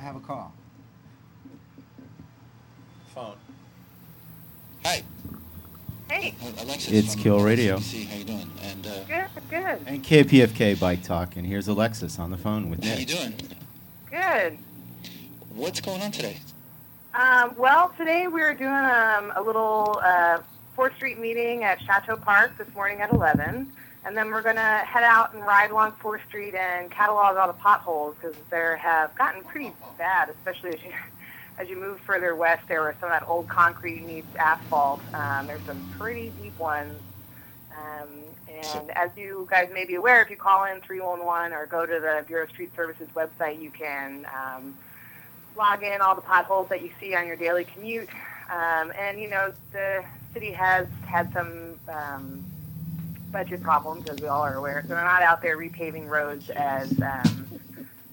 I have a call. Phone. Hi. Hey, Alexis It's Kill Radio. CBC. How you doing? And uh, good, good, And KPFK Bike Talk, and here's Alexis on the phone with how you doing? good. What's going on today? Um, well, today we're doing um, a little uh, 4th Street meeting at Shatto Park this morning at 11. And then we're going to head out and ride along 4th Street and catalog all the potholes because they have gotten pretty bad, especially as you, as you move further west there where some of that old concrete needs asphalt. Um, there's some pretty deep ones. Um, and as you guys may be aware, if you call in 311 or go to the Bureau of Street Services website, you can um, log in all the potholes that you see on your daily commute. Um, and, you know, the city has had some um, budget problems, as we all are aware. So they're not out there repaving roads as um,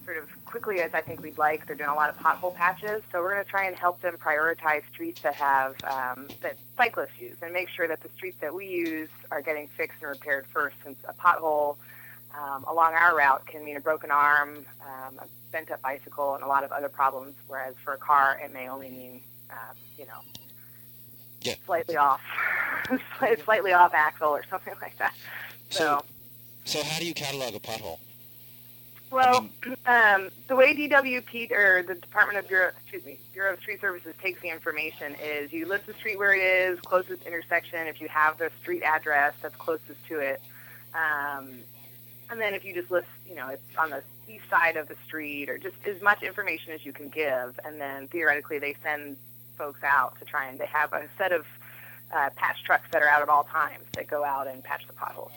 sort of quickly as I think we'd like. They're doing a lot of pothole patches. So we're going to try and help them prioritize streets that have um, that cyclists use and make sure that the streets that we use are getting fixed and repaired first, since a pothole um, along our route can mean a broken arm, um, a bent up bicycle, and a lot of other problems. Whereas for a car, it may only mean, um, you know, Yeah. slightly off, slightly off axle or something like that. So, so how do you catalog a pothole? Well, um, the way DWP or the Department of Bureau, excuse me, Bureau of Street Services takes the information is you list the street where it is, closest intersection. If you have the street address that's closest to it, um, and then if you just list, you know, it's on the east side of the street, or just as much information as you can give, and then theoretically they send folks out to try and they have a set of uh, patch trucks that are out at all times that go out and patch the potholes.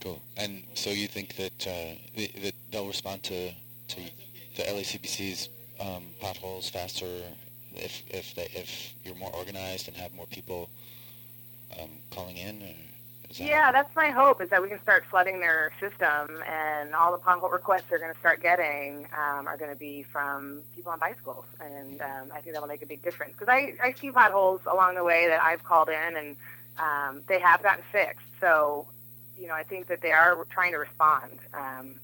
Cool. And so you think that uh, that they'll respond to to the LACBC's um, potholes faster if if they, if you're more organized and have more people um, calling in? Or that Yeah, that's my hope is that we can start flooding their system, and all the pothole requests they're going to start getting um, are going to be from people on bicycles, and um, I think that'll make a big difference. Because I, I see potholes along the way that I've called in, and um, they have gotten fixed. So, you know, I think that they are trying to respond. Um,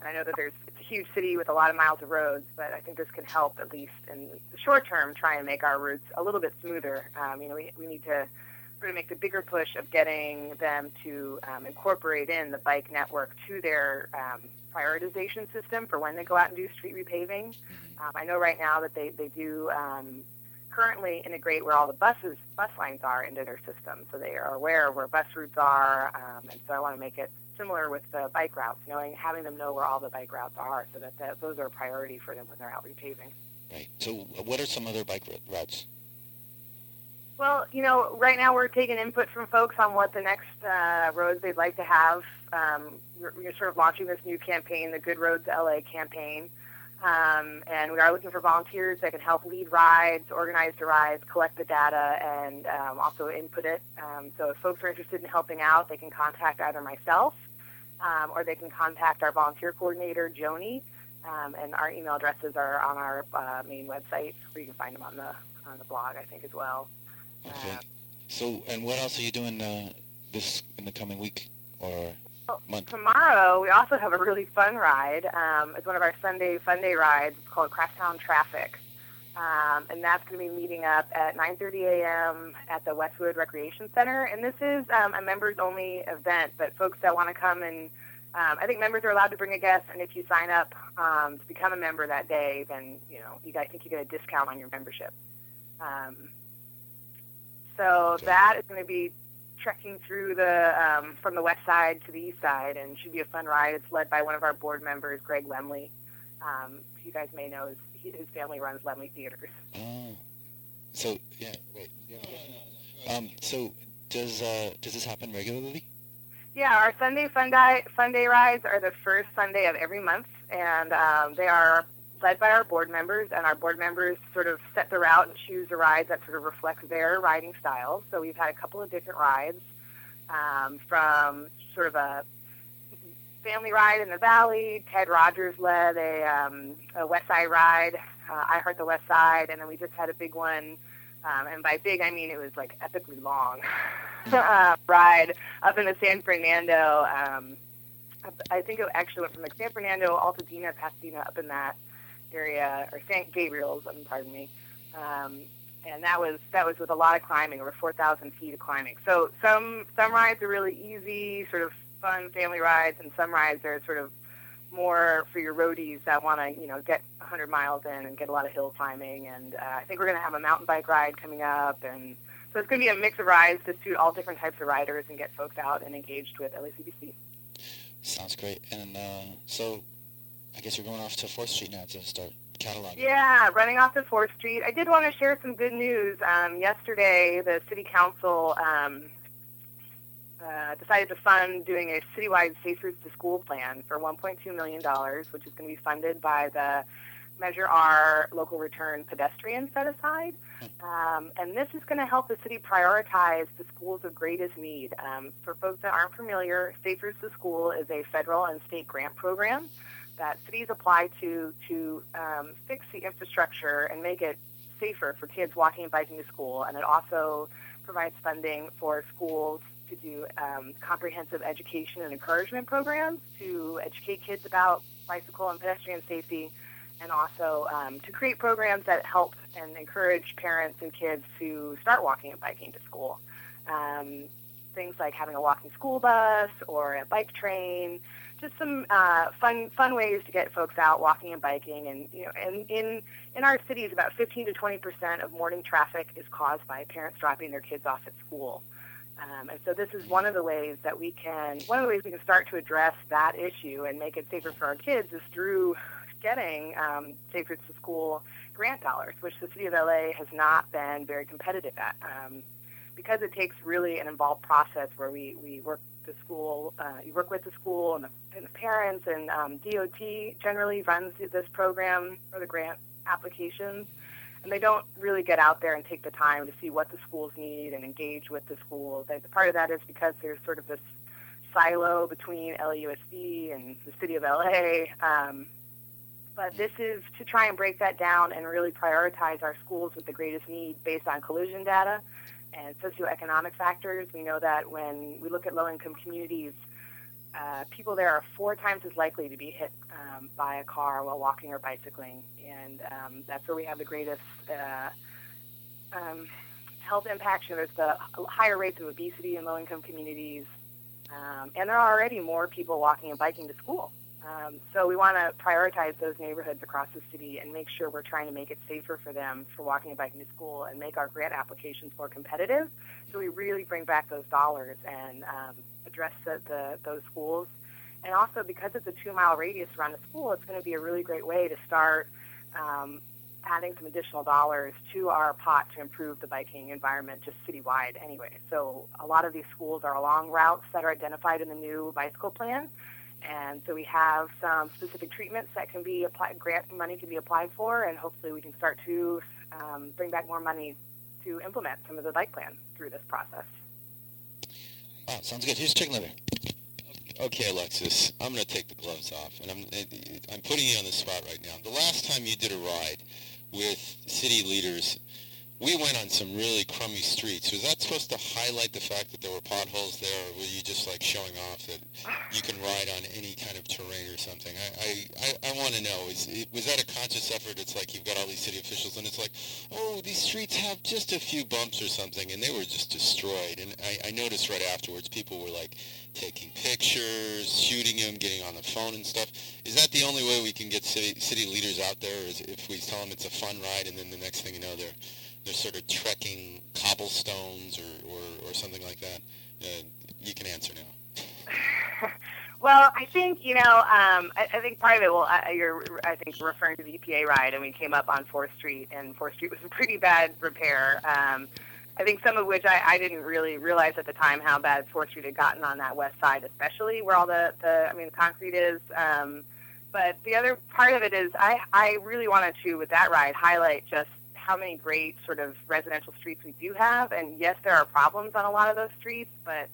and I know that there's it's a huge city with a lot of miles of roads, but I think this can help at least in the short term try and make our routes a little bit smoother. Um, you know, we, we need to sort of make the bigger push of getting them to um, incorporate in the bike network to their um, prioritization system for when they go out and do street repaving. Um, I know right now that they, they do um, currently integrate where all the buses bus lines are into their system, so they are aware of where bus routes are, um, and so I want to make it similar with the bike routes, knowing having them know where all the bike routes are, so that, that those are a priority for them when they're out repaving. right? So what are some other bike ro- routes? Well, you know, right now we're taking input from folks on what the next uh, roads they'd like to have. Um, we're, we're sort of launching this new campaign, the Good Roads LA campaign. Um, and we are looking for volunteers that can help lead rides, organize the rides, collect the data, and um, also input it. Um, so if folks are interested in helping out, they can contact either myself um, or they can contact our volunteer coordinator, Joni. Um, and our email addresses are on our uh, main website, where you can find them on the on the blog, I think, as well. Okay. Uh, So and what else are you doing uh, this in the coming week or month? Tomorrow, we also have a really fun ride. Um, it's one of our Sunday Fun Day rides. It's called Crosstown Traffic. Um, and that's going to be meeting up at 9.30 a.m. at the Westwood Recreation Center. And this is um, a members-only event, but folks that want to come and um, I think members are allowed to bring a guest, and if you sign up um, to become a member that day, then you know you guys think you get a discount on your membership. Um, so that is going to be trekking through the um, from the west side to the east side, and should be a fun ride. It's led by one of our board members, Greg Laemmle. Um, you guys may know his, his family runs Laemmle Theaters. Oh. So yeah, wait. Yeah. Um. So does uh does this happen regularly? Yeah, our Sunday Fun Day, Fun Day rides are the first Sunday of every month, and um, they are led by our board members, and our board members sort of set the route and choose a ride that sort of reflects their riding styles. So we've had a couple of different rides, um, from sort of a family ride in the valley. Ted Rogers led a, um, a West Side ride. Uh, I Heart the West Side, and then we just had a big one. Um, and by big, I mean it was like epically long uh, ride up in the San Fernando. Um, I think it actually went from like San Fernando, Altadena, Pasadena, up in that area, or St. Gabriel's, um, pardon me. Um, and that was that was with a lot of climbing, over 4,000 feet of climbing. So some some rides are really easy, sort of fun family rides, and some rides are sort of more for your roadies that want to you know get 100 miles in and get a lot of hill climbing. And uh, I think we're going to have a mountain bike ride coming up, and so it's going to be a mix of rides to suit all different types of riders and get folks out and engaged with LACBC. Sounds great. And uh, so I guess you're going off to 4th Street now to start cataloging. Yeah, running off to 4th Street. I did want to share some good news. Um, yesterday, the City Council um, uh, decided to fund doing a citywide Safe Routes to School plan for $1.2 million, which is going to be funded by the Measure R local return pedestrian set aside. Um, and this is going to help the city prioritize the schools of greatest need. Um, for folks that aren't familiar, Safe Routes to School is a federal and state grant program that cities apply to to um, fix the infrastructure and make it safer for kids walking and biking to school. And it also provides funding for schools to do um, comprehensive education and encouragement programs to educate kids about bicycle and pedestrian safety and also um, to create programs that help and encourage parents and kids to start walking and biking to school. Um, things like having a walking school bus or a bike train, just some uh, fun fun ways to get folks out walking and biking. And you know, and in in our cities, about 15 to 20 percent of morning traffic is caused by parents dropping their kids off at school. Um, and so this is one of the ways that we can one of the ways we can start to address that issue and make it safer for our kids is through getting um, Safe Routes to School grant dollars, which the City of LA has not been very competitive at. Um, because it takes really an involved process where we, we work the school, uh, you work with the school and the, and the parents, and um, DOT generally runs this program for the grant applications. And they don't really get out there and take the time to see what the schools need and engage with the schools. And part of that is because there's sort of this silo between LAUSD and the city of LA. Um, but this is to try and break that down and really prioritize our schools with the greatest need based on collision data and socioeconomic factors. We know that when we look at low-income communities, uh, people there are four times as likely to be hit um, by a car while walking or bicycling, and um, that's where we have the greatest uh, um, health impacts. You know, there's the higher rates of obesity in low-income communities, um, and there are already more people walking and biking to school. Um, so we want to prioritize those neighborhoods across the city and make sure we're trying to make it safer for them for walking and biking to school and make our grant applications more competitive. So we really bring back those dollars and um, address the, the, those schools. And also because it's a two-mile radius around the school, it's going to be a really great way to start um, adding some additional dollars to our pot to improve the biking environment just citywide anyway. So a lot of these schools are along routes that are identified in the new bicycle plan. And so we have some specific treatments that can be applied, grant money can be applied for, and hopefully we can start to um, bring back more money to implement some of the bike plan through this process. Wow, sounds good. Here's Chicken Liver. Okay, Alexis, I'm going to take the gloves off, and I'm I'm putting you on the spot right now. The last time you did a ride with city leaders we went on some really crummy streets. Was that supposed to highlight the fact that there were potholes there, or were you just like showing off that you can ride on any kind of terrain or something? I I, I, I want to know. Is was that a conscious effort? It's like you've got all these city officials, and it's like, oh, these streets have just a few bumps or something, and they were just destroyed. And I, I noticed right afterwards, people were like taking pictures, shooting them, getting on the phone and stuff. Is that the only way we can get city city leaders out there? Is if we tell them it's a fun ride, and then the next thing you know, they're they're sort of trekking cobblestones or, or, or something like that? Uh, you can answer now. well, I think you know. Um, I, I think part of it. Well, I, you're I think referring to the EPA ride, and we came up on Fourth Street, and Fourth Street was in pretty bad repair. Um, I think some of which I, I didn't really realize at the time how bad Fourth Street had gotten on that west side, especially where all the, the I mean the concrete is. Um, but the other part of it is I, I really wanted to with that ride highlight just how many great sort of residential streets we do have. And yes, there are problems on a lot of those streets, but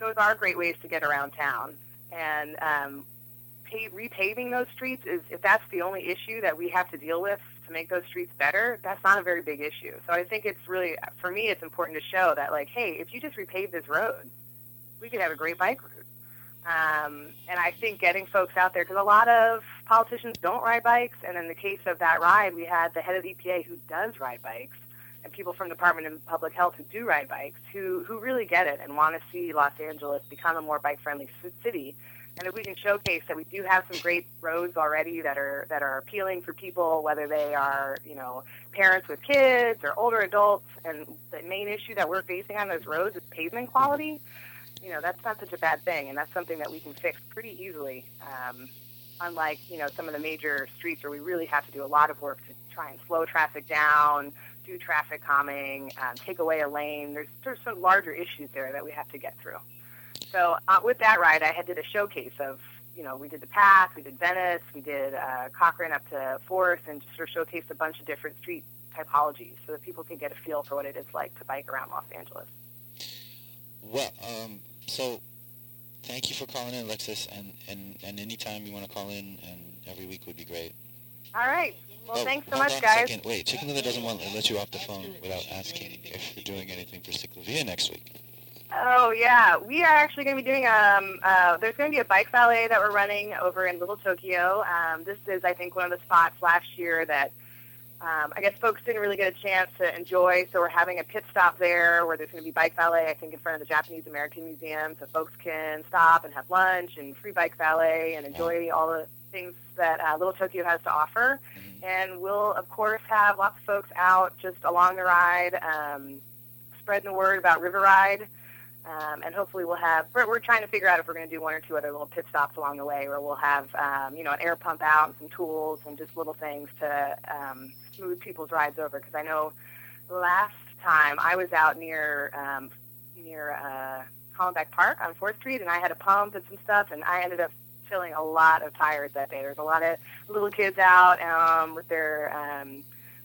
those are great ways to get around town. And um, pay, repaving those streets is, if that's the only issue that we have to deal with to make those streets better, that's not a very big issue. So I think it's really, for me, it's important to show that, like, hey, if you just repave this road, we could have a great bike route. Um, and I think getting folks out there, because a lot of politicians don't ride bikes, and in the case of that ride, we had the head of the EPA who does ride bikes, and people from the Department of Public Health who do ride bikes, who who really get it and want to see Los Angeles become a more bike-friendly city. And if we can showcase that we do have some great roads already that are that are appealing for people, whether they are you know parents with kids or older adults, and the main issue that we're facing on those roads is pavement quality. You know that's not such a bad thing, and that's something that we can fix pretty easily. Um, unlike you know some of the major streets where we really have to do a lot of work to try and slow traffic down, do traffic calming, um, take away a lane. There's there's some larger issues there that we have to get through. So uh, with that ride, I had did a showcase of you know we did the path, we did Venice, we did uh, Cochran up to Fourth, and just sort of showcased a bunch of different street typologies so that people can get a feel for what it is like to bike around Los Angeles. Well, um, so thank you for calling in, Alexis, and, and, and anytime you want to call in, and every week would be great. All right. Well, oh, thanks so much, guys. second. Wait, Chicken Little doesn't want to let you off the phone without asking if you're doing anything for Ciclavia next week. Oh yeah, we are actually going to be doing um. Uh, there's going to be a bike valet that we're running over in Little Tokyo. Um, this is, I think, one of the spots last year that um, I guess folks didn't really get a chance to enjoy. So we're having a pit stop there where there's going to be bike valet. I think in front of the Japanese American Museum, so folks can stop and have lunch and free bike valet and enjoy all the things that uh, Little Tokyo has to offer. Mhm. And we'll of course have lots of folks out just along the ride, um, spreading the word about River Ride. Um, and hopefully we'll have, we're, we're trying to figure out if we're going to do one or two other little pit stops along the way where we'll have, um, you know, an air pump out and some tools and just little things to um, smooth people's rides over. Because I know last time I was out near, um, near uh, Hollenbeck Park on 4th Street and I had a pump and some stuff and I ended up filling a lot of tires that day. There's a lot of little kids out um, with their um,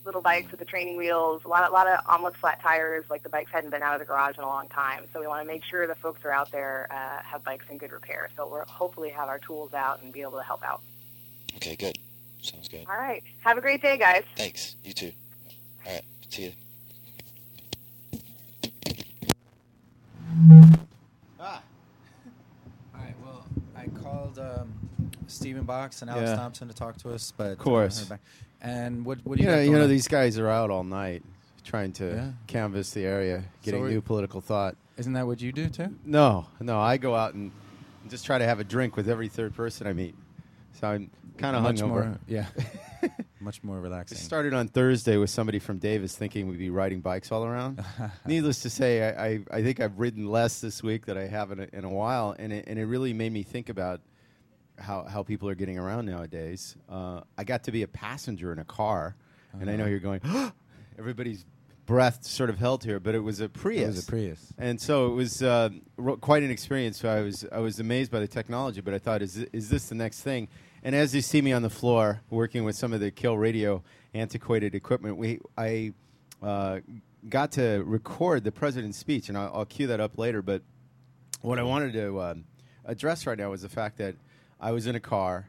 little bikes with the training wheels, a lot, a lot of almost flat tires, like the bikes hadn't been out of the garage in a long time. So we want to make sure the folks are out there uh, have bikes in good repair. So we'll hopefully have our tools out and be able to help out. Okay, good. Sounds good. All right. Have a great day, guys. Thanks. You too. All right. See you. Ah, All right. Well, I called um, Stephen Box and Alex Yeah. Thompson to talk to us, but Of course. uh. And what what do you got you going know on? these guys are out all night trying to Yeah. canvass the area, getting new political thought. Isn't that what you do too? No, no, I go out and just try to have a drink with every third person I meet. So I'm kind of much hungover. more. Yeah. much more I relaxing. started on Thursday with somebody from Davis thinking we'd be riding bikes all around. Needless to say, I, I, I think I've ridden less this week than I have in a, in a while, and it, and it really made me think about how, how people are getting around nowadays. Uh, I got to be a passenger in a car, and I know Uh-huh. you're going, everybody's breath sort of held here, but it was a Prius. It was a Prius. And so it was uh, ro- quite an experience. So I was I was amazed by the technology, but I thought, is thi- is this the next thing? And as you see me on the floor working with some of the Kill Radio antiquated equipment, we I uh, got to record the president's speech, and I'll, I'll cue that up later. But what I wanted to um, address right now was the fact that I was in a car.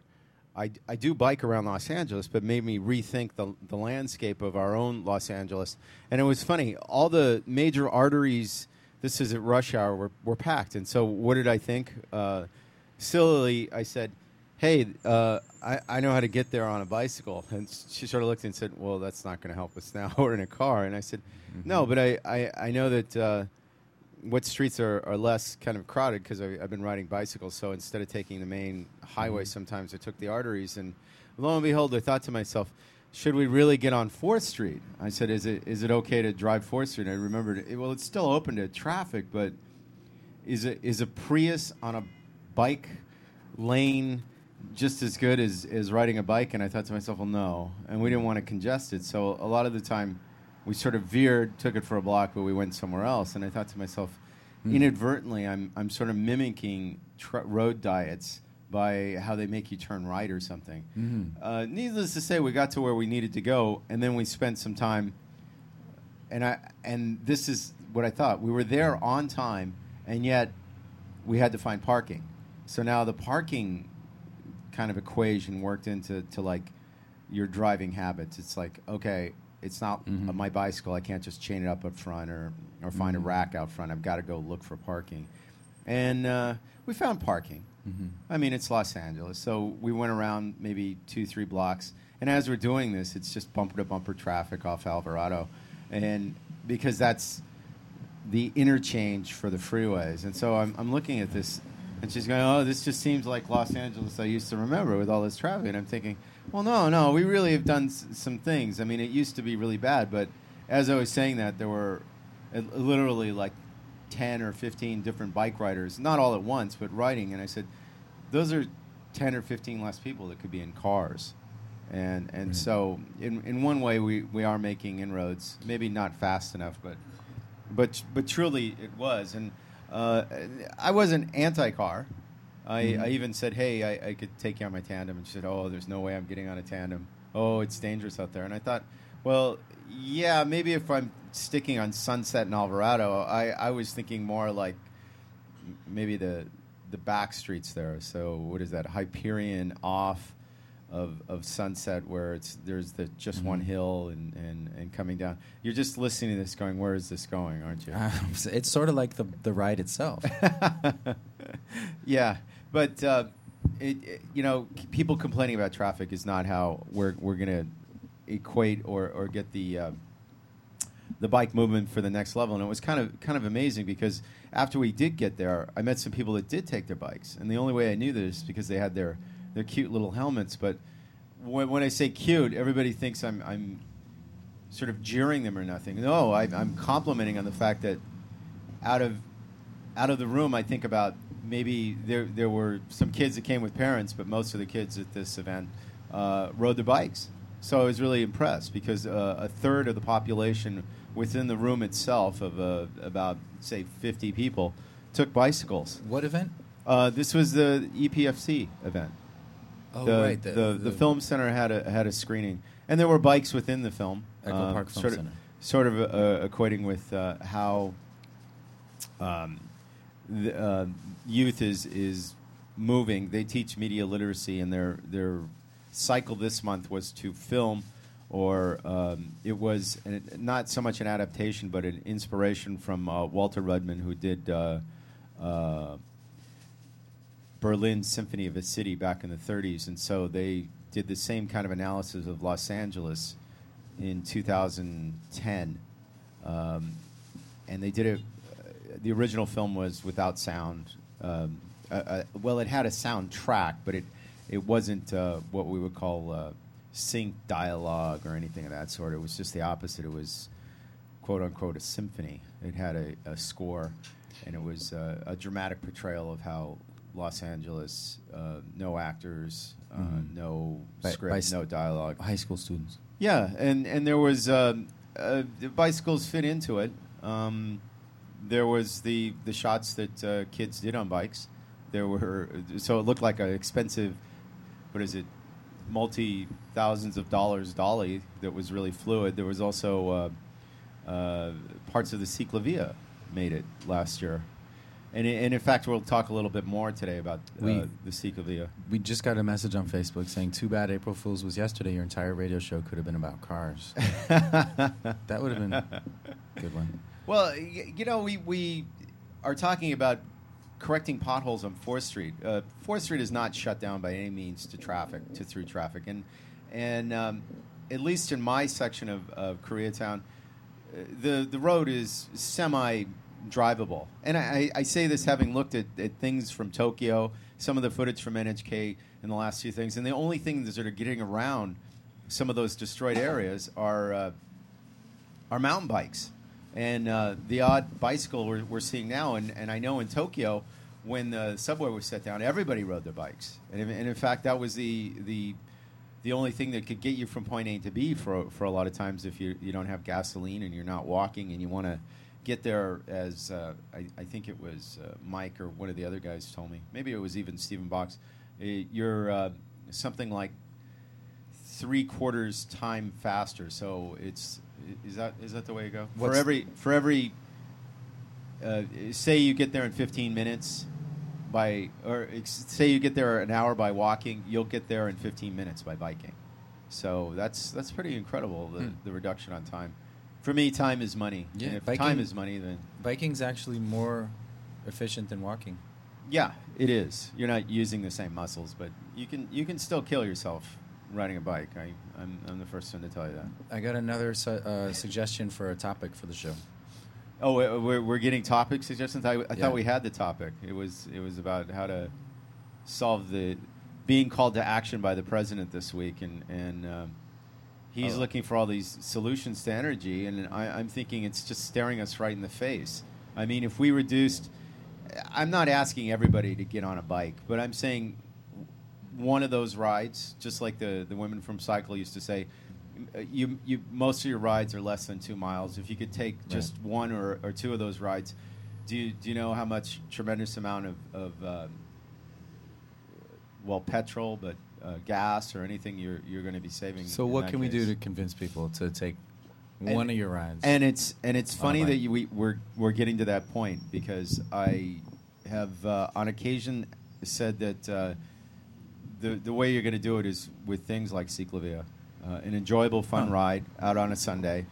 I, I do bike around Los Angeles, but made me rethink the, the landscape of our own Los Angeles. And it was funny, all the major arteries, this is at rush hour, were, were packed. And so what did I think? Uh, sillily, I said, hey, uh, I, I know how to get there on a bicycle. And she sort of looked and said, well, that's not going to help us now. We're in a car. And I said, no, but I, I, I know that uh, what streets are, are less kind of crowded because I've been riding bicycles. So instead of taking the main highway, mm-hmm. sometimes I took the arteries. And lo and behold, I thought to myself, should we really get on Fourth Street? I said, is it is it okay to drive Fourth Street? And I remembered, it, well, it's still open to traffic, but is a is a Prius on a bike lane just as good as, as riding a bike? And I thought to myself, well, no. And we didn't want to congest it. So a lot of the time, we sort of veered, took it for a block, but we went somewhere else. And I thought to myself, inadvertently, I'm, I'm sort of mimicking tr- road diets by how they make you turn right or something. Mhm. Uh, needless to say, we got to where we needed to go, and then we spent some time. And I and this is what I thought. We were there on time, and yet we had to find parking. So now the parking kind of equation worked into to like your driving habits. It's like okay, it's not Mhm. uh, my bicycle. I can't just chain it up up front or or find Mhm. a rack out front. I've got to go look for parking, and uh, we found parking. Mhm. I mean, it's Los Angeles, so we went around maybe two, three blocks, and as we're doing this, it's just bumper to bumper traffic off Alvarado, and because that's the interchange for the freeways, and so I'm, I'm looking at this, and she's going, "Oh, this just seems like Los Angeles I used to remember with all this traffic," and I'm thinking, "Well, no, no, we really have done s- some things. I mean, it used to be really bad, but as I was saying that, there were uh, literally like 10 or 15 different bike riders, not all at once, but riding. And I said, those are 10 or 15 less people that could be in cars. And, and Right. so, in, in one way, we, we are making inroads. Maybe not fast enough, but, but, but truly it was. And uh, I wasn't anti car. I, Mhm. I even said, hey, I, I could take you on my tandem. And she said, oh, there's no way I'm getting on a tandem. Oh, it's dangerous out there. And I thought, well, yeah, maybe if I'm sticking on Sunset and Alvarado, I, I was thinking more like maybe the the back streets there. So what is that? Hyperion off of, of Sunset, where it's there's the just one Mhm. hill and, and, and coming down. You're just listening to this, going, where is this going? Aren't you? Um, it's sort of like the the ride itself. yeah, but uh, it, it- you know, people complaining about traffic is not how we're we're gonna equate or, or get the uh, the bike movement for the next level. And it was kind of kind of amazing because after we did get there, I met some people that did take their bikes, and the only way I knew this is because they had their their cute little helmets. But when, when I say cute, everybody thinks I'm I'm sort of jeering them or nothing. No, I, I'm complimenting on the fact that out of out of the room, I think about maybe there there were some kids that came with parents, but most of the kids at this event uh, rode their bikes. So I was really impressed because uh, a third of the population within the room itself of uh, about say 50 people took bicycles. what event? Uh, this was the EPFC event. Oh, the, right. The, the, film center had a had a screening, and there were bikes within the film. Echo um, Park Film sort Center. Of, sort of uh, equating with uh, how um, the, uh, youth is is moving. They teach media literacy, and their their cycle this month was to film, or um, it was an, not so much an adaptation, but an inspiration from uh, Walter Ruttmann, who did. Berlin Symphony of a City back in the 30s, and so they did the same kind of analysis of Los Angeles in 2010, um, and they did it. Uh, the original film was without sound. Um, uh, uh, well, it had a soundtrack, but it it wasn't uh, what we would call uh, sync dialogue or anything of that sort. It was just the opposite. It was quote unquote a symphony. It had a, a score, and it was uh, a dramatic portrayal of how Los Angeles, uh, no actors, uh, Mhm. no By- script, by no dialogue. High school students. Yeah, and and there was um, uh, the bicycles fit into it. Um, there was the the shots that uh, kids did on bikes. There were so it looked like an expensive, what is it, multi thousands of dollars dolly that was really fluid. There was also uh, uh, parts of the Ciclavia made it last year. And, and in fact, we'll talk a little bit more today about uh, We- the Ciclavia. We just got a message on Facebook saying, "Too bad April Fools was yesterday. Your entire radio show could have been about cars." that would have been a good one. Well, y- you know, we, we are talking about correcting potholes on Fourth Street. Uh, Fourth Street is not shut down by any means to traffic, to through traffic, and and um, at least in my section of, of Koreatown, uh, the the road is semi drivable. And I, I say this having looked at, at things from Tokyo, some of the footage from NHK in the last few things, and the only thing that's sort of getting around some of those destroyed areas are uh, are mountain bikes and uh, the odd bicycle we're, we're seeing now. And, and I know in Tokyo, when the subway was set down, everybody rode their bikes. And, in- and in fact, that was the, the, the only thing that could get you from point A to B for, for a lot of times if you, you don't have gasoline and you're not walking and you want to get there as uh, I, I think it was uh, Mike or one of the other guys told me. Maybe it was even Stephen Box. Uh, you're uh, something like three quarters time faster. So it's is that is that the way you go? What's- for every for every uh, say you get there in 15 minutes by or ex- say you get there an hour by walking, you'll get there in 15 minutes by biking. So that's that's pretty incredible the, Hmm. the reduction on time. For me, time is money. Yeah, and if biking- time is money, then Biking's actually more efficient than walking. Yeah, it is. You're not using the same muscles, but you can you can still kill yourself riding a bike. I, I'm, I'm the first one to tell you that. I got another su- uh, suggestion for a topic for the show. Oh, we- we're, we're getting topic suggestions. I, I Yeah. thought we had the topic. It was it was about how to solve the being called to action by the president this week, and and um, he's Oh. looking for all these solutions to energy, and I, I'm thinking it's just staring us right in the face. I mean, if we reduced, I'm not asking everybody to get on a bike, but I'm saying one of those rides, just like the, the women from Cycle used to say, you, you most of your rides are less than two miles. If you could take just one or, or two of those rides, do you, do you know how much tremendous amount of, of uh, well, petrol, but uh, gas or anything you're, you're going to be saving? So what can we do to convince people to take And- one of your rides? And it's and it's funny that you, we, we're we're getting to that point because I have uh, on occasion said that uh, the the way you're going to do it is with things like Ciclavia, uh, an enjoyable, fun Huh. ride out on a Sunday,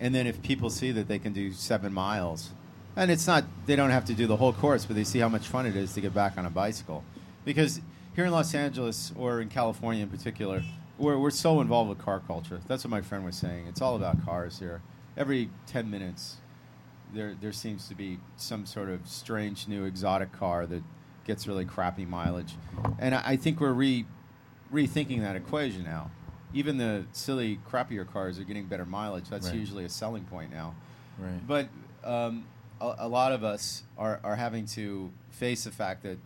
and then if people see that they can do seven miles, and it's not they don't have to do the whole course, but they see how much fun it is to get back on a bicycle, because here in Los Angeles or in California in particular, we're, we're so involved with car culture. That's what my friend was saying. It's all about cars here. Every 10 minutes, there, there seems to be some sort of strange new exotic car that gets really crappy mileage. And I, I think we're re, rethinking that equation now. Even the silly, crappier cars are getting better mileage. That's Right. usually a selling point now. right. But um, a, a lot of us are, are having to face the fact that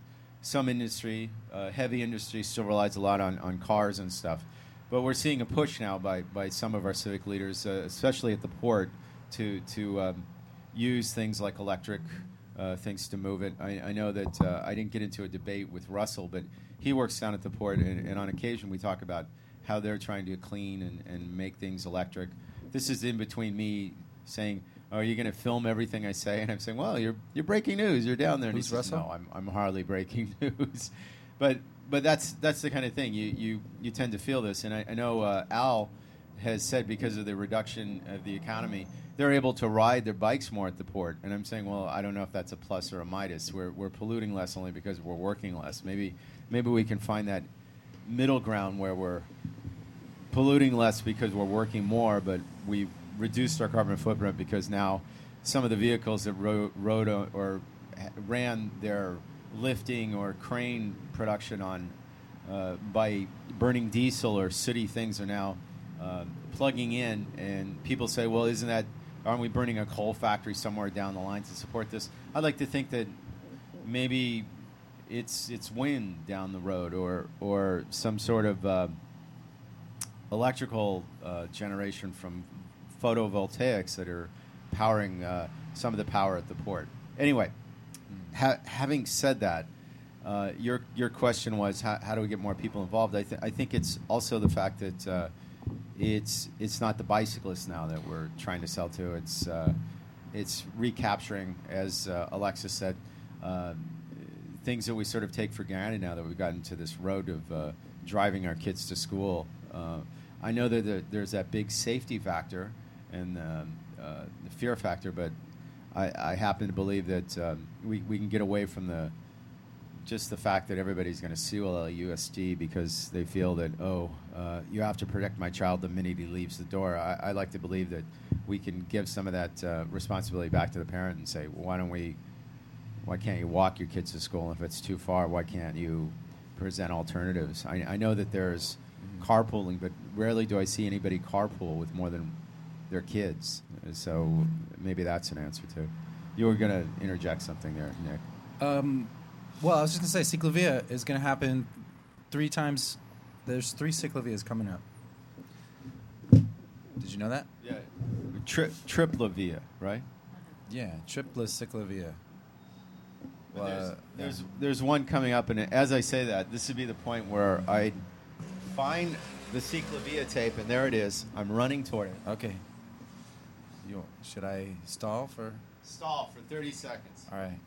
some industry, uh, heavy industry, still relies a lot on, on cars and stuff. But we're seeing a push now by, by some of our civic leaders, uh, especially at the port, to, to um, use things like electric uh, things to move it. I, I know that uh, I didn't get into a debate with Russell, but he works down at the port, and, and on occasion we talk about how they're trying to clean and, and make things electric. This is in between me saying, "Oh, "Are you going to film everything I say?" And I'm saying, "Well, you're you're breaking news. You're down there." And he Who's says, Russell? No, I'm I'm hardly breaking news, but but that's that's the kind of thing you you you tend to feel this. And I, I know uh, Al has said because of the reduction of the economy, they're able to ride their bikes more at the port. And I'm saying, well, I don't know if that's a plus or a minus. We're we're polluting less only because we're working less. Maybe maybe we can find that middle ground where we're polluting less because we're working more, but we reduced our carbon footprint because now some of the vehicles that ro- rode or ran their lifting or crane production on uh, by burning diesel or sooty things are now uh, plugging in, and people say, "Well, isn't that? Aren't we burning a coal factory somewhere down the line to support this?" I'd like to think that maybe it's it's wind down the road, or or some sort of uh, electrical uh, generation from photovoltaics that are powering uh, some of the power at the port. Anyway, ha- having said that, uh, your your question was how, how do we get more people involved? I, th- I think it's also the fact that uh, it's it's not the bicyclists now that we're trying to sell to. It's uh, it's recapturing, as uh, Alexis said, uh, things that we sort of take for granted now that we've gotten to this road of uh, driving our kids to school. Uh, I know that there's that big safety factor and um, uh, the fear factor, but I, I happen to believe that um, we, we can get away from the just the fact that everybody's going to sue LAUSD because they feel that oh uh, you have to protect my child the minute he leaves the door. I, I like to believe that we can give some of that uh, responsibility back to the parent and say why don't we why can't you walk your kids to school? If it's too far, why can't you present alternatives? I, I know that there's carpooling, but rarely do I see anybody carpool with more than their kids. So maybe that's an answer too. You were going to interject something there, Nick. Um, well, I was just gonna say, Ciclavia is gonna happen three times. There's three Ciclavias coming up. Did you know that? Yeah. Tri- Triplavia, right? Yeah, triples Ciclavia. But there's, Uh, there's, yeah. there's one coming up, and as I say that, this would be the point where I find the Ciclavia tape, and there it is. I'm running toward it. Okay. You, should I stall for? Stall for 30 seconds. All right.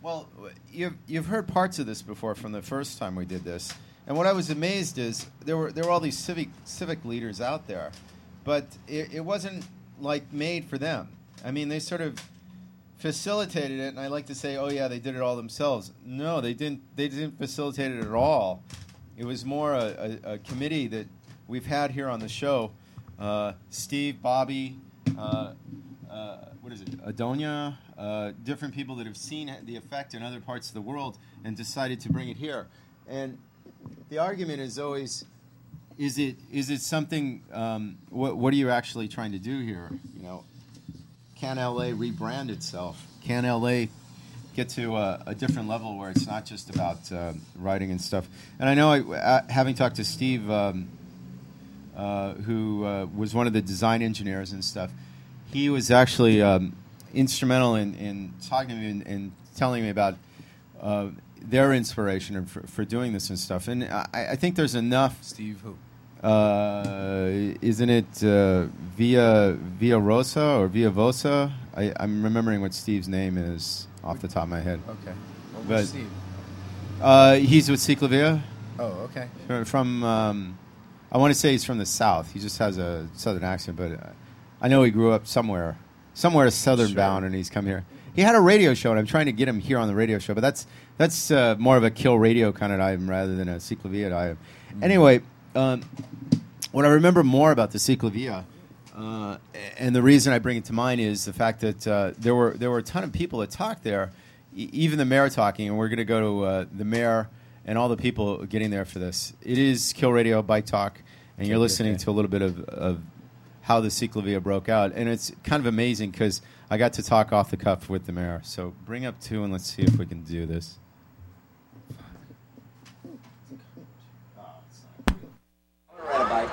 Well, you've, you've heard parts of this before from the first time we did this. And what I was amazed is there were, there were all these civic, civic leaders out there, but it, it wasn't like made for them. I mean, they sort of facilitated it, and I like to say, oh yeah, they did it all themselves. No, they didn't. They didn't facilitate it at all. It was more a, a, a committee that we've had here on the show. Uh, Steve, Bobby, uh, uh, what is it, Adonia, uh, different people that have seen the effect in other parts of the world and decided to bring it here. And the argument is always, is it is it something? Um, what what are you actually trying to do here? You know, can LA rebrand itself? Can LA get to a, a different level where it's not just about uh, writing and stuff? And I know, I, uh, having talked to Steve, um, uh, who uh, was one of the design engineers and stuff, he was actually um, instrumental in, in talking to me and, and telling me about uh, their inspiration for, for doing this and stuff. And I, I think there's enough. Steve who? Uh, isn't it uh, Via Via Rosa or Via Vosa? I, I'm remembering what Steve's name is off the top of my head. Okay. What But- Steve? Uh, he's with Ciclavia Oh, okay. from. from um, I want to say he's from the south. He just has a southern accent, but uh, I know he grew up somewhere, somewhere southern Sure. bound, and he's come here. He had a radio show, and I'm trying to get him here on the radio show, but that's that's uh, more of a kill radio kind of item rather than a Ciclavia item. Anyway, um, what I remember more about the Ciclavia, uh, and the reason I bring it to mind is the fact that uh, there were there were a ton of people that talked there, e- even the mayor talking, and we're going to go to uh, the mayor and all the people getting there for this. It is Kill Radio Bike Talk, and you're listening okay. to a little bit of, of how the Ciclavia broke out, and it's kind of amazing because I got to talk off the cuff with the mayor. So bring up two, and let's see if we can do this. Ride a bike.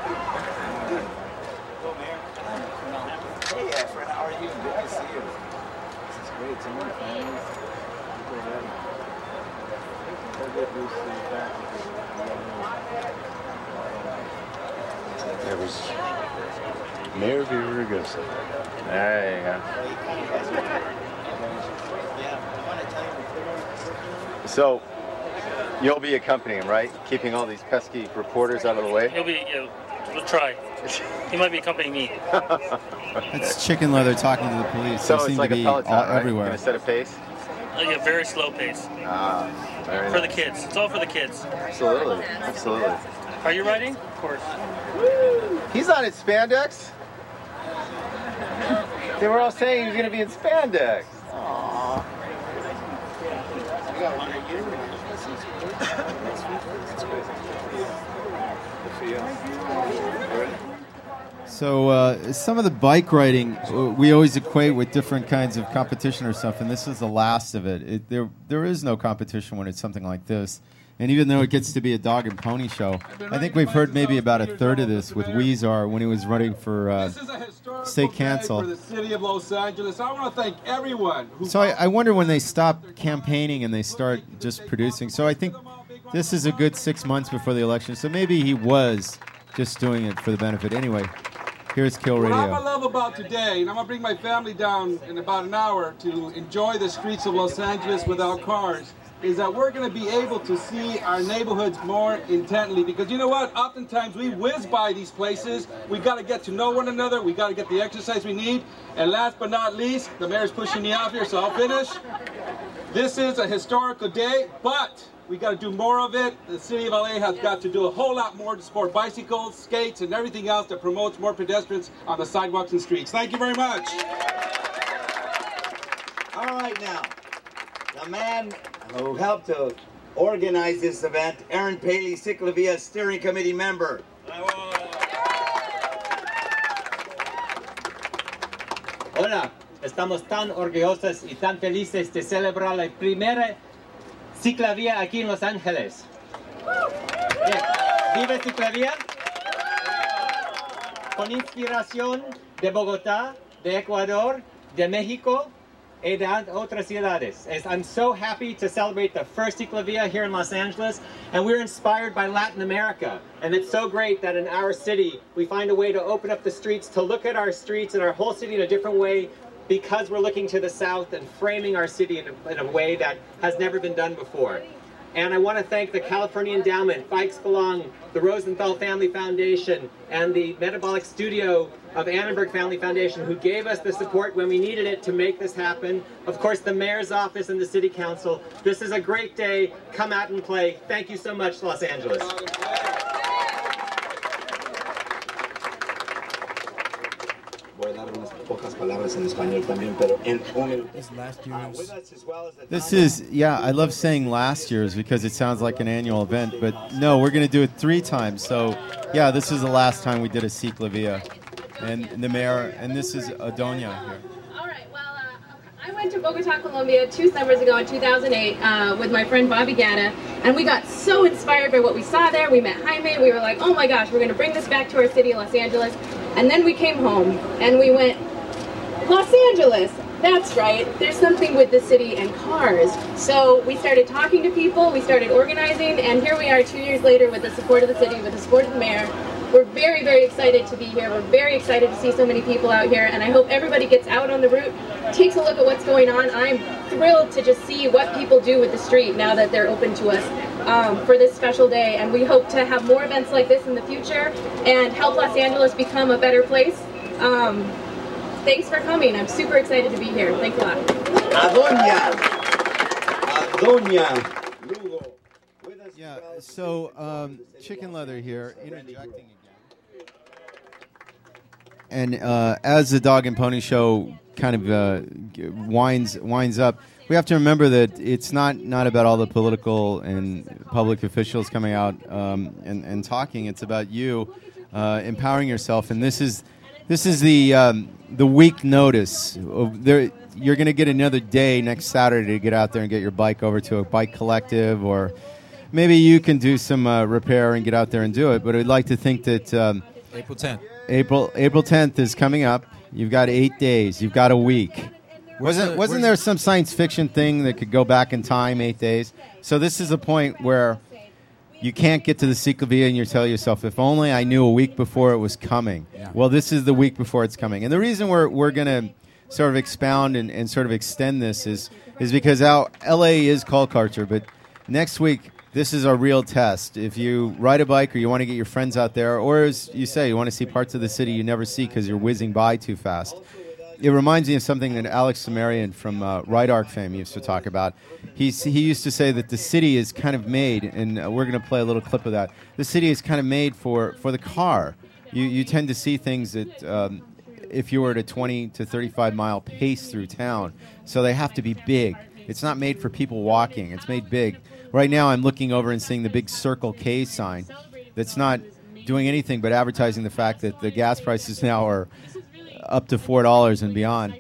Hey, uh, friend, how are you? Good to see you. This is great. Some of There was Mayor Villaraigosa. There you go. So, you'll be accompanying, him, right? Keeping all these pesky reporters out of the way? He'll be. Yeah, we'll try. He might be accompanying me. It's chicken leather talking to the police. So they it's seem like to a be peloton, all, right? everywhere. Gonna set a pace? Uh, a very slow pace Ah, very for the kids. It's all for the kids. Absolutely, absolutely. Are you riding? Of course. He's not in spandex. They were all saying he was going to be in spandex. Aww. So uh, some of the bike riding uh, we always equate with different kinds of competition or stuff, and this is the last of it. it there, there is no competition when it's something like this. And even though it gets to be a dog and pony show, I think we've heard maybe about a third of this with Weezer when he was running for. Uh, This is a historical say day cancel. for the city of Los Angeles. I want to thank everyone who so I, I wonder when they stop campaigning and they start just producing. So I think this is a good six months before the election. So maybe he was just doing it for the benefit. Anyway, here's Kill What I love about today, and I'm gonna bring my family down in about an hour to enjoy the streets of Los Angeles without cars, is that we're gonna be able to see our neighborhoods more intently. Because you know what? Oftentimes we whiz by these places. We gotta get to know one another. We gotta get the exercise we need. And last but not least, the mayor's pushing me off here, so I'll finish. This is a historical day, but we got to do more of it. The city of LA has got to do a whole lot more to support bicycles, skates, and everything else that promotes more pedestrians on the sidewalks and streets. Thank you very much. All right now, the man who helped to organize this event, Aaron Paley, Ciclavia Steering Committee member. Hola, estamos tan orgullosos y tan felices de celebrar la primera ciclavía aquí en Los Ángeles. Bien, ¿Vive ciclavía? Con inspiración de Bogotá, de Ecuador, de México y de an- otras ciudades. As I'm so happy to celebrate the first ciclavia here in Los Angeles, and we're inspired by Latin America. And it's so great that in our city, we find a way to open up the streets, to look at our streets and our whole city in a different way because we're looking to the south and framing our city in a, in a way that has never been done before. And I want to thank the California Endowment, Bikes Belong, the Rosenthal Family Foundation, and the Metabolic Studio of Annenberg Family Foundation who gave us the support when we needed it to make this happen. Of course, the mayor's office and the city council. This is a great day. Come out and play. Thank you so much, Los Angeles. Pocas palabras en español también, pero en un minuto. With us as well as the This is, yeah, I love saying last year's because it sounds like an annual event, but no, we're going to do it three times. So, yeah, this is the last time we did a Ciclavia. And the mayor, and this is Adonia here. All right. Well, uh, I went to Bogota, Colombia two summers ago in 2008 uh, with my friend Bobby Gadda, and we got so inspired by what we saw there. We met Jaime. We were like, oh my gosh, we're going to bring this back to our city, Los Angeles. And then we came home and we went, Los Angeles. That's right. There's something with the city and cars. So we started talking to people, we started organizing, and here we are two years later with the support of the city, with the support of the mayor. We're very, very excited to be here. We're very excited to see so many people out here, and I hope everybody gets out on the route, takes a look at what's going on. I'm thrilled to just see what people do with the street now that they're open to us um, for this special day, and we hope to have more events like this in the future and help Los Angeles become a better place. Um, thanks for coming. I'm super excited to be here. Thanks a lot. Adonia. Adonia. Lugo. With us Yeah, so um, Chicken Leather here, interjecting again. And uh, as the Dog and Pony Show kind of uh, winds winds up, we have to remember that it's not not about all the political and public officials coming out um, and, and talking. It's about you uh, empowering yourself, and this is this is the um, the week notice. There, you're going to get another day next Saturday to get out there and get your bike over to a bike collective, or maybe you can do some uh, repair and get out there and do it. But I'd like to think that. Um, April 10th. April April 10th is coming up. You've got eight days. You've got a week. Wasn't the- wasn't there some science fiction thing that could go back in time eight days? So this is a point where you can't get to the Ciclavia and you tell yourself, if only I knew a week before it was coming. Yeah. Well, this is the week before it's coming. And the reason we're, we're going to sort of expound and, and sort of extend this is, is because our, LA is call culture, but next week, this is our real test. If you ride a bike or you want to get your friends out there, or as you say, you want to see parts of the city you never see because you're whizzing by too fast, it reminds me of something that Alex Sumerian from uh, Ride Arc fame used to talk about. He's, he used to say that the city is kind of made, and uh, we're going to play a little clip of that. The city is kind of made for, for the car. You, you tend to see things that um, if you were at a 20 to 35 mile pace through town, so they have to be big. It's not made for people walking, it's made big. Right now, I'm looking over and seeing the big Circle K sign that's not doing anything but advertising the fact that the gas prices now are up to four dollars and beyond.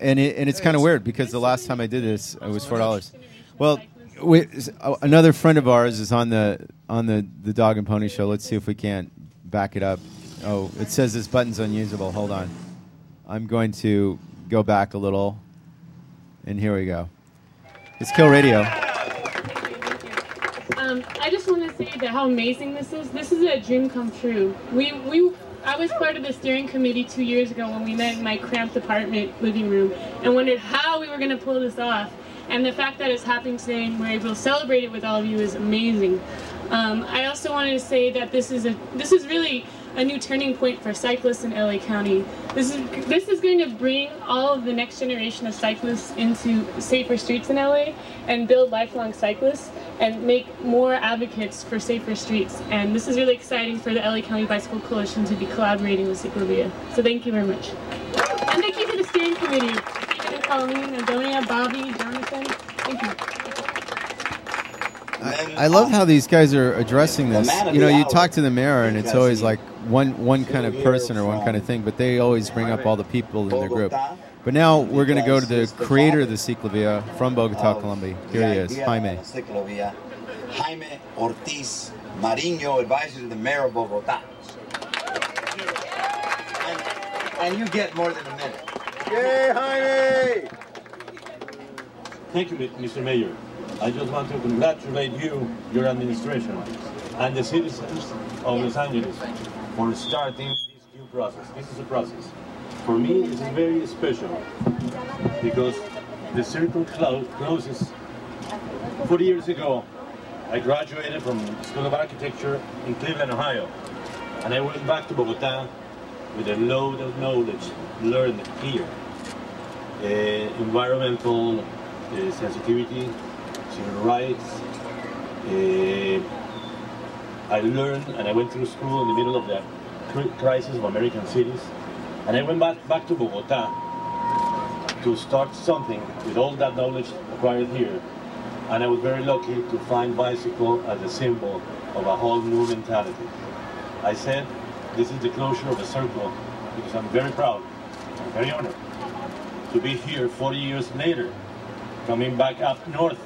And it, and it's kind of weird because the last time I did this, it was four dollars. Well, we, uh, another friend of ours is on the on the the Dog and Pony Show. Let's see if we can't back it up. Oh, it says this button's unusable. Hold on. I'm going to go back a little, and here we go. It's Kill Radio. Um, I just want to say that how amazing this is. This is a dream come true. We we I was part of the steering committee two years ago when we met in my cramped apartment living room and wondered how we were going to pull this off. And the fact that it's happening today and we're able to celebrate it with all of you is amazing. Um, I also wanted to say that this is a this is really a new turning point for cyclists in LA County. This is this is going to bring all of the next generation of cyclists into safer streets in LA and build lifelong cyclists and make more advocates for safer streets. And this is really exciting for the LA County Bicycle Coalition to be collaborating with Ciclovia. So thank you very much. And thank you to the steering committee, Stephen, Colleen, Adonia, Bobby, Jonathan. Thank you. I love how these guys are addressing this. You know, you talk to the mayor, and it's always like one one kind of person or one kind of thing, but they always bring up all the people in their group. But now we're going to go to the creator of the ciclovia from Bogota, oh, Colombia. Here he is, Jaime. Ciclovia. Jaime Ortiz Mariño, advisor to the mayor of Bogota. And, and you get more than a minute. Yay, Jaime! Thank you, Mr. Mayor. I just want to congratulate you, your administration, and the citizens of Los Angeles for starting this new process. This is a process. For me, it is very special because the circle closes 40 years ago I graduated from School of Architecture in Cleveland, Ohio. And I went back to Bogota with a load of knowledge learned here. Uh, environmental uh, sensitivity, civil rights. Uh, I learned and I went through school in the middle of the crisis of American cities. And I went back, back to Bogota to start something with all that knowledge acquired here. And I was very lucky to find bicycle as a symbol of a whole new mentality. I said, this is the closure of a circle because I'm very proud, I'm very honored to be here 40 years later, coming back up north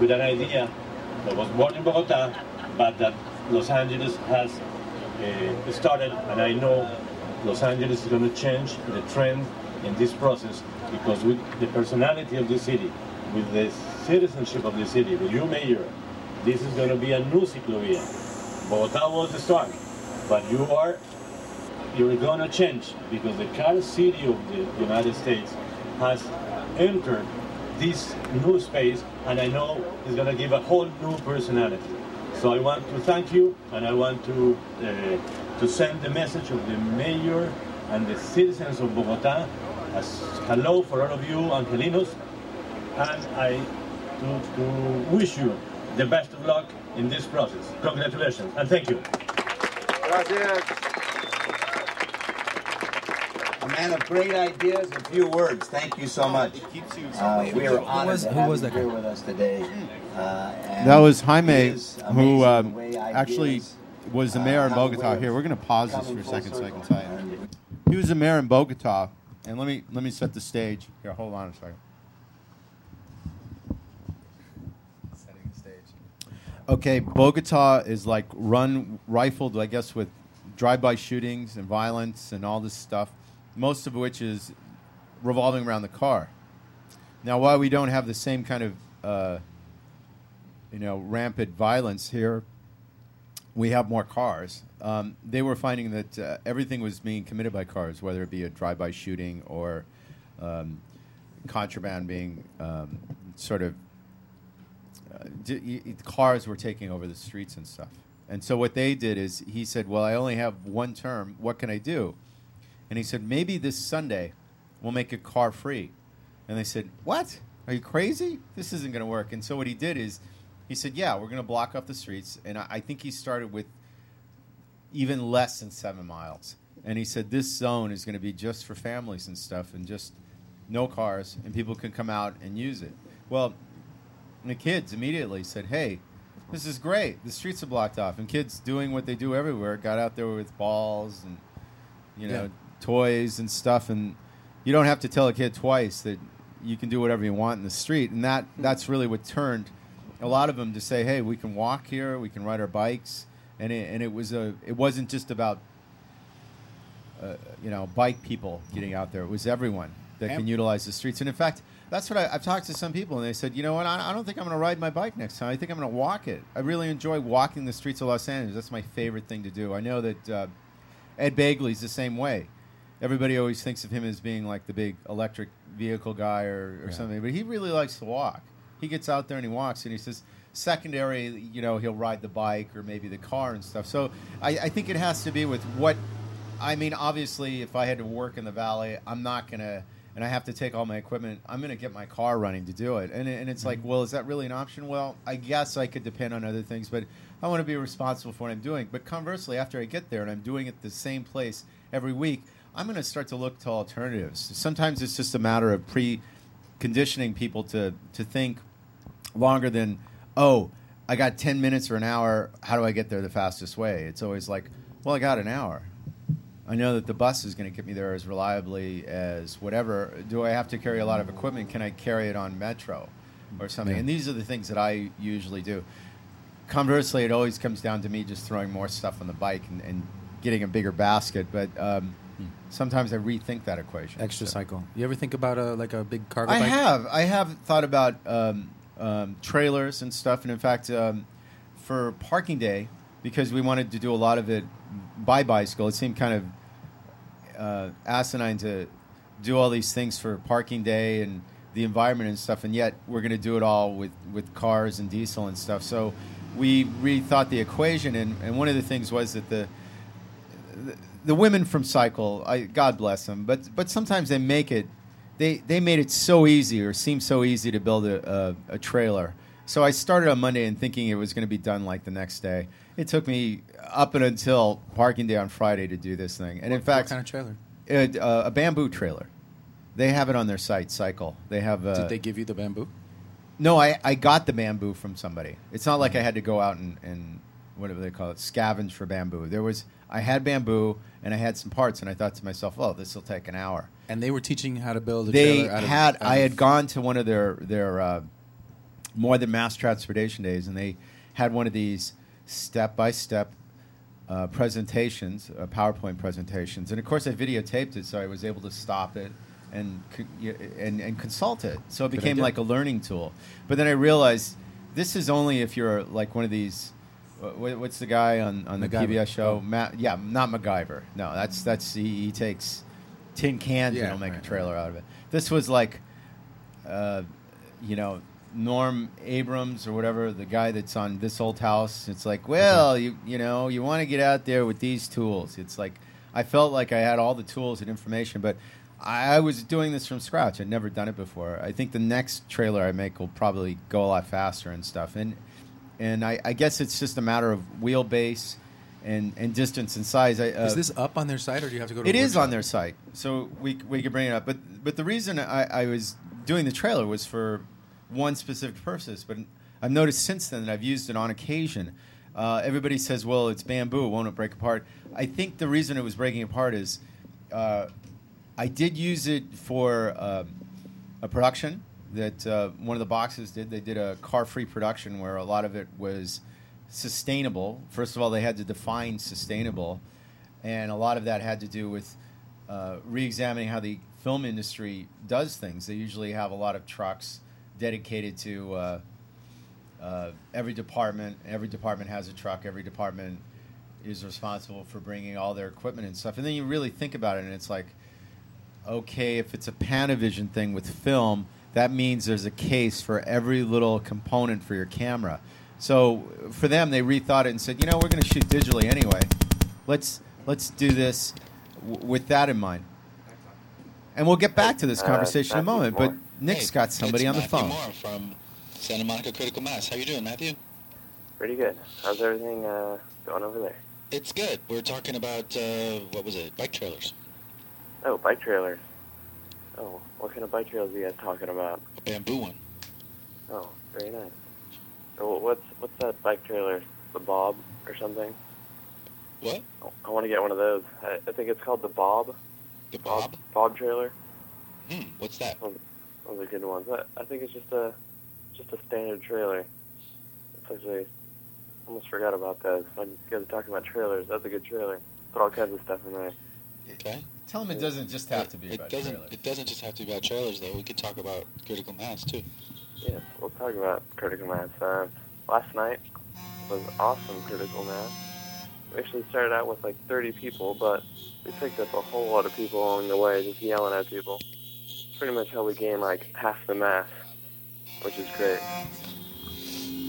with an idea that was born in Bogota, but that Los Angeles has uh, started, and I know Los Angeles is going to change the trend in this process because with the personality of the city, with the citizenship of the city, with you, Mayor, this is going to be a new ciclovia. Bogota was the start, but you are you're going to change because the car city of the United States has entered this new space, and I know it's going to give a whole new personality. So I want to thank you, and I want to uh, to send the message of the mayor and the citizens of Bogota as hello for all of you Angelinos, and I to, to wish you the best of luck in this process. Congratulations, and thank you. A man of great ideas and few words. Thank you so much. Uh, we are Who honored was- to who have was you that here with us today. Uh, and That was it Jaime, who um, actually ideas, was the uh, mayor in have Bogota. Here, we're going to pause this for a second so I can tell you. He was the mayor in Bogota, and let me let me set the stage. Here, hold on a second. Setting the stage. Okay, Bogota is like run rifled, I guess, with drive-by shootings and violence and all this stuff. Most of which is revolving around the car. Now, while we don't have the same kind of, uh, you know, rampant violence here, we have more cars. Um, they were finding that uh, everything was being committed by cars, whether it be a drive-by shooting or um, contraband being um, sort of uh, d- y- cars were taking over the streets and stuff. And so what they did is he said, "Well, I only have one term. What can I do?" And he said, "Maybe this Sunday we'll make it car free." And they said, "What? Are you crazy? This isn't going to work." And so what he did is he said, "Yeah, we're going to block off the streets." And I, I think he started with even less than seven miles. And he said this zone is going to be just for families and stuff, and just no cars, and people can come out and use it. Well, the kids immediately said, "Hey, this is great. The streets are blocked off." And kids doing what they do everywhere, got out there with balls and you know Yeah. Toys and stuff, and you don't have to tell a kid twice that you can do whatever you want in the street. And that that's really what turned a lot of them to say, "Hey, we can walk here, we can ride our bikes," and it, and it was a it wasn't just about uh, you know bike people getting out there. It was everyone that can utilize the streets. And in fact, that's what I, I've talked to some people, and they said, you know what, I, I don't think I'm going to ride my bike next time. I think I'm going to walk it. I really enjoy walking the streets of Los Angeles. That's my favorite thing to do. I know that uh, Ed Begley's the same way. Everybody always thinks of him as being like the big electric vehicle guy or, or Yeah. something, but he really likes to walk. He gets out there and he walks, and he says, secondary, you know, he'll ride the bike or maybe the car and stuff. So I, I think it has to be with what I mean, obviously, if I had to work in the valley, I'm not gonna, and I have to take all my equipment. I'm gonna get my car running to do it, and and it's like, mm-hmm. well, is that really an option? Well, I guess I could depend on other things, but I want to be responsible for what I'm doing. But conversely, after I get there and I'm doing it the same place every week, I'm gonna start to look to alternatives. Sometimes it's just a matter of pre-conditioning people to to think longer than, oh, I got 10 minutes or an hour. How do I get there the fastest way? It's always like, well, I got an hour. I know that the bus is going to get me there as reliably as whatever. Do I have to carry a lot of equipment? Can I carry it on Metro or something? Yeah. And these are the things that I usually do. Conversely, it always comes down to me just throwing more stuff on the bike and, and getting a bigger basket. But um, sometimes I rethink that equation. Extra So- cycle. You ever think about a like a big cargo bike? I bike? have. I have thought about um, um, trailers and stuff, and in fact, um, for parking day, because we wanted to do a lot of it by bicycle, it seemed kind of uh, asinine to do all these things for parking day and the environment and stuff, and yet we're going to do it all with, with cars and diesel and stuff. So we rethought the equation, and, and one of the things was that the the, the women from Cycle, I, God bless them, but but sometimes they make it. They they made it so easy, or seemed so easy to build a, a, a trailer. So I started on Monday and thinking it was going to be done like the next day. It took me up and until parking day on Friday to do this thing, and in fact, what kind of trailer? It, uh, a bamboo trailer. They have it on their site, Cycle. They have. Uh, Did they give you the bamboo? no, I, I got the bamboo from somebody. It's not like I had to go out and, and whatever they call it, scavenge for bamboo. There was I had bamboo and I had some parts, and I thought to myself, oh, this will take an hour. And they were teaching how to build a They trailer out of- had. out I of- had gone to one of their their uh, more than mass transportation days, and they had one of these step by step uh, presentations, uh, PowerPoint presentations, and of course I videotaped it, so I was able to stop it and and, and consult it. So it became like a learning tool. But then I realized this is only if you're like one of these. Wha- wha- What's the guy on, on the MacGyver. PBS show? Oh. Matt, yeah, not MacGyver. No, that's that's he, he takes tin cans Yeah, and he'll make right, a trailer out of it. This was like, uh, you know, Norm Abrams or whatever, the guy that's on this old house. It's like, well, you you know, you want to get out there with these tools. It's like I felt like I had all the tools and information, but I, I was doing this from scratch. I'd never done it before. I think the next trailer I make will probably go a lot faster and stuff. And and I, I guess it's just a matter of wheelbase and, and distance and size. I, uh, Is this up on their site, or do you have to go to? it is on their site, so we we could bring it up. But but the reason I, I was doing the trailer was for one specific purpose. But I've noticed since then that I've used it on occasion. Uh, everybody says, "Well, it's bamboo; won't it break apart?" I think the reason it was breaking apart is uh, I did use it for um, a production that uh, one of the boxes did. They did a car-free production where a lot of it was sustainable. First of all, they had to define sustainable, and a lot of that had to do with uh, re-examining how the film industry does things. They usually have a lot of trucks dedicated to uh, uh, every department. Every department has a truck. Every department is responsible for bringing all their equipment and stuff. And then you really think about it, and it's like, okay, if it's a Panavision thing with film, that means there's a case for every little component for your camera. So for them, they rethought it and said, you know, we're going to shoot digitally anyway. Let's let's do this w- with that in mind. And we'll get back to this Uh, conversation in a moment. But Moore. Nick's Hey, got somebody it's on the Matthew phone. Moore from Santa Monica Critical Mass. How you doing, Matthew? Pretty good. How's everything uh, going over there? It's good. We're talking about uh, what was it? Bike trailers. Oh, bike trailers. Oh, what kind of bike trailers are you guys talking about? A bamboo one. Oh, very nice. So what's what's that bike trailer? The Bob or something? What? Oh, I want to get one of those. I, I think it's called the Bob. The Bob? Bob trailer. Hmm. What's that? One, one of the good ones. I, I think it's just a just a standard trailer. It's actually almost forgot about that. When you guys are talking about trailers, that's a good trailer. Put all kinds of stuff in there. Okay. Tell them it doesn't just have to be It about doesn't. trailers. It doesn't just have to be about trailers, though. We could talk about critical mass too. Yes, we'll talk about critical mass. Uh, last night was awesome critical mass. We actually started out with like 30 people, but we picked up a whole lot of people along the way, just yelling at people. Pretty much how we gained like half the mass, which is great.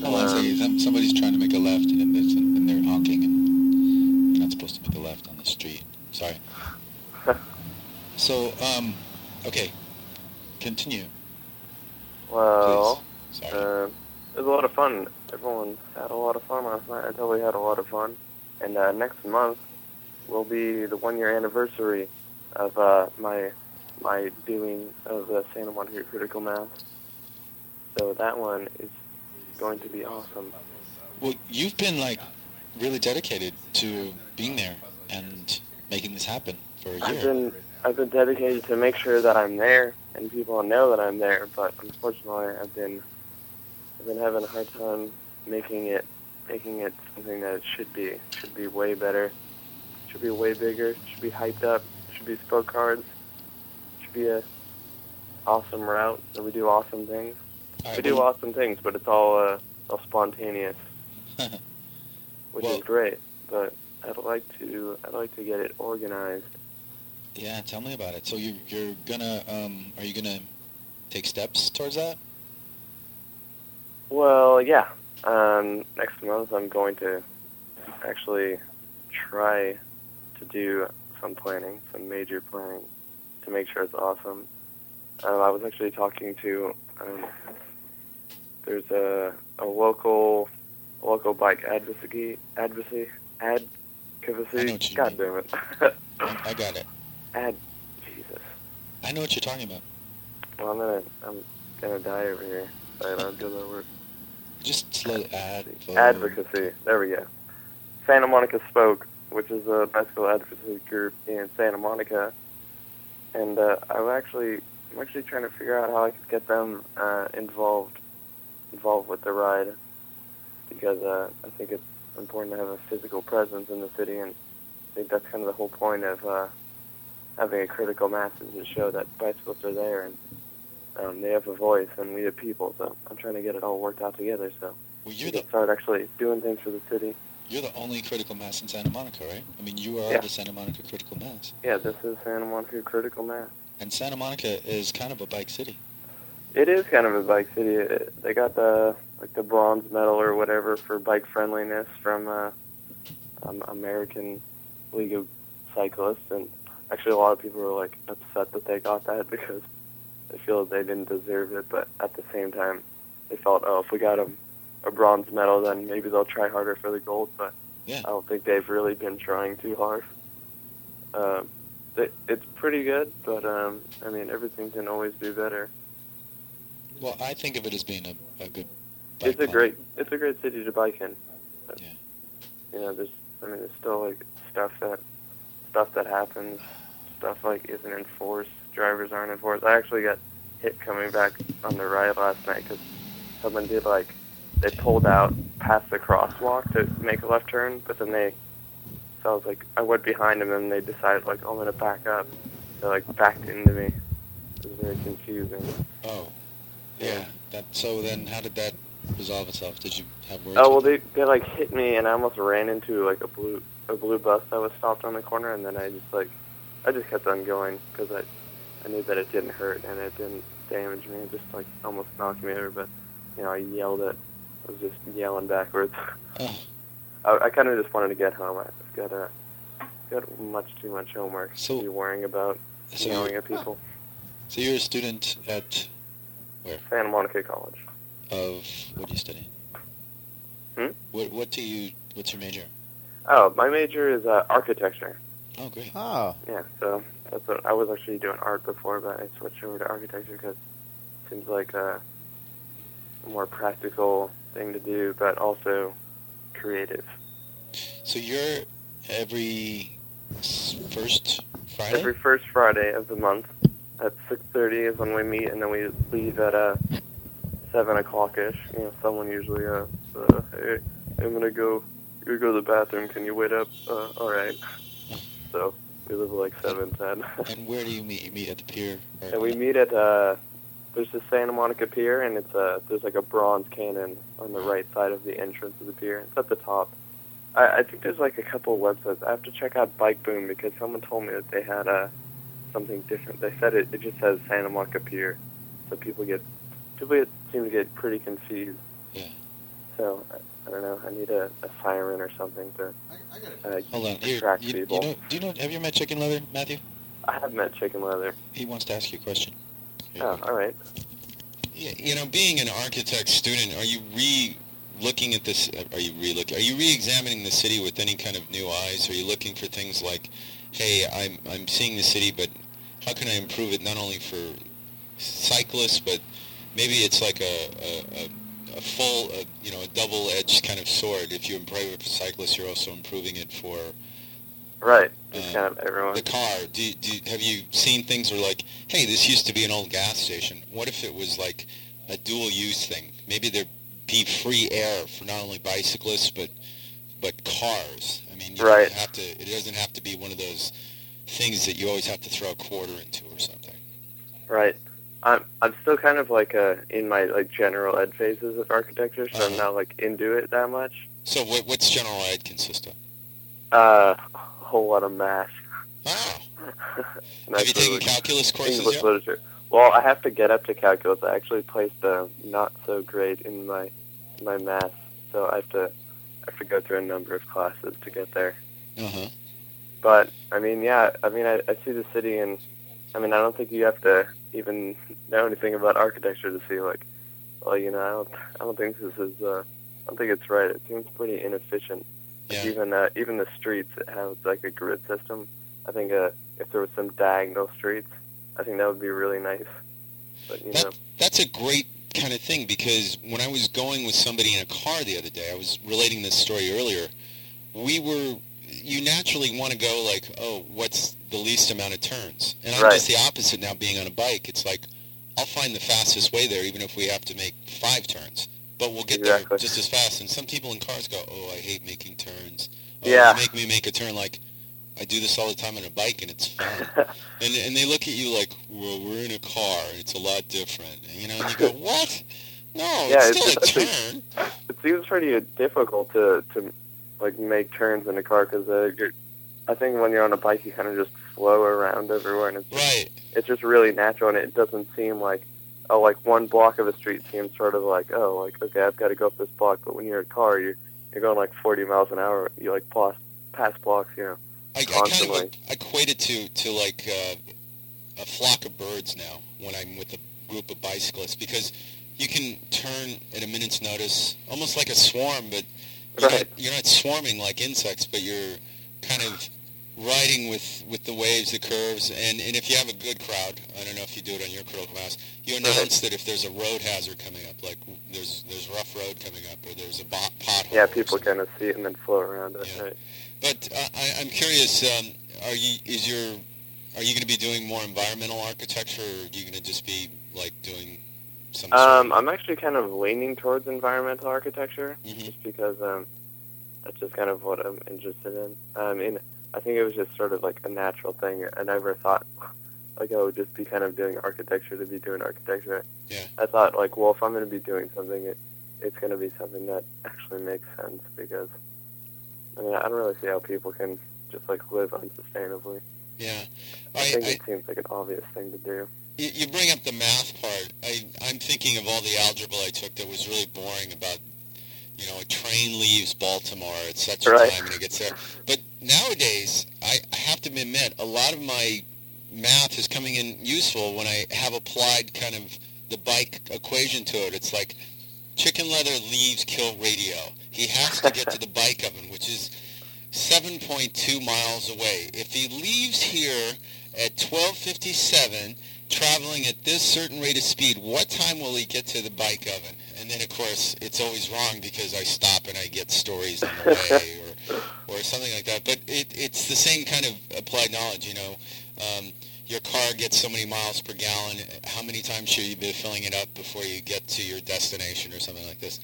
Hold on a second. Some- Somebody's trying to make a left, and, then there's- and they're honking, and you're not supposed to make a left on the street. Sorry. So, um, okay. Continue. Well, uh, it was a lot of fun. Everyone had a lot of fun last night. I totally had a lot of fun. And uh, next month will be the one year anniversary of uh, my my doing of the Santa Monica Critical Mass. So that one is going to be awesome. Well, you've been like really dedicated to being there and making this happen for a I've year. been I've been dedicated to make sure that I'm there and people know that I'm there, but unfortunately I've been I've been having a hard time making it making it something that it should be. It should be way better. should be way bigger. should be hyped up. should be spoke cards. should be a awesome route that we do awesome things. Right, we do well- awesome things, but it's all uh, all spontaneous, which Well- is great. But I'd like to I'd like to get it organized. Yeah, tell me about it. So you, you're gonna, um, are you gonna take steps towards that? Well, yeah. Um, next month I'm going to actually try to do some planning, some major planning, to make sure it's awesome. Um, I was actually talking to um, there's a a local a local bike advocacy advocacy advocacy. God damn it. I got it. Ad Jesus. I know what you're talking about. Well, I'm gonna I'm gonna die over here. I don't do that word. Just slow ad. Advocacy. There we go. Santa Monica Spoke, which is a bicycle advocacy group in Santa Monica, and uh, I'm actually I'm actually trying to figure out how I could get them uh, involved involved with the ride because uh, I think it's important to have a physical presence in the city, and I think that's kind of the whole point of uh, having a critical mass is to show that bicycles are there and um, they have a voice and we have people. So I'm trying to get it all worked out together so Well, the can start actually doing things for the city. you're the only critical mass in Santa Monica, right? I mean, you are Yeah. the Santa Monica critical mass, Yeah, this is Santa Monica Critical Mass. and Santa Monica is kind of a bike city. It is kind of a bike city. It, they got the like the bronze medal or whatever for bike friendliness from uh, um, American League of Cyclists, and actually a lot of people were like upset that they got that because they feel they didn't deserve it. But at the same time, they felt, oh, if we got them a bronze medal, then maybe they'll try harder for the gold. But Yeah. I don't think they've really been trying too hard. Um, it, it's pretty good, but um, I mean everything can always be better. Well, I think of it as being a, a good. it's a great it's a great city to bike in. But, You know, there's I mean there's still like stuff that stuff that happens, stuff like isn't enforced, drivers aren't enforced. I actually got hit coming back on the ride last night because someone did like they pulled out past the crosswalk to make a left turn, but then they so I was like I went behind them and they decided like oh, I'm gonna back up. They like backed into me. It was very confusing. Oh, yeah. That. So then, how did that resolve itself? Did you have words? Oh well, they they like hit me, and I almost ran into like a blue a blue bus that was stopped on the corner, and then I just like I just kept on going because I I knew that it didn't hurt and it didn't damage me. It just like almost knocked me over, but you know I yelled it. I was just yelling backwards. I, I kind of just wanted to get home. I've got uh, got much too much homework to be worrying about So yelling at people. So you're a student at where? Santa Monica College. Of what do you study? Hmm? What What do you? What's your major? Oh, my major is uh, architecture. Oh, great. Oh. Yeah, so that's what I was actually doing art before, but I switched over to architecture because it seems like a more practical thing to do, but also creative. So you're every first Friday. Every first Friday of the month at 6:30 is when we meet, and then we leave at uh seven o'clock ish. You know, someone usually uh, uh hey, I'm gonna go, you go to the bathroom. Can you wait up? Uh, all right. So we live like seven ten. and where do you meet? You meet at the pier. Or And we meet at uh, there's the Santa Monica Pier, and it's uh, there's like a bronze cannon on the right side of the entrance of the pier. It's at the top. I, I think there's like a couple of websites. I have to check out Bike Boom because someone told me that they had uh, something different. They said it, it just says Santa Monica Pier, so people get people get, seem to get pretty confused. Yeah. So I, I don't know. I need a, a siren or something to uh, Hold on. Here, attract you, people. you know? Do you know? Have you met Chicken Leather, Matthew? I have met Chicken Leather. He wants to ask you a question. Oh, all right. Yeah, you know, being an architect student, are you re looking at this? Are you re looking? Are you re-examining the city with any kind of new eyes? Are you looking for things like, hey, I'm I'm seeing the city, but how can I improve it not only for cyclists, but maybe it's like a a, a, a full, a, you know, a double-edged kind of sword. If you improve it for cyclists, you're also improving it for Right. Just uh, kind of everyone. the car. Do, do have you seen things where like, hey, this used to be an old gas station. What if it was like a dual use thing? Maybe there'd be free air for not only bicyclists but but cars. I mean, you Right. don't have to. It doesn't have to be one of those things that you always have to throw a quarter into or something. Right. I'm I'm still kind of like uh in my like general ed phases of architecture, so I'm not like into it that much. So what, what's general ed consist of? Uh, a whole lot of math. Wow. Have you taken calculus courses English yet? literature. Well, I have to get up to calculus. I actually placed a not so great in my my math, so I have to I have to go through a number of classes to get there. Uh-huh. But I mean, yeah, I mean, I, I see the city, and I mean, I don't think you have to even know anything about architecture to see like, well, you know, I don't I don't think this is uh, I don't think it's right. It seems pretty inefficient. Like even uh, even the streets it has like a grid system. I think uh, if there was some diagonal streets, I think that would be really nice. But you know, That's a great kind of thing because when I was going with somebody in a car the other day, I was relating this story earlier. We were, you naturally want to go like, oh, what's the least amount of turns? And I'm Right. just the opposite now. Being on a bike, it's like I'll find the fastest way there, even if we have to make five turns. But we'll get there just as fast. And some people in cars go, oh, I hate making turns. Oh, Yeah. make me make a turn like. I do this all the time on a bike, and it's fun. and and they look at you like, well, we're in a car. It's a lot different. You know, and you go, what? No, yeah, it's still it's, a turn. it seems pretty difficult to to like make turns in a car because uh, you're, I think when you're on a bike, you kind of just flow around everywhere, and it's right. it's just really natural, and it doesn't seem like oh, like one block of a street seems sort of like oh, like okay, I've got to go up this block, but when you're in a car, you're you're going like 40 miles an hour. You like pass pass blocks, you know, I, I kind of equate it to to like uh, a flock of birds now when I'm with a group of bicyclists because you can turn at a minute's notice, almost like a swarm, but you're, Right. not, you're not swarming like insects, but you're kind of riding with, with the waves, the curves, and, and if you have a good crowd, I don't know if you do it on your critical mass, you announce that if there's a road hazard coming up, like there's there's rough road coming up, or there's a bo- pothole. yeah, people kind of see it and then float around it. Right. But uh, I, I'm curious. Um, are you is your are you going to be doing more environmental architecture, or are you going to just be like doing some? Um, I'm actually kind of leaning towards environmental architecture, Mm-hmm. just because um, that's just kind of what I'm interested in. I mean, I think it was just sort of like a natural thing. I never thought like I would just be kind of doing architecture to be doing architecture. Yeah. I thought like, well, if I'm going to be doing something, it, it's going to be something that actually makes sense because I mean, I don't really see how people can just like live unsustainably. Yeah, I, think it seems like an obvious thing to do. You, you bring up the math part. I, I'm thinking of all the algebra I took that was really boring about, you know, a train leaves Baltimore at such a Right. time and it gets there. But nowadays, I, I have to admit, a lot of my math is coming in useful when I have applied kind of the bike equation to it. It's like chicken leather leaves kill radio. He has to get to the bike oven, which is 7.2 miles away. If he leaves here at 12:57, traveling at this certain rate of speed, what time will he get to the bike oven? And then, of course, it's always wrong because I stop and I get stories on the way or, or something like that. But it, it's the same kind of applied knowledge, you know. Um, your car gets so many miles per gallon. How many times should you be filling it up before you get to your destination or something like this?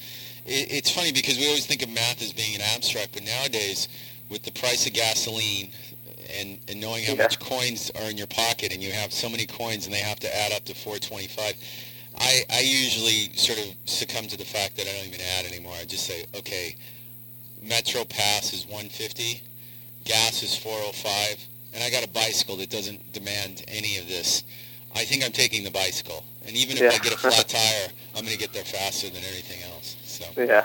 It, it's funny because we always think of math as being an abstract, but nowadays, with the price of gasoline and, and knowing how Yeah. much coins are in your pocket and you have so many coins and they have to add up to 425, I, I usually sort of succumb to the fact that I don't even add anymore. I just say, okay, Metro Pass is 150, gas is 405, and I got a bicycle that doesn't demand any of this. I think I'm taking the bicycle, and even if I get a flat tire, I'm going to get there faster than anything else. So. Yeah,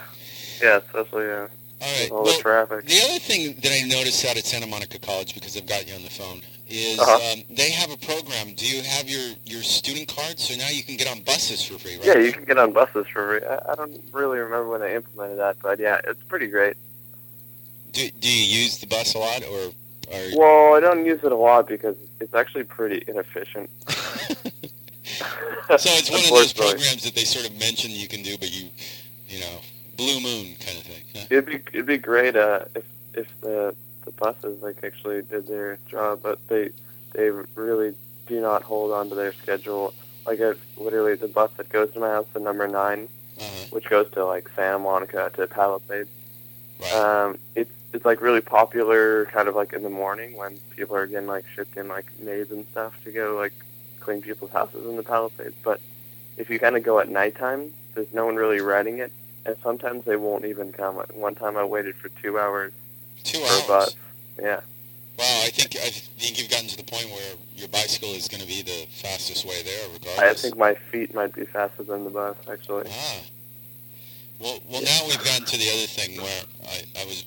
yeah, especially uh, All right. with all well, the traffic. The other thing that I noticed out at Santa Monica College, because I've got you on the phone, is Uh-huh. um, they have a program. Do you have your, your student card? So now you can get on buses for free, right? Yeah, you can get on buses for free. I, I don't really remember when they implemented that, but yeah, it's pretty great. Do, do you use the bus a lot, or or Well, I don't use it a lot because it's actually pretty inefficient. so it's one of those programs that they sort of mention you can do, but you you know blue moon kind of thing. Huh? It'd be it'd be great uh, if if the the buses like actually did their job, but they they really do not hold on to their schedule. Like I literally the bus that goes to my house, the number 9 which goes to like Santa Monica to Palisades. Um, it's it's like really popular, kind of like in the morning when people are getting like shipped in like maids and stuff to go like clean people's houses in the Palisades. But if you kind of go at nighttime, there's no one really riding it, and sometimes they won't even come. One time I waited for two hours Two for a bus. Yeah. Well, I think I think you've gotten to the point where your bicycle is going to be the fastest way there, regardless. I think my feet might be faster than the bus, actually. Ah. Well, well, now we've gotten to the other thing where I, I was,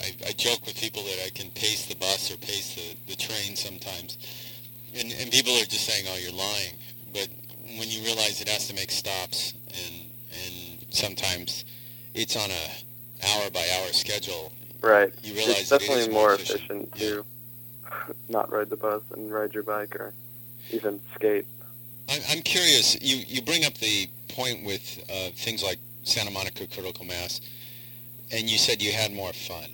I, I joke with people that I can pace the bus or pace the, the train sometimes, and and people are just saying, "Oh, you're lying." But when you realize it has to make stops, and and sometimes it's on a hour by hour schedule, Right. You realize it's it definitely more more efficient to not ride the bus and ride your bike or even skate. I'm, I'm curious. You you bring up the point with uh, things like Santa Monica critical mass, and you said you had more fun.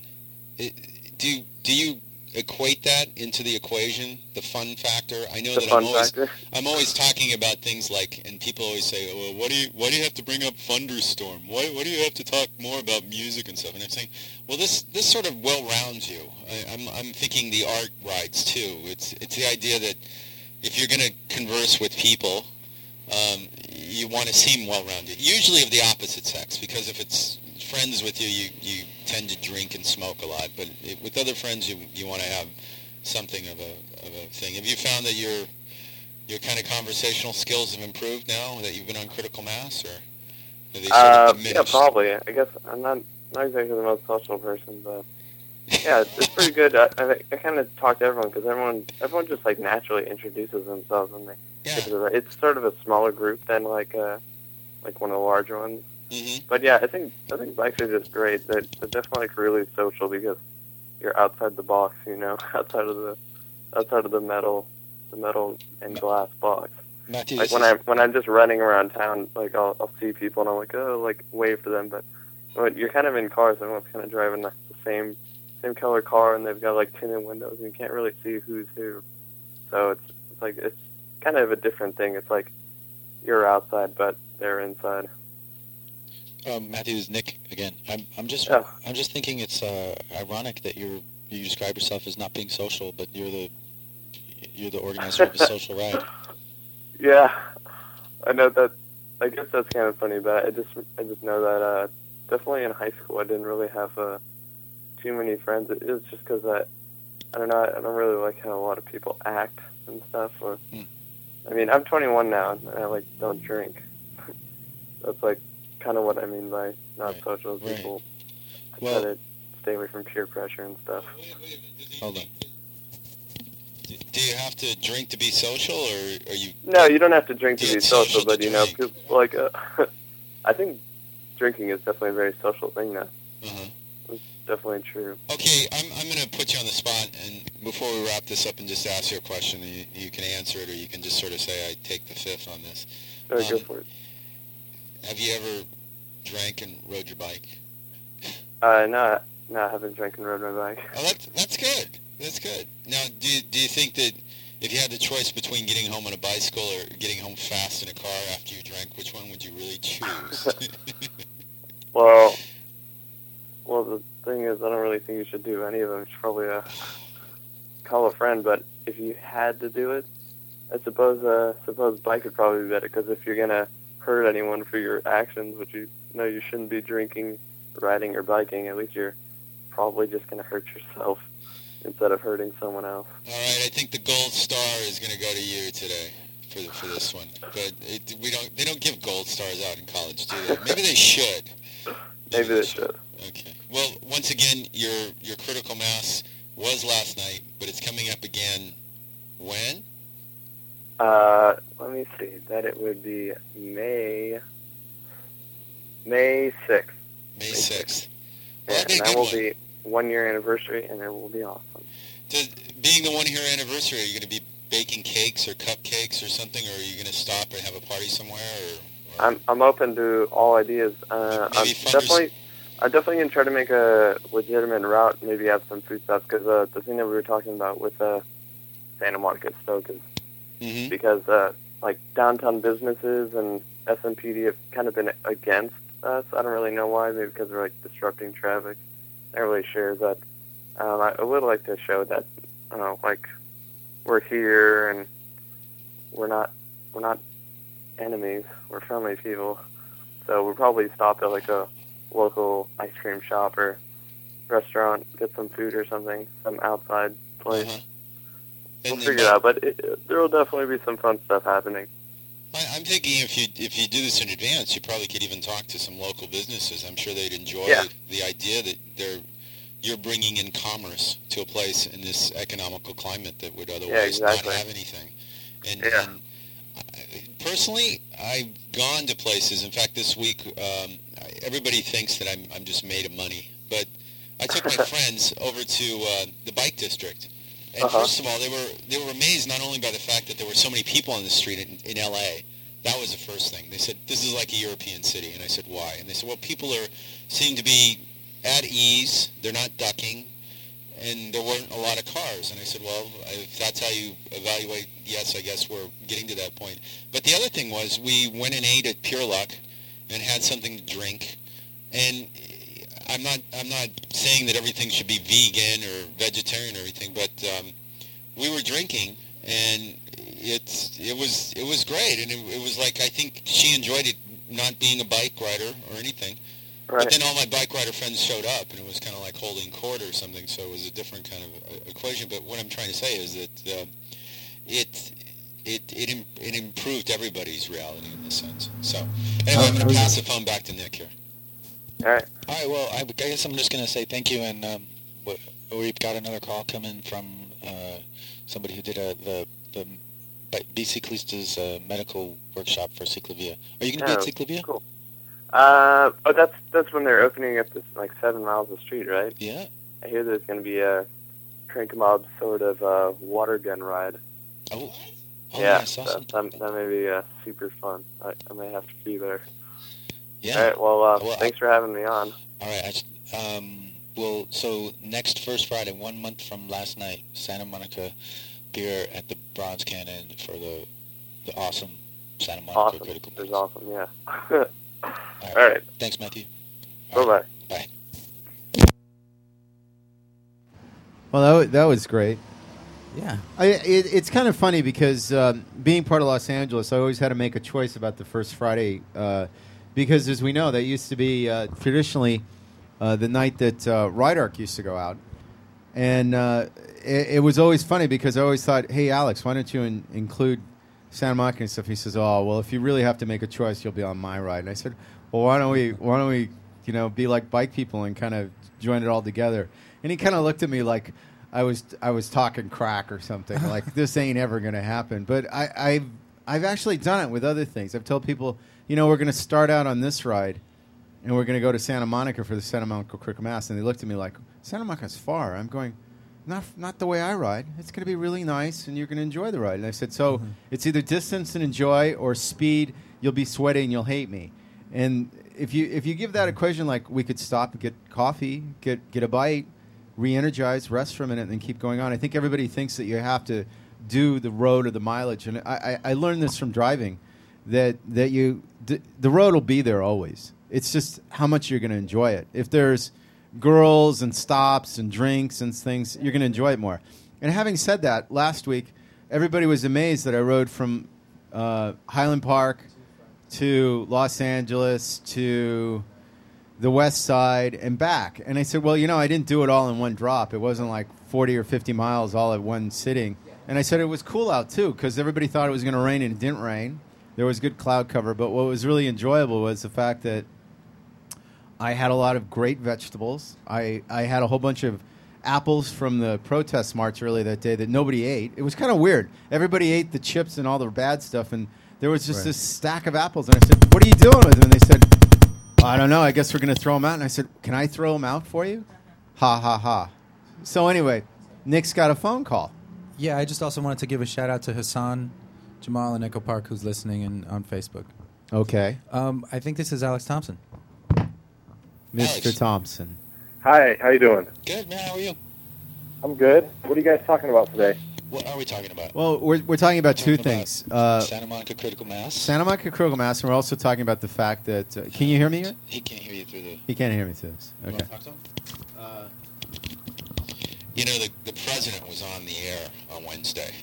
It, do do you equate that into the equation, the fun factor? I know The that fun I'm always factor? I'm always talking about things like, and people always say, well, what do you why do you have to bring up thunderstorm? Why why do you have to talk more about music and stuff? And I'm saying, well, this this sort of well rounds you. I, I'm I'm thinking the art rides too. It's it's the idea that if you're going to converse with people, um, you want to seem well-rounded. Usually of the opposite sex, because if it's friends with you, you, you tend to drink and smoke a lot. But it, with other friends, you you want to have something of a of a thing. Have you found that your your kind of conversational skills have improved now that you've been on critical mass, or are they sort Uh, yeah, probably. I guess I'm not not exactly the most social person, but yeah, it's, it's pretty good. I, I, I kind of talk to everyone because everyone everyone just like naturally introduces themselves when they Yeah. get to the, It's sort of a smaller group than like uh like one of the larger ones. Mm-hmm. But yeah, I think I think bikes are just great. They're, they're definitely like really social because you're outside the box, you know, outside of the outside of the metal the metal and glass box. Matthew, like when I when I'm just running around town, like I'll I'll see people and I'm like oh like wave to them, but when you're kind of in cars, everyone's kind of driving the, the same same color car and they've got like tinted windows and you can't really see who's who. So it's it's like it's kind of a different thing. It's like you're outside but they're inside. Um, Matthew, is Nick again. I'm, I'm just, Yeah. I'm just thinking it's uh, ironic that you're, you describe yourself as not being social, but you're the, you're the organizer of a social ride. Yeah, I know that. I guess that's kind of funny, but I just I just know that uh, definitely in high school I didn't really have uh, too many friends. It was just because I I don't know I don't really like how a lot of people act and stuff. Or I mean I'm 21 now and I like don't drink. that's like kind of what I mean by not social. right. People Well- try to stay away from peer pressure and stuff. Hold on. Do- Do you have to drink to be social, or are you? No, you don't have to drink to be social, social but you know, people like uh, I think drinking is definitely a very social thing now. Uh-huh. It's definitely true. Okay, I'm, I'm going to put you on the spot, and before we wrap this up, and just ask you a question, you, you can answer it, or you can just sort of say, "I take the fifth on this." No, go Um, for it. Have you ever drank and rode your bike? Uh, no, no, I haven't drank and rode my bike. Oh, that's that's good. That's good. Now, do you, do you think that if you had the choice between getting home on a bicycle or getting home fast in a car after you drank, which one would you really choose? Well, well, the thing is, I don't really think you should do any of them. You should probably uh, call a friend. But if you had to do it, I suppose uh, suppose bike would probably be better because if you're gonna hurt anyone for your actions, which you know you shouldn't be drinking, riding, or biking, at least you're probably just gonna hurt yourself instead of hurting someone else. All right, I think the gold star is going to go to you today for the, for this one. But it, we don't they don't give gold stars out in college, do they? Maybe they should. Maybe they should. Okay. Well, once again, your your critical mass was last night, but it's coming up again. When? Uh, let me see. That it would be May May sixth. May sixth. Yeah, and that will be one year anniversary, and it will be awesome. Does, being the one year anniversary, are you going to be baking cakes or cupcakes or something, or are you going to stop and have a party somewhere? Or I'm I'm open to all ideas. Uh, I'm definitely I'm definitely gonna try to make a legitimate route. Maybe have some food stuff because uh, the thing that we were talking about with uh, Santa Monica Spoke is Mm-hmm. because uh, like downtown businesses and SMPD have kind of been against us. I don't really know why. Maybe because we're like disrupting traffic. I'm not really sure, but um, I, would like to show that I like we're here and we're not we're not enemies. We're friendly people. So we'll probably stop at like a local ice cream shop or restaurant, get some food or something, some outside place. Uh-huh. We'll figure it out, but it, there will definitely be some fun stuff happening. I, I'm thinking if you if you do this in advance, you probably could even talk to some local businesses. I'm sure they'd enjoy Yeah. the idea that they're you're bringing in commerce to a place in this economical climate that would otherwise exactly. not have anything. And, Yeah. and personally, I've gone to places. In fact, this week, um, everybody thinks that I'm I'm just made of money, but I took my friends over to uh, the bike district. And Uh-huh. first of all, they were they were amazed not only by the fact that there were so many people on the street in, in L.A. That was the first thing. They said this is like a European city, and I said why? And they said well, people are seem to be at ease. They're not ducking, and there weren't a lot of cars. And I said well, if that's how you evaluate, yes, I guess we're getting to that point. But the other thing was we went and ate at Pure Luck and had something to drink, and I'm not I'm not saying that everything should be vegan or vegetarian or anything, but um, we were drinking and it's it was it was great and it, it was like I think she enjoyed it not being a bike rider or anything. Right. But then all my bike rider friends showed up and it was kind of like holding court or something, so it was a different kind of uh, equation. But what I'm trying to say is that uh, it it it im- it improved everybody's reality in this sense. So anyway, I'm going to pass the phone back to Nick here. All right. All right. Well, I, I guess I'm just going to say thank you, and um, we've got another call coming from uh, somebody who did a, the the B- Biciclista's uh, medical workshop for Ciclavia. Are you going to Oh, be at Ciclavia? Cool. Uh, oh, that's that's when they're opening up this like seven miles of street, right? Yeah. I hear there's going to be a drink mob sort of uh, water gun ride. Oh. yeah, yeah, that, that, that may be uh, super fun. I, I may have to be there. Yeah. All right. Well, uh, Well, thanks for having me on. All right. I s- um, well, so next first Friday, one month from last night, Santa Monica beer at the Bronze Cannon for the the awesome Santa Monica Awesome. Critical. It's awesome. Yeah. All right. Thanks, Matthew. Bye bye. Bye. Well, that, that was great. Yeah. I, it, it's kind of funny because um, being part of Los Angeles, I always had to make a choice about the first Friday uh, because, as we know, that used to be uh, traditionally uh, the night that uh, Ride Arc used to go out. And uh, it, it was always funny because I always thought, hey, Alex, why don't you in, include Santa Monica and stuff? He says, oh, well, if you really have to make a choice, you'll be on my ride. And I said, well, why don't we, why don't we, you know, be like bike people and kind of join it all together? And he kind of looked at me like I was, I was talking crack or something. like this ain't ever going to happen. But I, I've, I've actually done it with other things. I've told people, you know, we're going to start out on this ride and we're going to go to Santa Monica for the Santa Monica Critical Mass. And they looked at me like, Santa Monica's far. I'm going, not, not the way I ride. It's going to be really nice and you're going to enjoy the ride. And I said, so mm-hmm. it's either distance and enjoy or speed. You'll be sweaty and you'll hate me. And if you, if you give that equation, like we could stop and get coffee, get, get a bite, re-energize, rest for a minute, and then keep going on. I think everybody thinks that you have to do the road or the mileage. And I, I, I learned this from driving that that you the road will be there always. It's just how much you're going to enjoy it. If there's girls and stops and drinks and things, you're going to enjoy it more. And having said that, last week everybody was amazed that I rode from uh, Highland Park to Los Angeles to the west side and back. And I said, well, you know, I didn't do it all in one drop. It wasn't like 40 or 50 miles all at one sitting. And I said it was cool out too because everybody thought it was going to rain and it didn't rain. There was good cloud cover. But what was really enjoyable was the fact that I had a lot of great vegetables. I, I had a whole bunch of apples from the protest march earlier that day that nobody ate. It was kind of weird. Everybody ate the chips and all the bad stuff, and there was just Right. this stack of apples. And I said, What are you doing with them? And they said, I don't know. I guess we're going to throw them out. And I said, Can I throw them out for you? Ha, ha, ha. So, anyway, Nick's got a phone call. Yeah, I just also wanted to give a shout out to Hassan Jamal in Echo Park who's listening and on Facebook. Okay. Um, I think this is Alex Thompson. Mr. Thompson. Hi, how you doing? Good, man. How are you? I'm good. What are you guys talking about today? What are we talking about? Well, we're, we're talking about two things. Uh, Santa Monica Critical Mass. Santa Monica Critical Mass, and we're also talking about the fact that. Uh, can you hear me? Yet? He can't hear you through the. He can't hear me through this. Okay. wanna talk to him? You know, the, the president was on the air on Wednesday.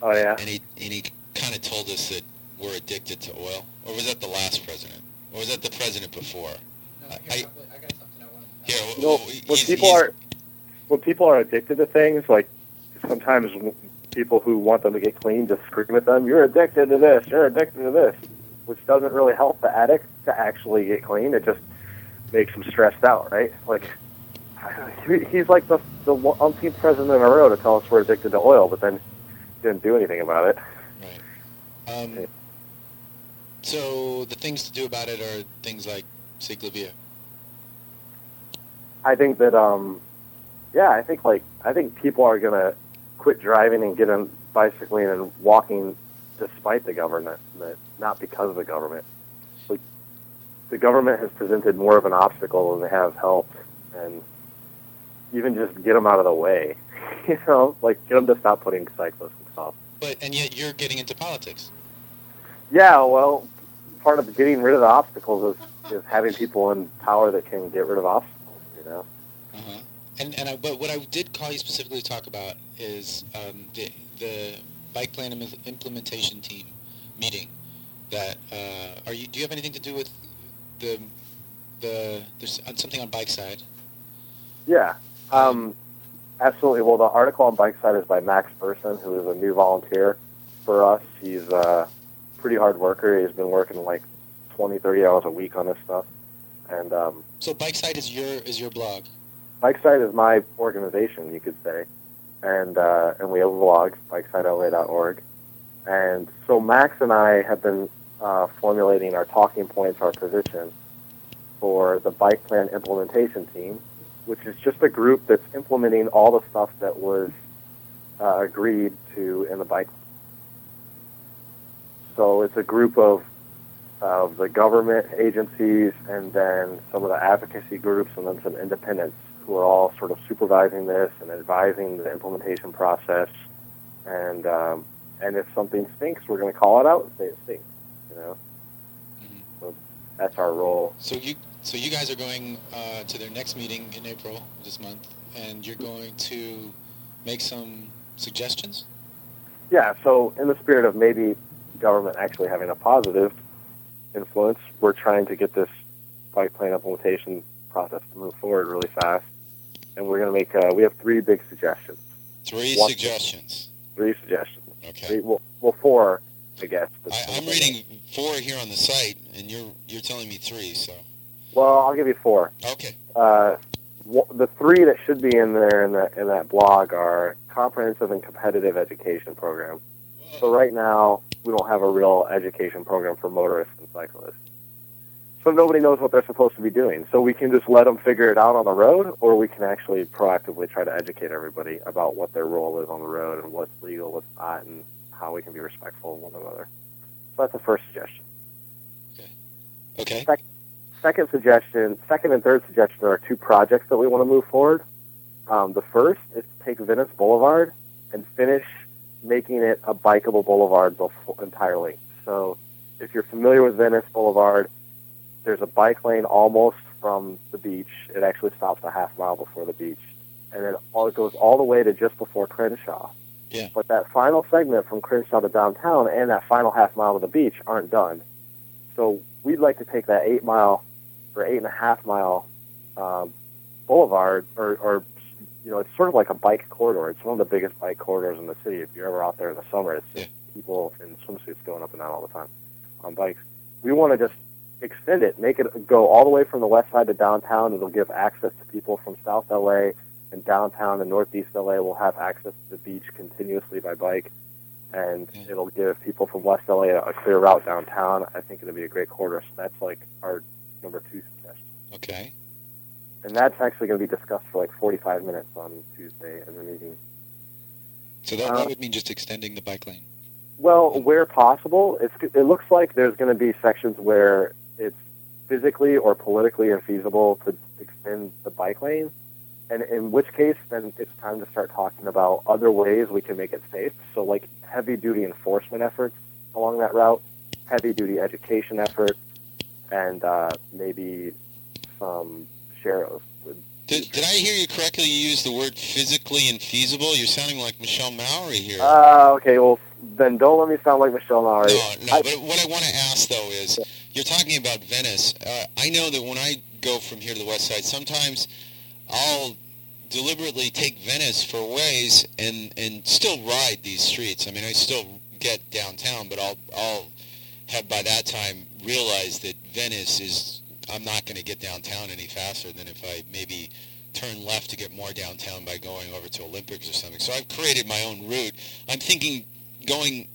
Oh yeah. And he and he kind of told us that we're addicted to oil. Or was that the last president? Or was that the president before? I, I, you know, when people are when people are addicted to things, like sometimes people who want them to get clean just scream at them, "You're addicted to this. You're addicted to this," which doesn't really help the addict to actually get clean. It just makes them stressed out, right? Like he's like the the umpteenth president in a row to tell us we're addicted to oil, but then didn't do anything about it. Um, so the things to do about it are things like Ciclavia. I think that um yeah, I think like I think people are gonna quit driving and get on bicycling and walking despite the government, but not because of the government. Like the government has presented more of an obstacle than they have helped, and even just get them out of the way. You know, like get them to stop putting cyclists and stuff. But and yet you're getting into politics. Yeah, well, part of getting rid of the obstacles is, is having people in power that can get rid of obstacles. You know. Uh-huh. And and I, but what I did call you specifically to talk about is um, the the bike plan im- implementation team meeting. That uh, are you? Do you have anything to do with the the there's something on bike side? Yeah, um, absolutely. Well, the article on Bike Side is by Max Burson, who is a new volunteer for us. He's a pretty hard worker. He's been working like 20, 30 hours a week on this stuff. And um, So bike side is your is your blog. Bike Side is my organization, you could say. And, uh, and we have a blog, bikesidela.org. And so Max and I have been uh, formulating our talking points, our position for the bike plan implementation team, which is just a group that's implementing all the stuff that was uh, agreed to in the bike. So it's a group of of the government agencies and then some of the advocacy groups and then some independents who are all sort of supervising this and advising the implementation process. And um, and if something stinks, we're going to call it out and say it stinks. You know. So that's our role. So you so you guys are going uh, to their next meeting in April this month, and you're going to make some suggestions. Yeah, so in the spirit of maybe government actually having a positive influence, we're trying to get this bike plan implementation process to move forward really fast. And we're going to make, uh, we have three big suggestions. Three One- suggestions. Three suggestions. Okay. Three, well, well, four, I guess. I, I'm reading four here on the site, and you're you're telling me three. So Well, I'll give you four. okay. Uh, the three that should be in there in that, in that blog are comprehensive and competitive education program. So right now, we don't have a real education program for motorists and cyclists. So nobody knows what they're supposed to be doing. So we can just let them figure it out on the road, or we can actually proactively try to educate everybody about what their role is on the road and what's legal, what's not, and how we can be respectful of one another. So that's the first suggestion. Okay. Sec- second suggestion, second and third suggestion are two projects that we want to move forward. Um, the first is to take Venice Boulevard and finish making it a bikeable boulevard entirely. So, if you're familiar with Venice Boulevard, there's a bike lane almost from the beach. It actually stops a half mile before the beach, and then all, it goes all the way to just before Crenshaw. Yeah. But that final segment from Crenshaw to downtown and that final half mile to the beach aren't done. So we'd like to take that eight mile or eight and a half mile um, boulevard, or, or you know, it's sort of like a bike corridor. It's one of the biggest bike corridors in the city. If you're ever out there in the summer, it's just people in swimsuits going up and down all the time on bikes. We want to just extend it, make it go all the way from the west side to downtown. It'll give access to people from South LA and downtown and Northeast LA will have access to the beach continuously by bike, and it'll give people from West LA a, a clear route downtown. I think it'll be a great corridor. So that's like our number two suggestion. Okay. And that's actually going to be discussed for like 45 minutes on Tuesday in the meeting. So that, Uh, that would mean just extending the bike lane. Well, where possible, it's, it looks like there's going to be sections where it's physically or politically infeasible to extend the bike lane, and in which case, then it's time to start talking about other ways we can make it safe. So, like heavy duty enforcement efforts along that route, heavy duty education efforts, and uh, maybe some sheriffs would Did, did I hear you correctly? You used the word physically infeasible. You're sounding like Michelle Mowery here. Uh, okay, well, then don't let me sound like Michelle Mowery. No, no. but what I want to ask though is, you're talking about Venice. Uh, I know that when I go from here to the west side, sometimes I'll deliberately take Venice for ways and and still ride these streets. I mean, I still get downtown, but I'll I'll have by that time realized that Venice is I'm not going to get downtown any faster than if I maybe turn left to get more downtown by going over to Olympics or something. So I've created my own route. I'm thinking going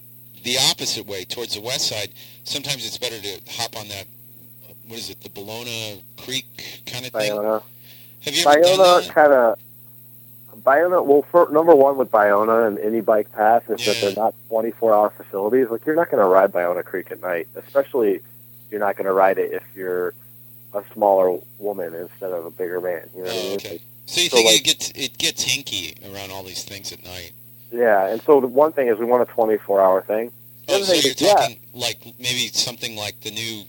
the opposite way towards the west side. Sometimes it's better to hop on that. What is it? The Ballona Creek kind of thing. Have you ever that? kind of. Ballona, well, for, number one with Ballona and any bike path is that they're not 24-hour facilities. Like you're not going to ride Ballona Creek at night, especially you're not going to ride it if you're a smaller woman instead of a bigger man. You know what I mean? Oh, like, So you So, think like- it gets it gets hinky around all these things at night? yeah, and so the one thing is we want a 24-hour thing. Oh, so thing you're is, yeah, talking like maybe something like the new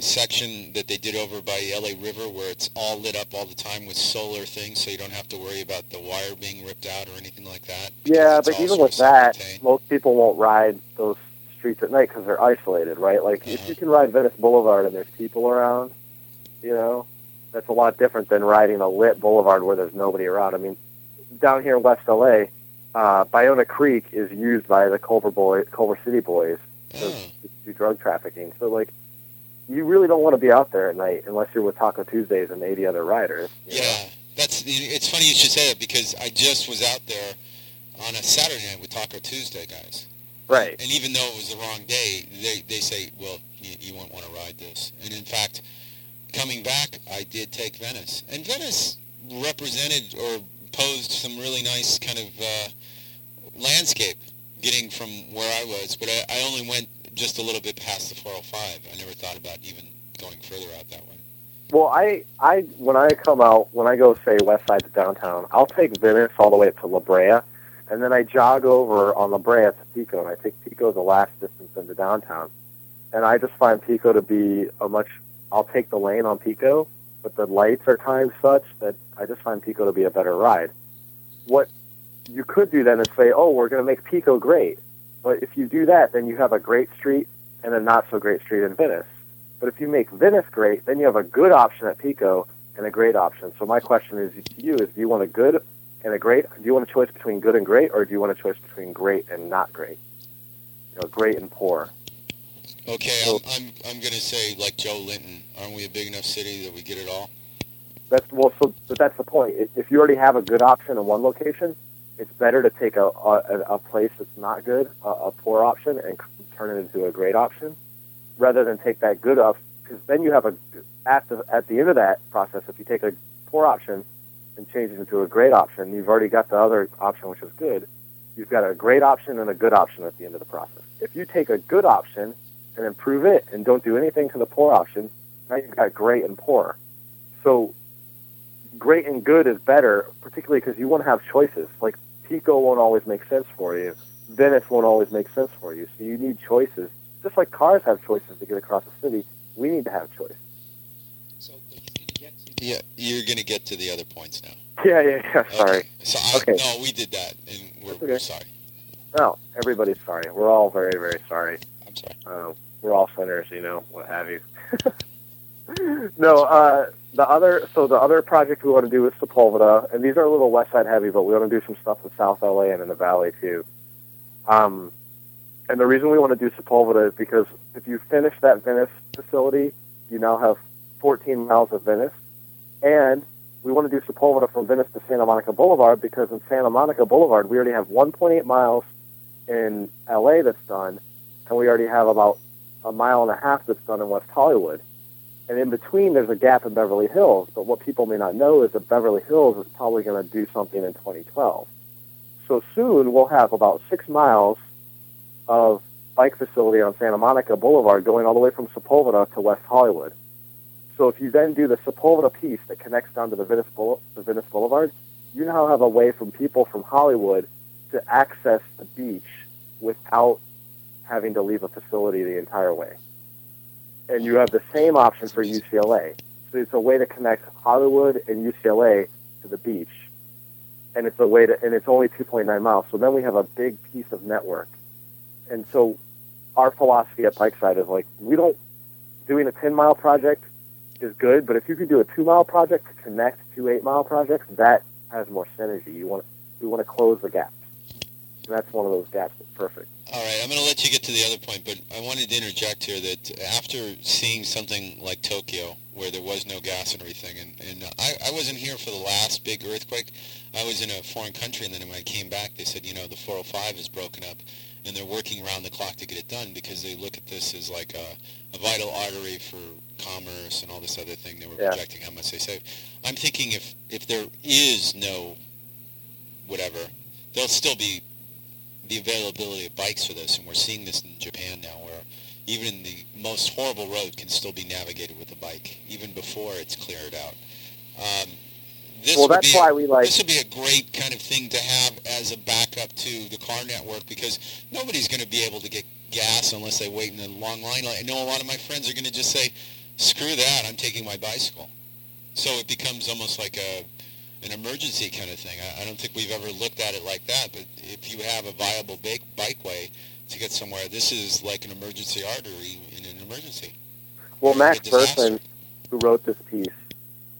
section that they did over by LA River, where it's all lit up all the time with solar things, so you don't have to worry about the wire being ripped out or anything like that. Yeah, but even with that, most people won't ride those streets at night because they're isolated, right? Like if you can ride Venice Boulevard and there's people around, you know, that's a lot different than riding a lit boulevard where there's nobody around. I mean, down here in West LA, uh, Ballona Creek is used by the Culver boys, Culver City boys, to do drug trafficking. So like, you really don't want to be out there at night unless you're with Taco Tuesdays and 80 other riders. you know? Yeah, that's it's funny you should say that because I just was out there on a Saturday night with Taco Tuesday guys. Right. And even though it was the wrong day, they they say, well, you, you won't want to ride this. And in fact, coming back, I did take Venice, and Venice represented or posed some really nice kind of uh, landscape getting from where I was. But I, I only went just a little bit past the 405. I never thought about even going further out that way. Well, I, I, when I come out, when I go say west side to downtown, I'll take Venice all the way up to La Brea, and then I jog over on La Brea to Pico, and I take Pico the last distance into downtown. And I just find Pico to be a much. I'll take the lane on Pico, but the lights are timed such that I just find Pico to be a better ride. What you could do then is say, oh, we're going to make Pico great. But if you do that, then you have a great street and a not so great street in Venice. But if you make Venice great, then you have a good option at Pico and a great option. So my question is to you is do you want a good and a great? Do you want a choice between good and great, or do you want a choice between great and not great? You know, great and poor. Okay, I'm I'm, I'm going to say like Joe Linton. Aren't we a big enough city that we get it all? That's well, so but that's the point. If- If you already have a good option in one location, it's better to take a a, a place that's not good, a, a poor option, and turn it into a great option, rather than take that good up. Because then you have a at the at the end of that process, if you take a poor option and change it into a great option, you've already got the other option, which is good. You've got a great option and a good option at the end of the process. If you take a good option and improve it and don't do anything to the poor option, now you've got great and poor. So great and good is better, particularly because you want to have choices. Like Pico won't always make sense for you. Venice won't always make sense for you. So you need choices. Just like cars have choices to get across the city, we need to have choice. Yeah, you're going to get to the other points now. Yeah, yeah, yeah. Sorry. So I, Okay. no, we did that, and we're, okay. we're sorry. No, everybody's sorry. We're all very, very sorry. I'm sorry. Uh, we're all sinners, you know, what have you. no, uh, the other, so the other project we want to do is Sepulveda, and these are a little west side heavy, but we want to do some stuff in South LA and in the Valley too. Um, and the reason we want to do Sepulveda is because if you finish that Venice facility, you now have 14 miles of Venice, and we want to do Sepulveda from Venice to Santa Monica Boulevard because in Santa Monica Boulevard we already have 1.8 miles in LA that's done, and we already have about a mile and a half that's done in West Hollywood. And in between, there's a gap in Beverly Hills. But what people may not know is that Beverly Hills is probably going to do something in 2012. So soon, we'll have about six miles of bike facility on Santa Monica Boulevard going all the way from Sepulveda to West Hollywood. So if you then do the Sepulveda piece that connects down to the Venice, the Venice Boulevard, you now have a way from people from Hollywood to access the beach without having to leave a facility the entire way. And you have the same option for UCLA. So it's a way to connect Hollywood and UCLA to the beach. And it's a way to, and it's only 2.9 miles. So then we have a big piece of network. And so our philosophy at Bikeside is like, we don't, doing a 10 mile project is good, but if you can do a two mile project to connect two eight mile projects, that has more synergy. You want we want to close the gaps. And that's one of those gaps that's perfect. All right, I'm going to let you get to the other point, but I wanted to interject here that after seeing something like Tokyo, where there was no gas and everything, and, and I, I wasn't here for the last big earthquake. I was in a foreign country, and then when I came back, they said, you know, the 405 is broken up, and they're working around the clock to get it done because they look at this as like a, a vital artery for commerce and all this other thing they were Yeah. projecting how much they save. I'm thinking if, if there is no whatever, there'll still be the availability of bikes for this, and we're seeing this in Japan now, where even the most horrible road can still be navigated with a bike, even before it's cleared out. Um, this Well, would that's be why a, we like- This would be a great kind of thing to have as a backup to the car network because nobody's going to be able to get gas unless they wait in a long line. I know a lot of my friends are going to just say, "Screw that! I'm taking my bicycle." So it becomes almost like a an emergency kind of thing. I, I don't think we've ever looked at it like that. But if you have a viable bike bikeway to get somewhere, this is like an emergency artery in an emergency. Well, Max a. Berson, who wrote this piece,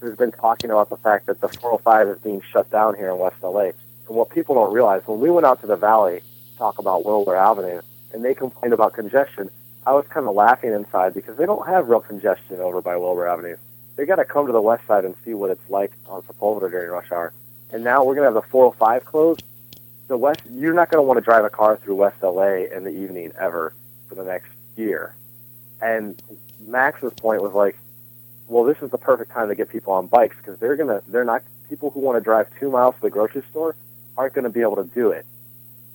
has been talking about the fact that the 405 is being shut down here in West LA. And what people don't realize, when we went out to the valley to talk about Wilbur Avenue, and they complained about congestion, I was kind of laughing inside because they don't have real congestion over by Wilbur Avenue. They got to come to the west side and see what it's like on Sepulveda during rush hour. And now we're going to have the 405 closed. The west, you're not going to want to drive a car through West LA in the evening ever for the next year. And Max's point was like, well, this is the perfect time to get people on bikes because they're gonna, they're not people who want to drive two miles to the grocery store aren't going to be able to do it.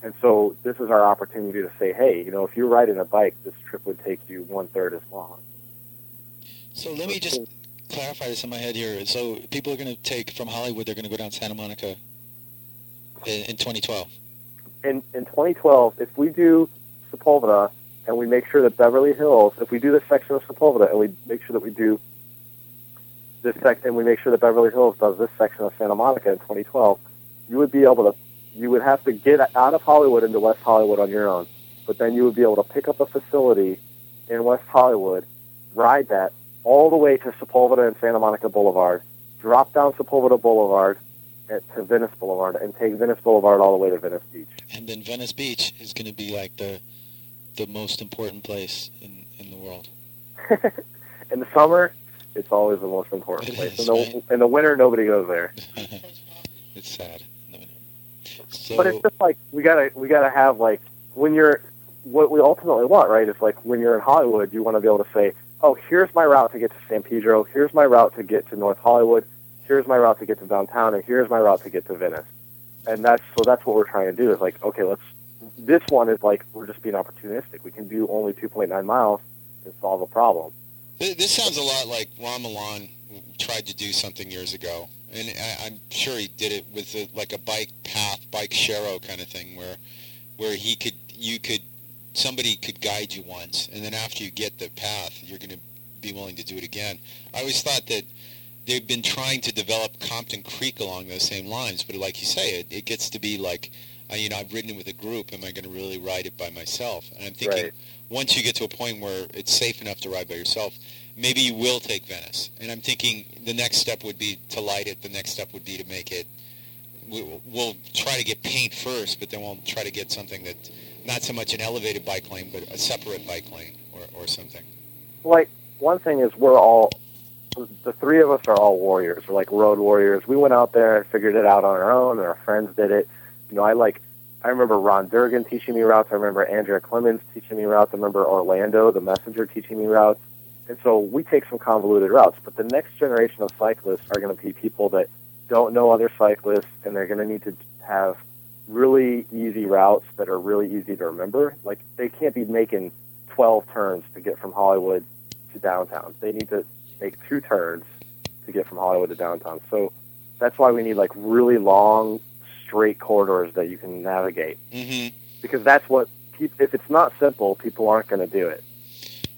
And so this is our opportunity to say, hey, you know, if you're riding a bike, this trip would take you one third as long. So let me just clarify this in my head here. So people are going to take from Hollywood, they're going to go down Santa Monica in, in 2012. in in 2012, if we do Sepulveda and we make sure that Beverly Hills, if we do this section of Sepulveda and we make sure that we do this sec and we make sure that Beverly Hills does this section of Santa Monica in 2012, you would be able to, you would have to get out of Hollywood into West Hollywood on your own, but then you would be able to pick up a facility in West Hollywood, ride that all the way to Sepulveda and Santa Monica Boulevard, drop down Sepulveda Boulevard at, to Venice Boulevard, and take Venice Boulevard all the way to Venice Beach. And then Venice Beach is going to be like the the most important place in, in the world. in the summer, it's always the most important place. In the, in the winter, nobody goes there. It's sad. So, But it's just like we gotta we gotta have like when you're what we ultimately want, right? Is like when you're in Hollywood, you want to be able to say, "Oh, here's my route to get to San Pedro. Here's my route to get to North Hollywood. Here's my route to get to downtown, and here's my route to get to Venice." And that's so that's what we're trying to do. Is like, okay, let's. This one is like we're just being opportunistic. We can do only 2.9 miles and solve a problem. This sounds a lot like Ron Milan tried to do something years ago, and I'm sure he did it with a, like a bike path, bike sharrow kind of thing, where where he could, you could, somebody could guide you once, and then after you get the path, you're going to be willing to do it again. I always thought that they've been trying to develop Compton Creek along those same lines, but like you say, it, it gets to be like, you know, I've ridden it with a group. Am I going to really ride it by myself? And I'm thinking, Right. once you get to a point where it's safe enough to ride by yourself, maybe you will take Venice. And I'm thinking the next step would be to light it. The next step would be to make it. we- We'll try to get paint first, but then we'll try to get something that, not so much an elevated bike lane, but a separate bike lane or, or something. like one thing is we're all the three of us are all warriors. We're like road warriors. We went out there and figured it out on our own, and our friends did it. You know, I like. I remember Ron Durgan teaching me routes. I remember Andrea Clemens teaching me routes. I remember Orlando, the messenger, teaching me routes. And so we take some convoluted routes. But the next generation of cyclists are going to be people that don't know other cyclists, and they're going to need to have really easy routes that are really easy to remember. Like they can't be making 12 turns to get from Hollywood to downtown. They need to make two turns to get from Hollywood to downtown. So that's why we need like really long, straight corridors that you can navigate. Mm-hmm. Because that's what if it's not simple, people aren't going to do it.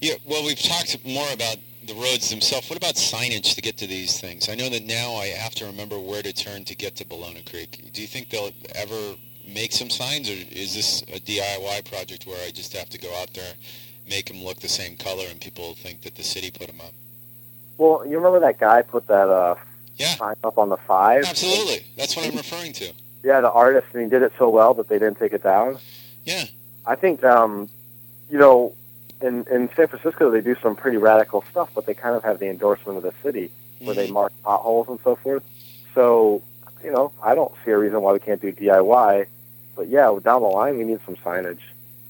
Yeah, well, we've talked more about the roads themselves. What about signage to get to these things? I know that now I have to remember where to turn to get to Ballona Creek. Do you think they'll ever make some signs, or is this a DIY project where I just have to go out there, make them look the same color, and people think that the city put them up? Well, you remember that guy put that uh, Yeah. sign up on the five? Absolutely. That's what I'm referring to. Yeah, the artist, and he did it so well that they didn't take it down. Yeah. I think, um, you know, in in San Francisco they do some pretty radical stuff, but they kind of have the endorsement of the city where they mark potholes and so forth. So, you know, I don't see a reason why we can't do DIY. But yeah, down the line we need some signage.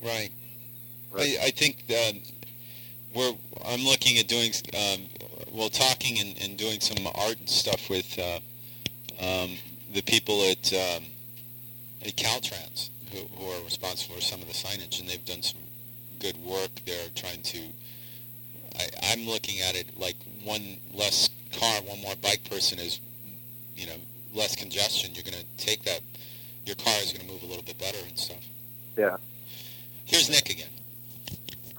Right. I, I think that we're. I'm looking at doing. Um, well, talking and, and doing some art and stuff with uh, um, the people at um, at Caltrans who, who are responsible for some of the signage, and they've done some good work They're trying to. I, I'm looking at it like one less car, one more bike person is, you know, less congestion. You're going to take that. Your car is going to move a little bit better and stuff. Yeah. Here's Nick again.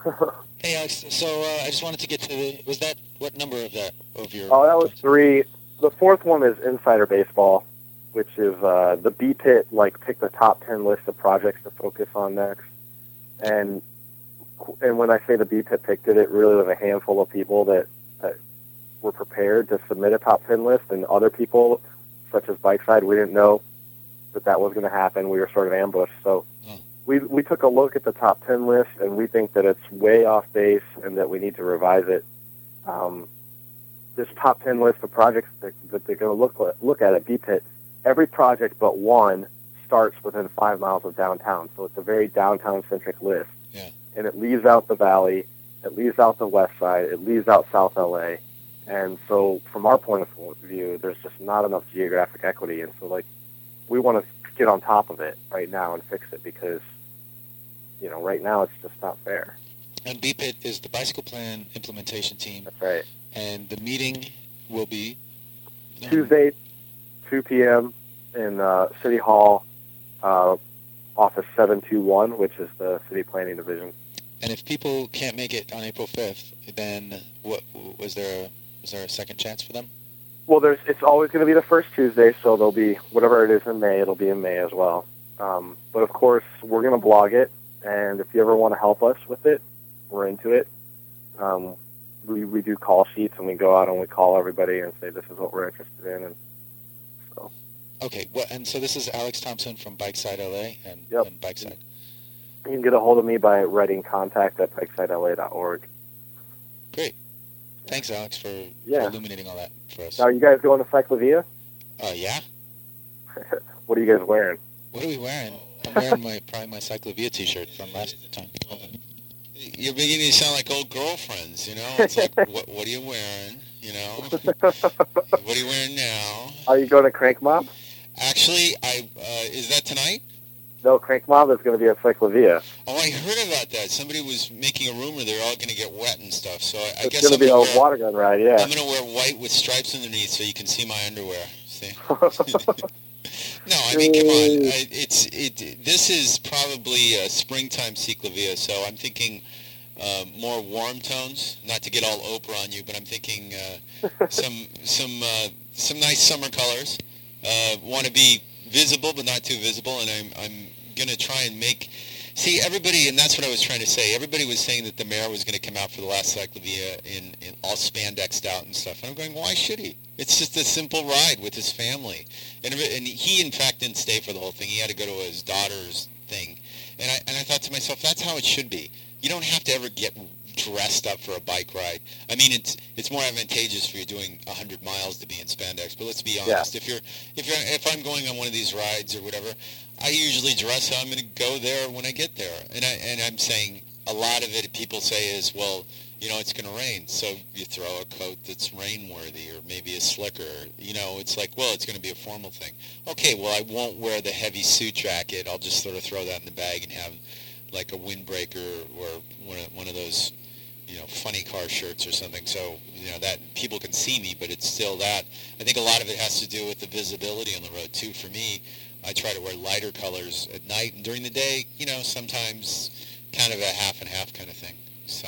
Hey Alex, so uh, I just wanted to get to the. Was that what number of that of your? Oh, that was three. The fourth one is Insider Baseball, which is uh, the B Pit. Like, pick the top ten list of projects to focus on next. And and when I say the B Pit picked it, it really was a handful of people that, that were prepared to submit a top ten list, and other people, such as Bikeside, we didn't know that that was going to happen. We were sort of ambushed. So we we took a look at the top ten list, and we think that it's way off base, and that we need to revise it. Um, this top ten list of projects that, that they're going to look at, look at at BPIT, every project but one starts within five miles of downtown. So it's a very downtown centric list, Yeah. And it leaves out the valley, it leaves out the west side, it leaves out South LA, and so from our point of view, there's just not enough geographic equity, and so like we want to get on top of it right now and fix it because you know right now it's just not fair. And BPIT is the bicycle plan implementation team. That's right. And the meeting will be Tuesday, 2 p.m. in uh, City Hall, uh, Office 721, which is the City Planning Division. And if people can't make it on April 5th, then what was there? A, was there a second chance for them? Well, there's it's always going to be the first Tuesday, so there'll be whatever it is in May. It'll be in May as well. Um, but of course, we're going to blog it, and if you ever want to help us with it, we're into it. Um, we we do call sheets, and we go out and we call everybody and say this is what we're interested in, and Okay. Well, and so this is Alex Thompson from Bikeside LA and, and Bikeside. you can get a hold of me by writing contact at bikesidela.org. Great. Thanks, Alex, for, Yeah. for illuminating all that for us. Now, are you guys going to Ciclavia? Uh, yeah. What are you guys wearing? What are we wearing? I'm wearing my probably my Ciclavia T-shirt from last time. You're beginning to sound like old girlfriends. You know, it's like, what what are you wearing? You know, what are you wearing now? Are you going to Crank Mob? Actually, I uh, is that tonight? No, Crank Mob is going to be at Ciclavia. Oh, I heard about that. Somebody was making a rumor they're all going to get wet and stuff. So I, I It's guess going to be a wear, water gun ride, yeah. I'm going to wear white with stripes underneath so you can see my underwear. See? no, I mean, come on. I, it's it. This is probably a springtime ciclavia, so I'm thinking uh, more warm tones. Not to get all Oprah on you, but I'm thinking uh, some some uh, some nice summer colors. Uh, Want to be visible, but not too visible, and I'm I'm gonna try and make. See, everybody, and that's what I was trying to say. Everybody was saying that the mayor was going to come out for the last Ciclavia in, in all spandexed out and stuff. And I'm going, why should he? It's just a simple ride with his family. And, and he, in fact, didn't stay for the whole thing. He had to go to his daughter's thing. And I, and I thought to myself, that's how it should be. You don't have to ever get dressed up for a bike ride. I mean, it's it's more advantageous for you doing 100 miles to be in spandex. But let's be Yeah. honest. If you're if you're if I'm going on one of these rides or whatever, I usually dress how I'm going to go there when I get there. And I and I'm saying a lot of it people say is well, you know, it's going to rain, so you throw a coat that's rainworthy or maybe a slicker. You know, it's like well, it's going to be a formal thing. Okay, well, I won't wear the heavy suit jacket. I'll just sort of throw that in the bag and have like a windbreaker or one of, one of those you know, funny car shirts or something. So, you know, that people can see me, but it's still that. I think a lot of it has to do with the visibility on the road too. For me, I try to wear lighter colors at night and during the day, you know, sometimes kind of a half and half kind of thing. So,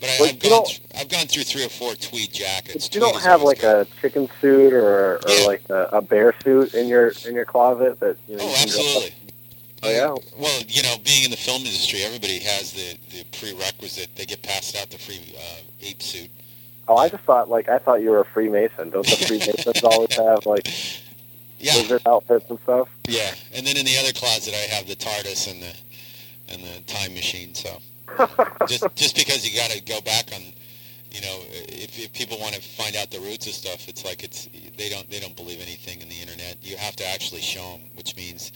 but I, Well, you gone, th- I've gone through three or four tweed jackets. You Tweed don't have like a chicken suit or, or like a, a bear suit in your in your closet that you know. Oh, you absolutely. Oh yeah. Well, you know, being in the film industry, everybody has the, the prerequisite. They get passed out the free uh, ape suit. Oh, I just thought like I thought you were a Freemason. Don't the Freemasons always have like wizard outfits and stuff? Yeah, and then in the other closet I have the TARDIS and the and the time machine. So just just because you got to go back on, you know, if, if people want to find out the roots of stuff, it's like it's they don't they don't believe anything in the internet. You have to actually show them, which means,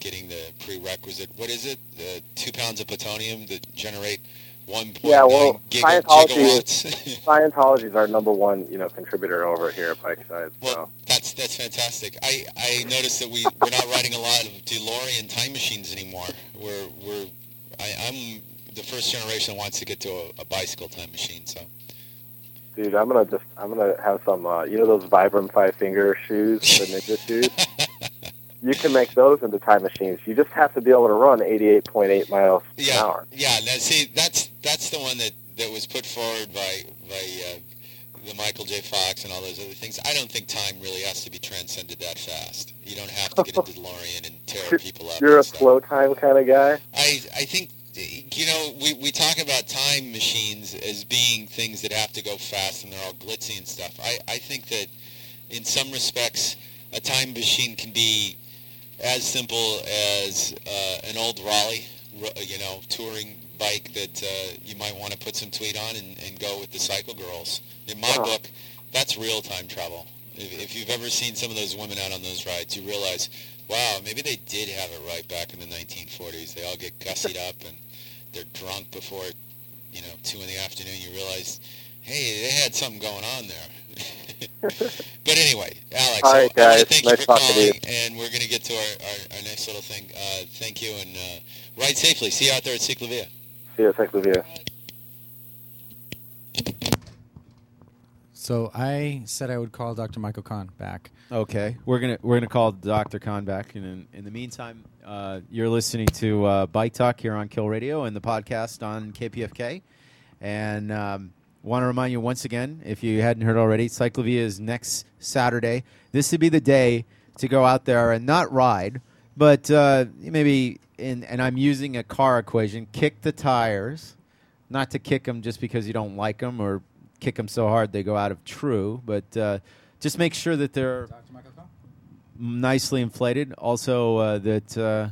getting the prerequisite. What is it? The two pounds of plutonium that generate one point Yeah, well, giga- Scientology gigawatts. Scientology is our number one, you know, contributor over here at Bikeside. So That's that's fantastic. I, I noticed that we we're not riding a lot of DeLorean time machines anymore. We're we're I, I'm the first generation that wants to get to a, a bicycle time machine. So dude, I'm gonna just I'm gonna have some uh, you know those Vibram five finger shoes, the ninja shoes. You can make those into time machines. You just have to be able to run 88.8 miles an hour. yeah, now, see that's that's the one that, that was put forward by by uh, the Michael J. Fox and all those other things. I don't think time really has to be transcended that fast. You don't have to get into DeLorean and tear people up. You're a slow time kind of guy. I I think you know we, we talk about time machines as being things that have to go fast and they're all glitzy and stuff. I, I think that in some respects a time machine can be as simple as uh, an old Raleigh, you know, touring bike that uh, you might want to put some tweet on and, and go with the cycle girls. In my Wow. book, that's real time travel. If, if you've ever seen some of those women out on those rides, you realize, wow, maybe they did have it right back in the 1940s. They all get gussied up and they're drunk before, you know, two in the afternoon. You realize, hey, they had something going on there. But anyway, Alex, All so I wanna guys. thank Nice you for talking to you. and we're going to get to our, our, our next little thing. Uh, thank you, and uh, ride safely. See you out there at Ciclavia. See you, Ciclavia. So I said I would call Dr. Michael Kahn back. Okay, we're gonna we're gonna call Dr. Kahn back, and in, in the meantime, uh, you're listening to uh, Bike Talk here on Kill Radio and the podcast on KPFK. And um, want to remind you once again, if you hadn't heard already, Ciclavia is next Saturday. This would be the day to go out there and not ride, but uh, maybe. In, and I'm using a car equation: kick the tires, not to kick them just because you don't like them or kick them so hard they go out of true, but uh, just make sure that they're nicely inflated. Also, uh, that uh,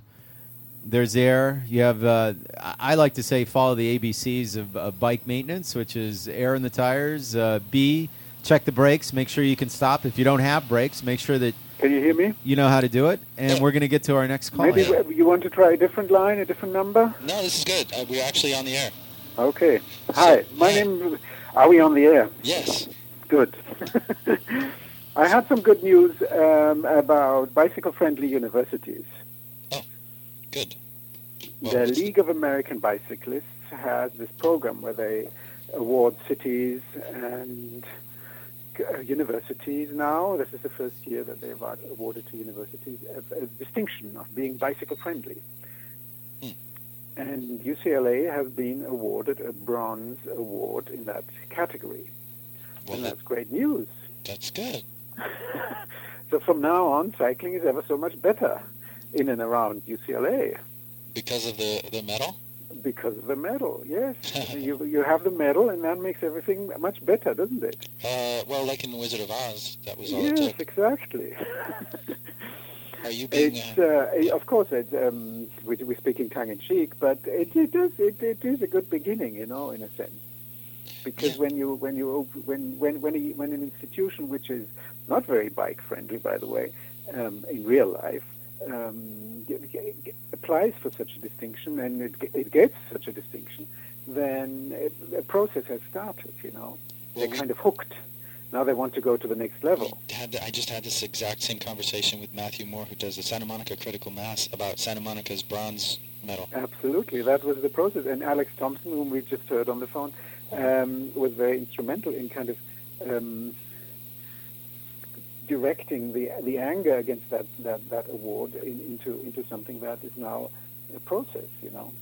there's air. You have, uh, I I like to say, follow the ABCs of, of bike maintenance, which is air in the tires. Uh, B, check the brakes. Make sure you can stop. If you don't have brakes, make sure that Can you hear me? you know how to do it. And we're going to get to our next call. Maybe here. you want to try a different line, a different number? No, this is good. Uh, we're actually on the air. Okay. Hi, my name. Are we on the air? Yes. Good. I had some good news um, about bicycle-friendly universities. Good. the League of American Bicyclists has this program where they award cities and uh, universities now. This is the first year that they've awarded to universities a, a distinction of being bicycle-friendly. And UCLA has been awarded a bronze award in that category. and that's great news. That's good. So from now on, cycling is ever so much better in and around UCLA Because of the, the medal? because of the medal. Yes, you you have the medal, and that makes everything much better, doesn't it? Uh, well, like in The Wizard of Oz, that was all it Yes, exactly. Are you being... It's uh, of course it's, um, we, we're speaking tongue in cheek, but it, it is it, it is a good beginning, you know, in a sense. Because when you when you when when when, a, when an institution which is not very bike friendly, by the way, um, in real life, um, g- g- g- applies for such a distinction and it, ge- it gets such a distinction, then it, a process has started. You know, they're kind of hooked. Now they want to go to the next level. had I just had this exact same conversation with Matthew Moore, who does the Santa Monica Critical Mass, about Santa Monica's bronze medal. Absolutely, that was the process. And Alex Thompson, whom we just heard on the phone, um, was very instrumental in kind of um, directing the the anger against that that, that award in, into into something that is now a process. You know,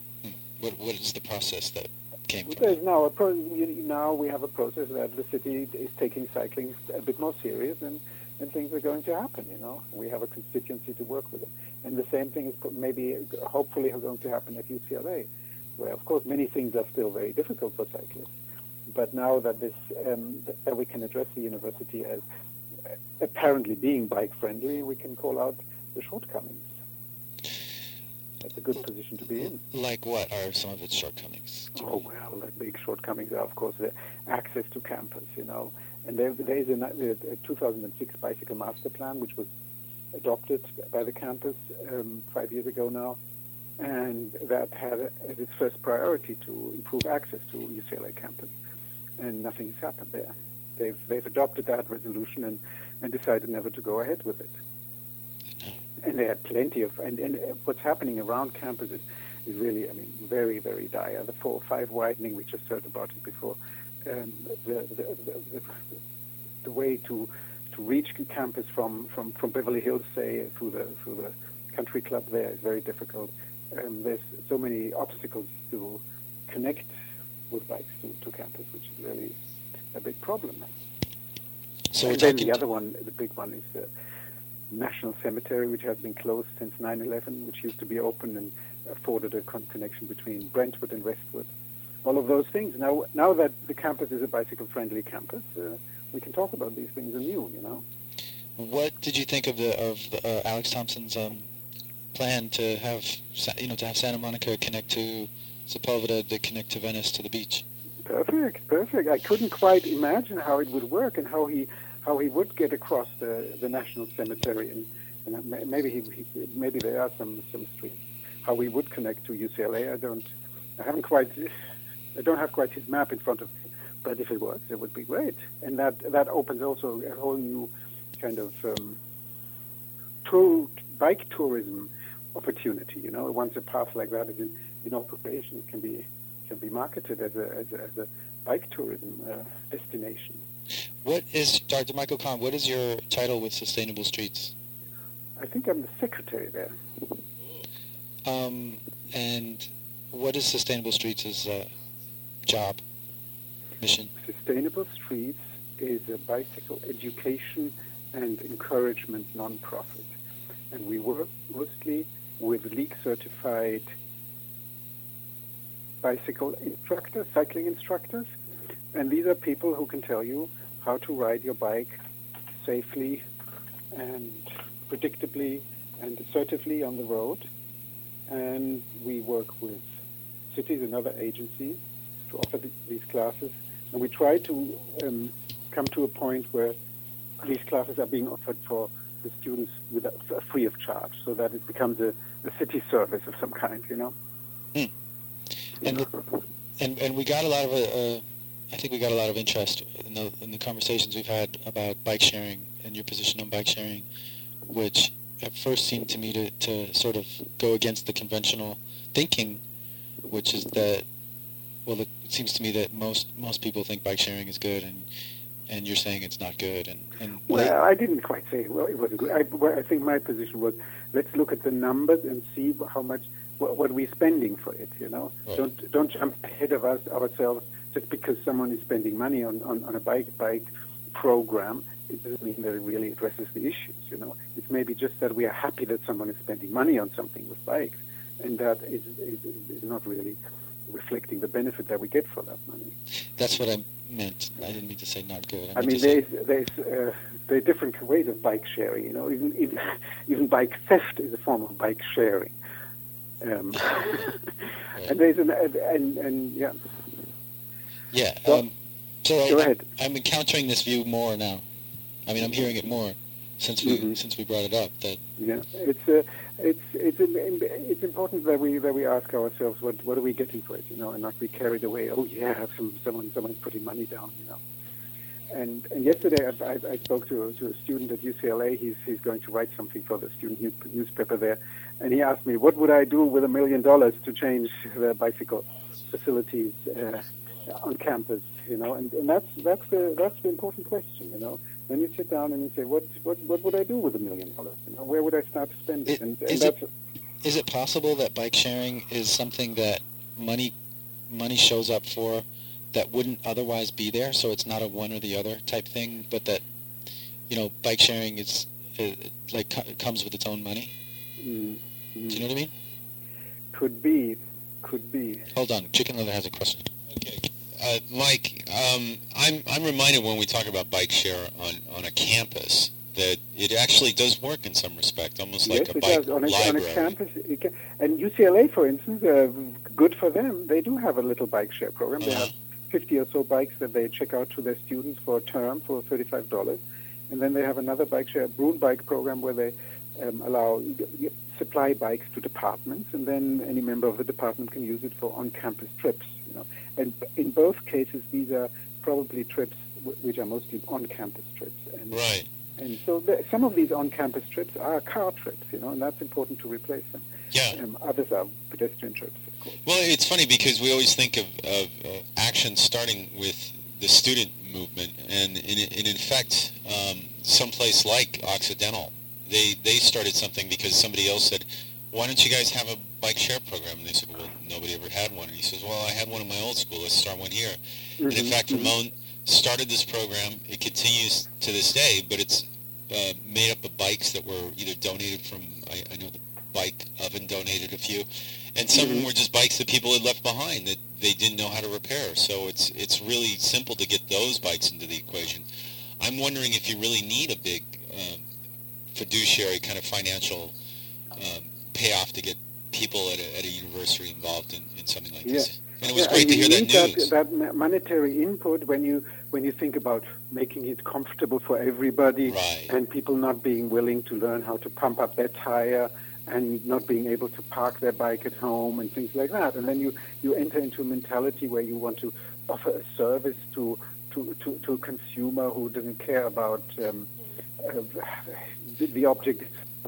What, what is the process that came from there's now a pro- now we have a process that the city is taking cycling a bit more serious and. And things are going to happen, you know. We have a constituency to work with it, and the same thing is maybe, hopefully, going to happen at UCLA, where, of course, many things are still very difficult for cyclists. But now that this um, that we can address the university as apparently being bike friendly, we can call out the shortcomings. That's a good position to be in. Like what are some of its shortcomings? Oh well, the big shortcomings are, of course, the access to campus. You know, and there, there is a, a 2006 bicycle master plan which was adopted by the campus um, five years ago now, and that had as its first priority to improve access to UCLA campus, and nothing has happened there. They've they've adopted that resolution and, and decided never to go ahead with it. And they had plenty of and, and what's happening around campus is, is really I mean very very dire. The four or five widening we just heard about it before. Um, the, the, the, the way to to reach campus from, from, from Beverly Hills, say through the through the country club there is very difficult. Um, there's so many obstacles to connect with bikes to, to campus, which is really a big problem. So and then the other one, the big one, is the National Cemetery, which has been closed since 9/11, which used to be open and afforded a con- connection between Brentwood and Westwood. All of those things. Now, now that the campus is a bicycle-friendly campus, uh, we can talk about these things anew. You know. What did you think of the of the, uh, Alex Thompson's um, plan to have you know to have Santa Monica connect to Sepulveda, to connect to Venice to the beach? Perfect, perfect. I couldn't quite imagine how it would work and how he how he would get across the, the national cemetery and, and maybe he, he maybe there are some some streets how he would connect to UCLA. I don't I haven't quite I don't have quite his map in front of me, but if it works, it would be great. And that that opens also a whole new kind of um, tour, bike tourism opportunity. You know, once a path like that is in, in operation, it can be can be marketed as a as a, as a bike tourism uh, destination. What is Dr. Michael Kahn? What is your title with Sustainable Streets? I think I'm the secretary there. Um, and what is Sustainable Streets' uh, job, mission? Sustainable Streets is a bicycle education and encouragement nonprofit, and we work mostly with league certified bicycle instructors, cycling instructors, and these are people who can tell you how to ride your bike safely and predictably and assertively on the road. And we work with cities and other agencies to offer th- these classes. And we try to um, come to a point where these classes are being offered for the students without, free of charge, so that it becomes a, a city service of some kind, you know. Hmm. And, the, and and we got a lot of uh, I think we got a lot of interest in the in the conversations we've had about bike sharing and your position on bike sharing, which at first seemed to me to, to sort of go against the conventional thinking, which is that well, it, seems to me that most most people think bike sharing is good, and and you're saying it's not good. And, and well, I didn't quite say well it wasn't good. I, well, I think my position was let's look at the numbers and see how much what, what we're spending for it. You know, Right. don't don't jump ahead of us ourselves just because someone is spending money on, on, on a bike bike program. It doesn't mean that it really addresses the issues. You know, it's maybe just that we are happy that someone is spending money on something with bikes, and that is is, is not really reflecting the benefit that we get for that money. that's what I meant. I didn't mean to say not good. I meant mean, to say- there's there's uh, there are different ways of bike sharing. You know, even even, even bike theft is a form of bike sharing. Um, and there's an and, and, and yeah. Yeah. Go- um, so go I, ahead. I'm encountering this view more now. I mean, I'm hearing it more since we Mm-hmm. since we brought it up. That Yeah, it's uh, it's it's it's important that we that we ask ourselves what what are we getting for it, you know, and not be carried away. Oh yeah, some someone someone's putting money down, you know. And and yesterday I, I, I spoke to to a student at UCLA. He's he's going to write something for the student newspaper there, and he asked me what would I do with a million dollars to change the bicycle facilities uh, on campus, you know. And, and that's that's the that's the important question, you know. Then you sit down and you say, what what what would I do with a million dollars? You know, where would I start to spend it? And, and is that's it is it possible that bike sharing is something that money money shows up for that wouldn't otherwise be there? So it's not a one or the other type thing, but that you know, bike sharing is uh, like co- comes with its own money. Mm, Do you know what I mean? could be, could be. Hold on, Chicken Leather has a question. Okay. Uh, Mike, um, I'm I'm reminded when we talk about bike share on, on a campus that it actually does work in some respect, almost yes, like a bike. On a, on a campus, can, and UCLA, for instance, uh, good for them. They do have a little bike share program. They Uh-huh. have 50 or so bikes that they check out to their students for a term for $35. And then they have another bike share, Bruin bike program, where they um, allow supply bikes to departments, and then any member of the department can use it for on-campus trips. You know, and in both cases, these are probably trips w- which are mostly on-campus trips. And, Right. And so the, some of these on-campus trips are car trips, you know, and that's important to replace them. Yeah. Um, others are pedestrian trips. Of course. Well, it's funny because we always think of, of uh, action starting with the student movement, and in, in, in fact, um, someplace like Occidental, they they started something because somebody else said, "Why don't you guys have a bike share program?" And they said, "Well, nobody ever had one." And he says, "Well, I had one in my old school. Let's start one here." And in Mhm, fact, mhm. Ramon started this program. It continues to this day, but it's uh, made up of bikes that were either donated from. I, I know the bike oven donated a few, and some of them Mhm. were just bikes that people had left behind that they didn't know how to repair. So it's it's really simple to get those bikes into the equation. I'm wondering if you really need a big um, fiduciary kind of financial um, payoff to get people at a, at a university involved in, in something like Yeah. this. And it was Yeah, great to hear that news. That, that monetary input when you when you think about making it comfortable for everybody and people not being willing to learn how to pump up their tire and not being able to park their bike at home and things like that. And then you, you enter into a mentality where you want to offer a service to to, to, to a consumer who doesn't care about um, uh, the, the object.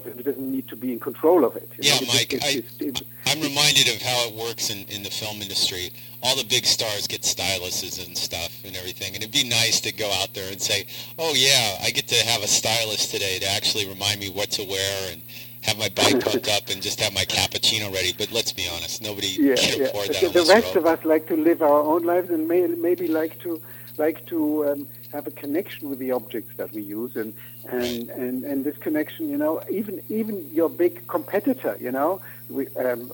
It doesn't need to be in control of it. Yeah, know? Mike, just- I, it's- it's- I'm reminded of how it works in, in the film industry. All the big stars get styluses and stuff and everything, and it'd be nice to go out there and say, oh, yeah, I get to have a stylist today to actually remind me what to wear and have my bike pumped up and just have my cappuccino ready. But let's be honest, nobody yeah, can yeah. afford that The, the rest you're of us like to live our own lives and may, maybe like to like to um, have a connection with the objects that we use and and, and and this connection, you know, even even your big competitor, you know, we, um,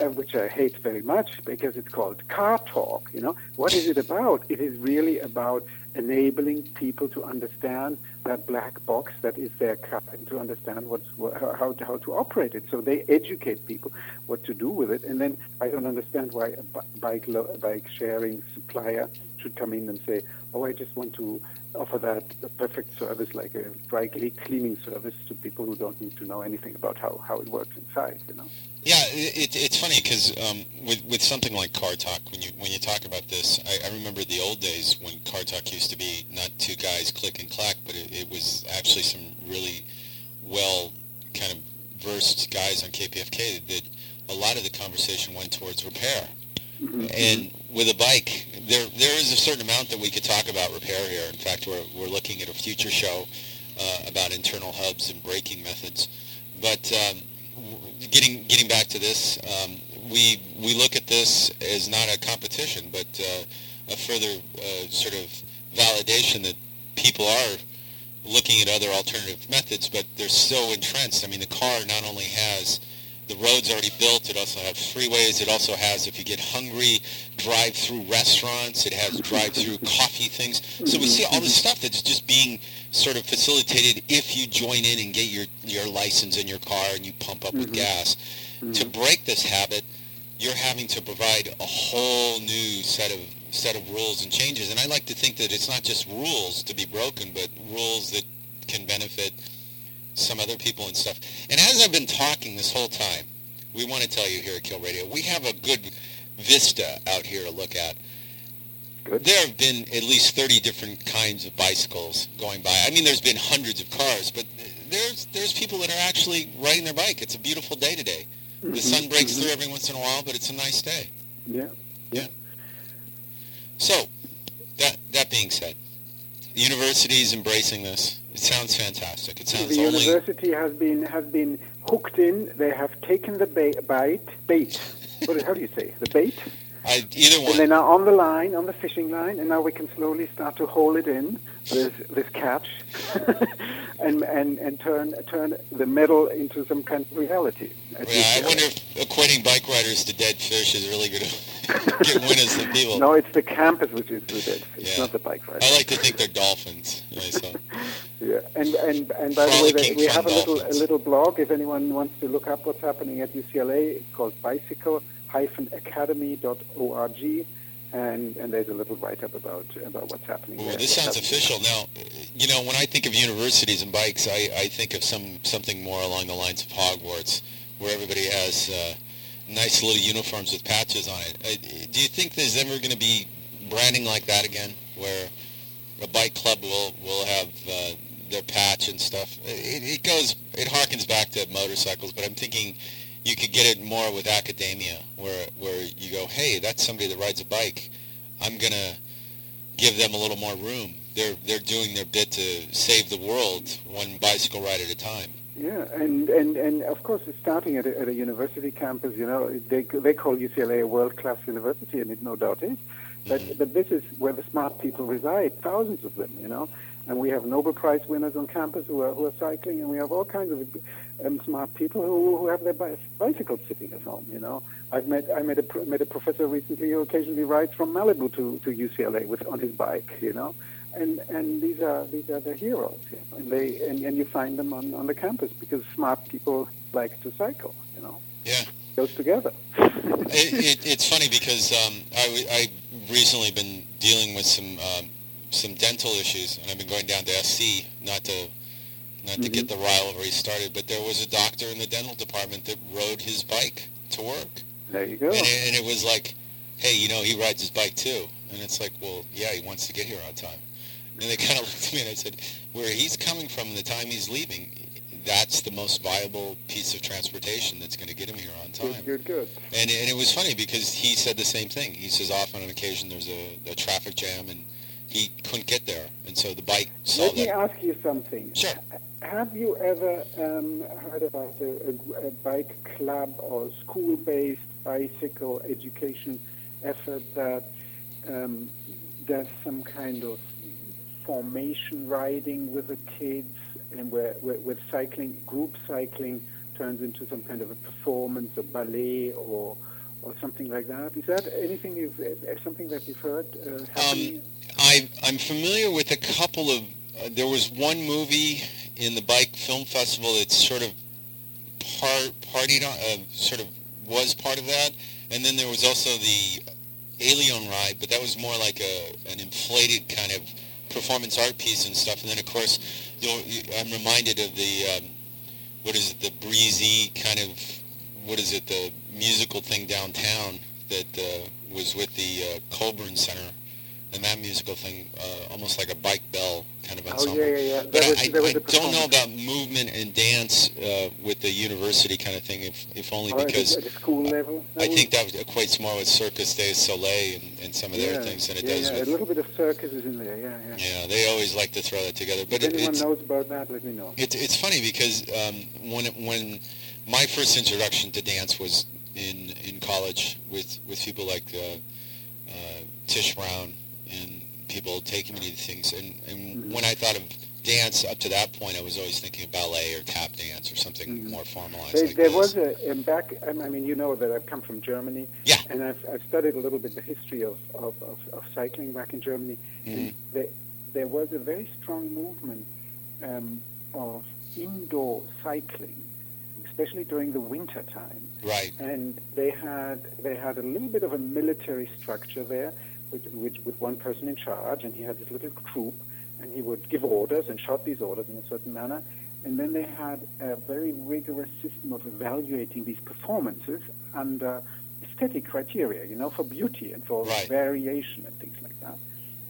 uh, which I hate very much because it's called car talk. You know, what is it about? It is really about enabling people to understand that black box that is their car and to understand what's wha- how how to, how to operate it. So they educate people what to do with it, and then I don't understand why a bike bike sharing supplier should come in and say, "Oh, I just want to offer that perfect service like a dry cleaning service to people who don't need to know anything about how, how it works inside." You know. Yeah, it, it's funny because um, with with something like Car Talk, when you when you talk about this, I, I remember the old days when Car Talk used to be not two guys click and clack, but it, it was actually some really well kind of versed guys on KPFK that a lot of the conversation went towards repair. And with a bike, there there is a certain amount that we could talk about repair here. In fact, we're we're looking at a future show uh, about internal hubs and braking methods. But um, getting getting back to this, um, we we look at this as not a competition, but uh, a further uh, sort of validation that people are looking at other alternative methods, but they're so entrenched. I mean, the car not only has the roads already built, it also has freeways. It also has, if you get hungry, drive-through restaurants. It has drive-through coffee things. So we see all this stuff that's just being sort of facilitated if you join in and get your, your license in your car and you pump up with mm-hmm. gas. Mm-hmm. To break this habit, you're having to provide a whole new set of set of rules and changes. And I like to think that it's not just rules to be broken, but rules that can benefit some other people and stuff. And as I've been talking this whole time, we want to tell you here at Kill Radio, we have a good vista out here to look at. Good. There have been at least 30 different kinds of bicycles going by. I mean, there's been hundreds of cars, but there's there's people that are actually riding their bike. It's a beautiful day today. The mm-hmm. sun breaks mm-hmm. through every once in a while, but it's a nice day. Yeah. Yeah. So, that that being said, the university is embracing this. It sounds fantastic. It sounds the only university has been has been hooked in. They have taken the ba- bait. Bait. What, how do you say the bait? I, either one. And they're now on the line, on the fishing line, and now we can slowly start to haul it in. This this catch, and and and turn turn the metal into some kind of reality. Yeah, I wonder if equating bike riders to dead fish is really going to get winners of people. No, it's the campus which is the dead It's Yeah. not the bike ride. I like to think they're dolphins. Yeah, so. Yeah, and and and by the way, we have a little a little blog. If anyone wants to look up what's happening at UCLA, it's called bicycle-academy.org, and and there's a little write up about about what's happening. Ooh, there. this sounds official. Now, you know, when I think of universities and bikes, I, I think of some something more along the lines of Hogwarts, where everybody has uh, nice little uniforms with patches on it. Uh, do you think there's ever going to be branding like that again, where a bike club will will have uh, their patch and stuff? It, it goes, it harkens back to motorcycles, but I'm thinking you could get it more with academia, where where you go, hey, that's somebody that rides a bike. I'm gonna give them a little more room. They're they're doing their bit to save the world one bicycle ride at a time. Yeah, and, and, and of course, starting at a, at a university campus. You know, they they call UCLA a world class university, and it no doubt is. But but this is where the smart people reside, thousands of them. You know, and we have Nobel Prize winners on campus who are who are cycling, and we have all kinds of um, smart people who, who have their bi- bicycles sitting at home. You know, I've met I met a met a professor recently who occasionally rides from Malibu to, to UCLA with on his bike. You know, and and these are these are the heroes, you know, and they and, and you find them on, on the campus because smart people like to cycle. You know, Yeah. goes together. it, it, it's funny because um, I, I recently been dealing with some um, some dental issues, and I've been going down to SC not to not to get the rivalry started, but there was a doctor in the dental department that rode his bike to work, There you go. and it, and it was like, hey, you know, he rides his bike too, and it's like, well, yeah, he wants to get here on time, and they kind of looked at me and I said, where he's coming from, and the time he's leaving. That's the most viable piece of transportation that's going to get him here on time. Good, good, good. And, and it was funny because he said the same thing. He says often on occasion there's a, a traffic jam and he couldn't get there. And so the bike Let me that. ask you something. Sure. Have you ever um, heard about a, a, a bike club or school-based bicycle education effort that um, does some kind of formation riding with the kids and where, where cycling, group cycling turns into some kind of a performance, a ballet or or something like that? Is that anything you've, uh, something that you've heard uh? Um, I, I'm familiar with a couple of. Uh, there was one movie in the bike film festival that sort of part partied on, uh, sort of was part of that, and then there was also the Alien ride, but that was more like a an inflated kind of performance art piece and stuff. And then of course, you, I'm reminded of the um, what is it, the breezy kind of what is it, the musical thing downtown that uh, was with the uh, Colburn Center, and that musical thing, uh, almost like a bike bell kind of Oh, yeah, yeah, yeah. But There I, was- I, I don't know about movement and dance uh, with the university kind of thing, if, if only the- because at the school level? I think that equates more with Circus du Soleil and, and some of their things than it yeah, does yeah. with a little bit of circus is in there. Yeah, yeah. yeah, they always like to throw that together. But if it, anyone knows about that, let me know. it's it's funny because um, when it, when my first introduction to dance was in in college with with people like uh, uh, Tish Brown and people taking me to things, and and when I thought of dance up to that point, I was always thinking of ballet or tap dance or something more formalized. There, like there was a and back. I mean, you know that I've come from Germany, Yeah. and I've, I've studied a little bit the history of, of, of, of cycling back in Germany. Mm-hmm. And there, there was a very strong movement um, of indoor cycling, especially during the winter time. Right. And they had they had a little bit of a military structure there, with, with, with one person in charge, and he had this little troop, and he would give orders and shout these orders in a certain manner. And then they had a very rigorous system of evaluating these performances under aesthetic criteria, you know, for beauty and for Right. variation and things like that.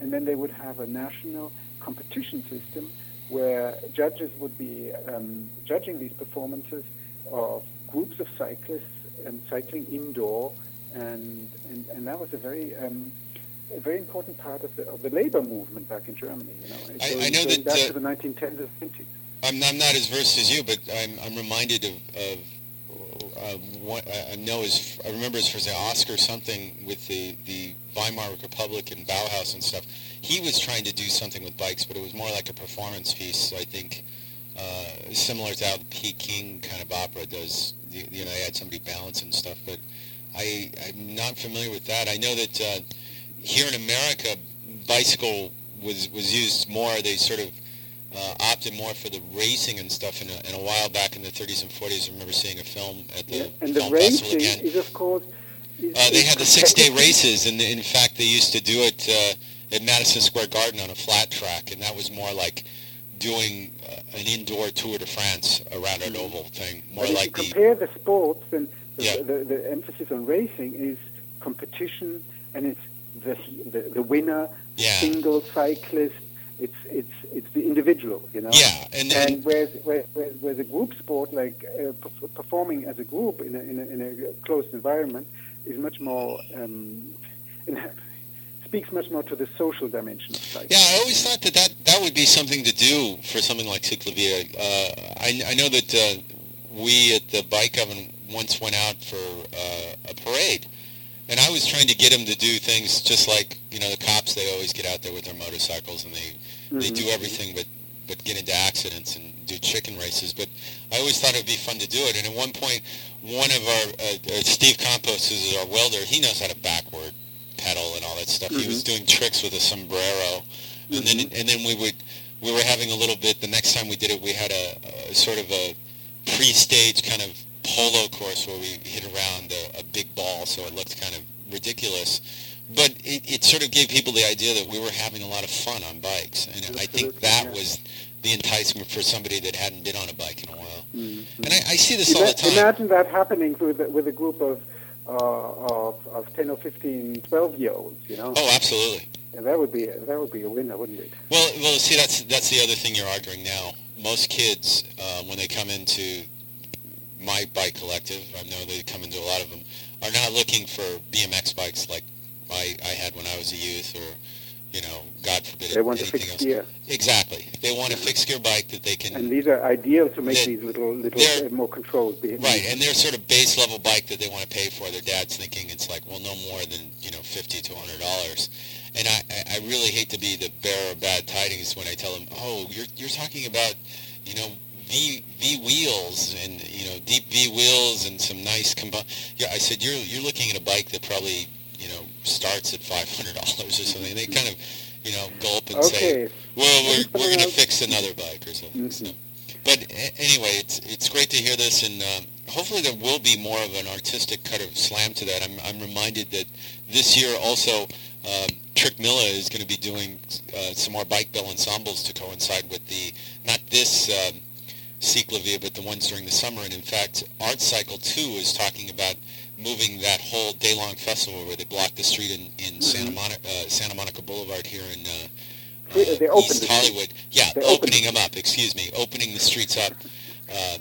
And then they would have a national competition system where judges would be um, judging these performances of groups of cyclists and cycling indoor, and, and, and that was a very um, a very important part of the, of the labor movement back in Germany. You know, I- I know that, back uh, to the 1910s and 20s. I'm, I'm not as versed as you, but I'm, I'm reminded of, of uh, one, I know his, I remember his first name, Oscar something with the, the Weimar Republic and Bauhaus and stuff. He was trying to do something with bikes, but it was more like a performance piece, I think, uh, similar to how the Peking kind of opera does. You, you know, they had somebody balance and stuff, but I I'm not familiar with that. I know that uh, here in America, bicycle was was used more. They sort of uh, opted more for the racing and stuff. And a, and a while back in the 30s and 40s, I remember seeing a film at the And the film festival racing again. is, of course, is, Uh, they had the six-day races, and in fact, they used to do it uh, at Madison Square Garden on a flat track, and that was more like doing uh, an indoor Tour de France around an oval thing, more But if like you the compare the sports, then the, Yeah. the, the emphasis on racing is competition, and it's the the, the winner, Yeah. single cyclist. It's it's it's the individual, you know. Yeah, and then- whereas, whereas, whereas, whereas a group sport, like uh, performing as a group in a, in a, in a closed environment, is much more um, speaks much more to the social dimension of cycling. Yeah, I always thought that that, that would be something to do for something like Ciclavia. Uh, I, I know that uh, we at the Bike Oven once went out for uh, a parade, and I was trying to get him to do things just like you know the cops. They always get out there with their motorcycles and they they Mhm. do everything but but get into accidents and do chicken races. But I always thought it would be fun to do it. And at one point, one of our uh, uh, Steve Campos, who's our welder, he knows how to backward pedal and all that stuff. He was doing tricks with a sombrero, and then and then we would we were having a little bit. The next time we did it, we had a, a sort of a pre-stage kind of polo course where we hit around a, a big ball, so it looked kind of ridiculous. But it, it sort of gave people the idea that we were having a lot of fun on bikes, and I think that was the enticement for somebody that hadn't been on a bike in a while. And I, I see this all the time. Imagine that happening with a, with a group of, uh, of of 10 or 15, 12 year olds, you know. Oh, absolutely. And that would be a, that would be a winner, wouldn't it? Well, well, see, that's that's the other thing you're arguing now. Most kids, uh, when they come into my bike collective, I know they come into a lot of them, are not looking for BMX bikes like I, I had when I was a youth, or you know, God forbid, They want a fixed else. gear. Exactly. They want a fixed gear bike that they can And these are ideal to make They're- these little little uh, more controlled. behaviors. Right, and they're sort of base level bike that they want to pay for. Their dad's thinking it's like, well, no more than you know, fifty to hundred dollars. And I, I I really hate to be the bearer of bad tidings when I tell them, oh, you're you're talking about, you know, V V wheels and you know deep V wheels and some nice. Yeah, I said you're you're looking at a bike that probably you know starts at five hundred dollars or something. They kind of you know gulp and say, Okay. well, we're we're going to fix another bike or something. So. But a- anyway, it's it's great to hear this, and um, hopefully there will be more of an artistic kind of slam to that. I'm I'm reminded that this year also um, Trick Milla is going to be doing uh, some more bike bell ensembles to coincide with the not this um, Ciclavia, but the ones during the summer. And in fact, Art Cycle Two is talking about moving that whole day-long festival where they block the street in, in Santa Monica uh, Santa Monica Boulevard here in. Uh, They- they opened East Hollywood. Yeah, They opened opening them up. Excuse me, opening the streets up. Uh,